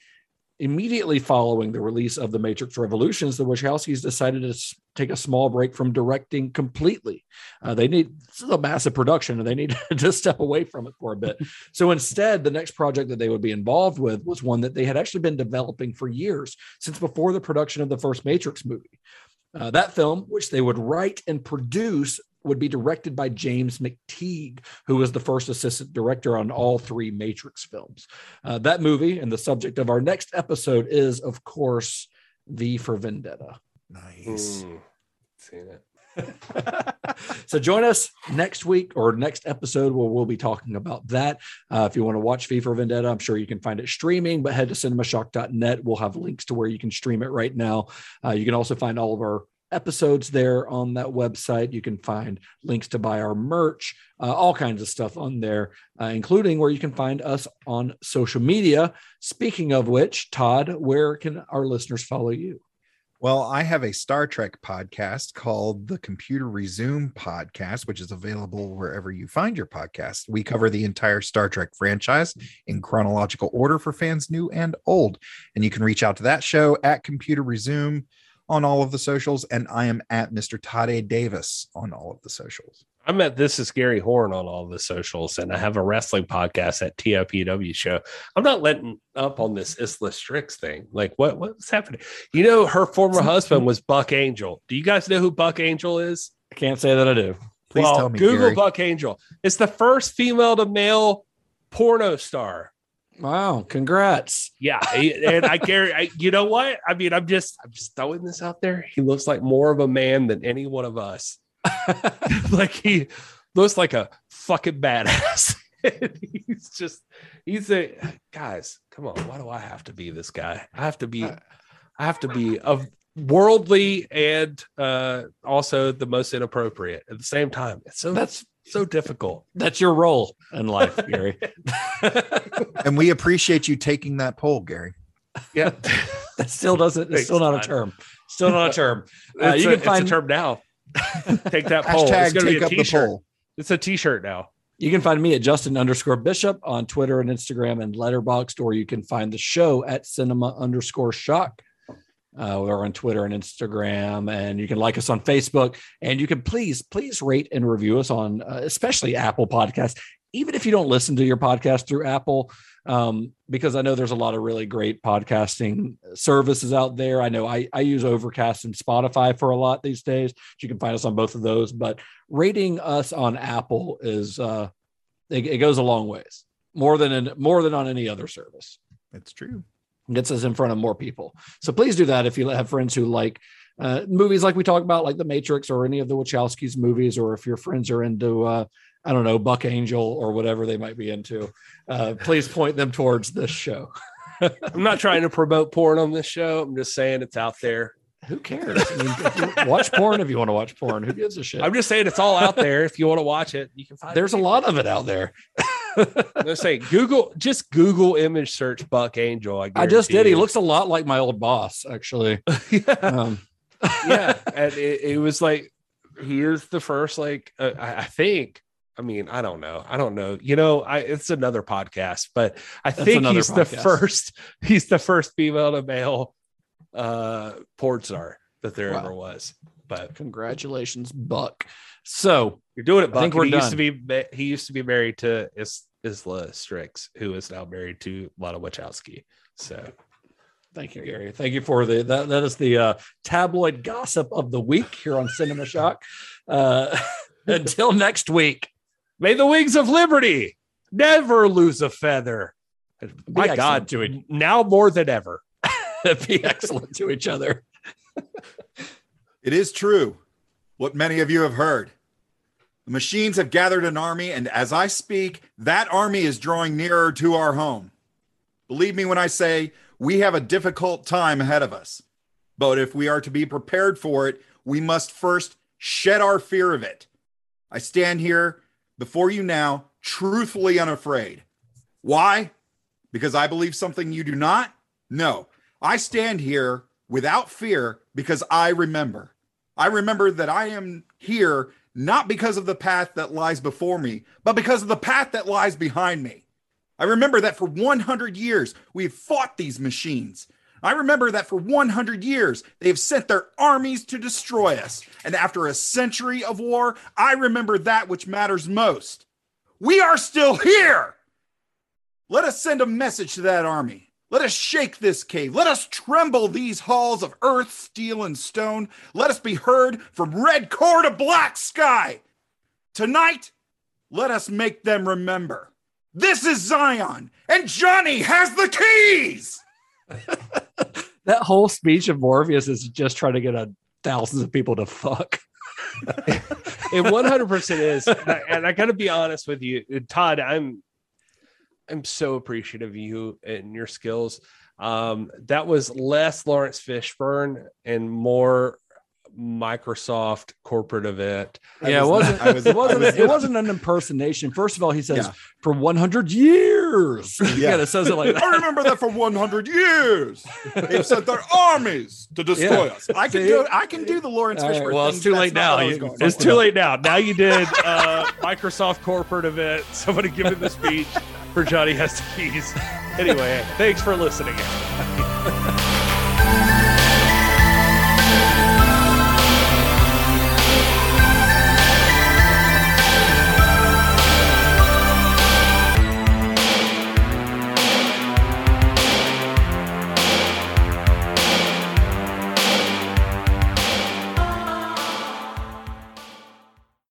immediately following the release of the Matrix Revolutions, the Wachowskis decided to take a small break from directing completely. Uh, they need this is a massive production, and they need to step away from it for a bit. So instead, the next project that they would be involved with was one that they had actually been developing for years, since before the production of the first Matrix movie. Uh, that film, which they would write and produce, would be directed by James McTeigue, who was the first assistant director on all three Matrix films. Uh, that movie and the subject of our next episode is, of course, V for Vendetta. Nice. Hmm. Seen it. so join us next week or next episode where we'll be talking about that. Uh, if you want to watch V for Vendetta, I'm sure you can find it streaming, but head to cinemashock.net. We'll have links to where you can stream it right now. Uh, you can also find all of our episodes there on that website. You can find links to buy our merch, uh, all kinds of stuff on there, uh, including where you can find us on social media. Speaking of which, Todd, where can our listeners follow you? Well, I have a Star Trek podcast called the Computer Resume Podcast, which is available wherever you find your podcast. We cover the entire Star Trek franchise in chronological order for fans new and old. And you can reach out to that show at Computer Resume on all of the socials. And I am at Mr. Todd A. Davis on all of the socials. I'm at This is Gary Horn on all the socials, and I have a wrestling podcast at TIPW Show. I'm not letting up on this Ilsa Strix thing. Like, what what's happening? You know, her former husband was Buck Angel. Do you guys know who Buck Angel is? I can't say that I do. Please Well, tell me, Google Gary. Buck Angel. It's the first female to male porno star. Wow, congrats. Yeah, and I Gary, you know what? I mean, I'm just I'm just throwing this out there. He looks like more of a man than any one of us. like he looks like a fucking badass. he's just he's a guys. Come on, why do I have to be this guy? I have to be I have to be of worldly and uh also the most inappropriate at the same time. So That's so difficult. that's your role in life, Gary. And we appreciate you taking that poll, Gary. Yeah. that still doesn't. It's still not a term. Still not a term. Uh, It's you a- can it's find a term now. Take that poll. Hashtag It's gonna be take a up the t-shirt. poll. It's a t-shirt now. you can find me at Justin underscore Bishop on Twitter and Instagram and Letterboxd, or you can find the show at Cinema underscore Shock. Uh, we're on Twitter and Instagram, and you can like us on Facebook. And you can please, please rate and review us on, uh, especially Apple Podcasts. Even if you don't listen to your podcast through Apple, um, because I know there's a lot of really great podcasting services out there. I know I, I use Overcast and Spotify for a lot these days. You can find us on both of those, but rating us on Apple is uh, it, it goes a long ways more than in, more than on any other service. It's true. Gets us in front of more people. So please do that if you have friends who like uh, movies like we talk about, like The Matrix or any of the Wachowskis movies, or if your friends are into uh, I don't know Buck Angel or whatever they might be into. Uh, please point them towards this show. I'm not trying to promote porn on this show. I'm just saying it's out there. Who cares? I mean, watch porn if you want to watch porn. Who gives a shit? I'm just saying it's all out there. If you want to watch it, you can find. There's a lot of it out there. Let's say Google, just Google image search Buck Angel. I, I just did. He looks a lot like my old boss, actually. yeah, Um, yeah. And it, it was like he is the first. Like uh, I, I think. I mean, I don't know. I don't know. You know, I it's another podcast, but I That's think he's the first. He's the first female to male uh porn star that there Wow. ever was. But congratulations, Buck. So You're doing it, I Buck. think we're he used to be he used to be married to Is, Ilsa Strix, who is now married to Lana Wachowski. So Thank you, Gary. Thank you for the that. That is the uh, tabloid gossip of the week here on Cinema Shock. Uh, until next week, may the wings of liberty never lose a feather. My excellent God, to it. now more than ever. be excellent to each other. It is true what many of you have heard. The machines have gathered an army, and as I speak, that army is drawing nearer to our home. Believe me when I say we have a difficult time ahead of us. But if we are to be prepared for it, we must first shed our fear of it. I stand here before you now, truthfully unafraid. Why? Because I believe something you do not? No. I stand here without fear because I remember. I remember that I am here not because of the path that lies before me, but because of the path that lies behind me. I remember that for 100 years we have fought these machines. I remember that for 100 years they have sent their armies to destroy us. And after a century of war, I remember that which matters most. We are still here. Let us send a message to that army. Let us shake this cave. Let us tremble these halls of earth, steel, and stone. Let us be heard from red core to black sky. Tonight, let us make them remember. This is Zion, and Johnny has the keys. That whole speech of Morpheus is just trying to get a thousands of people to fuck. It 100% is. And I, and I got to be honest with you, Todd, I'm I'm so appreciative of you and your skills. Um, that was less Laurence Fishburne and more Microsoft corporate event. Yeah, it was- wasn't. I was- it wasn't. Was- it wasn't an impersonation. First of all, he says Yeah. for 100 years. Yeah, Yeah. it says it like that. I remember that for 100 years. They've sent their armies to destroy Yeah. us. I can See? do I can do the Laurence All right, Fishburne well, thing, it's too late now. what I was You- It's too late now. Now you did uh, Microsoft corporate event. Somebody giving the speech for Johnny Has the Keys. Anyway, thanks for listening.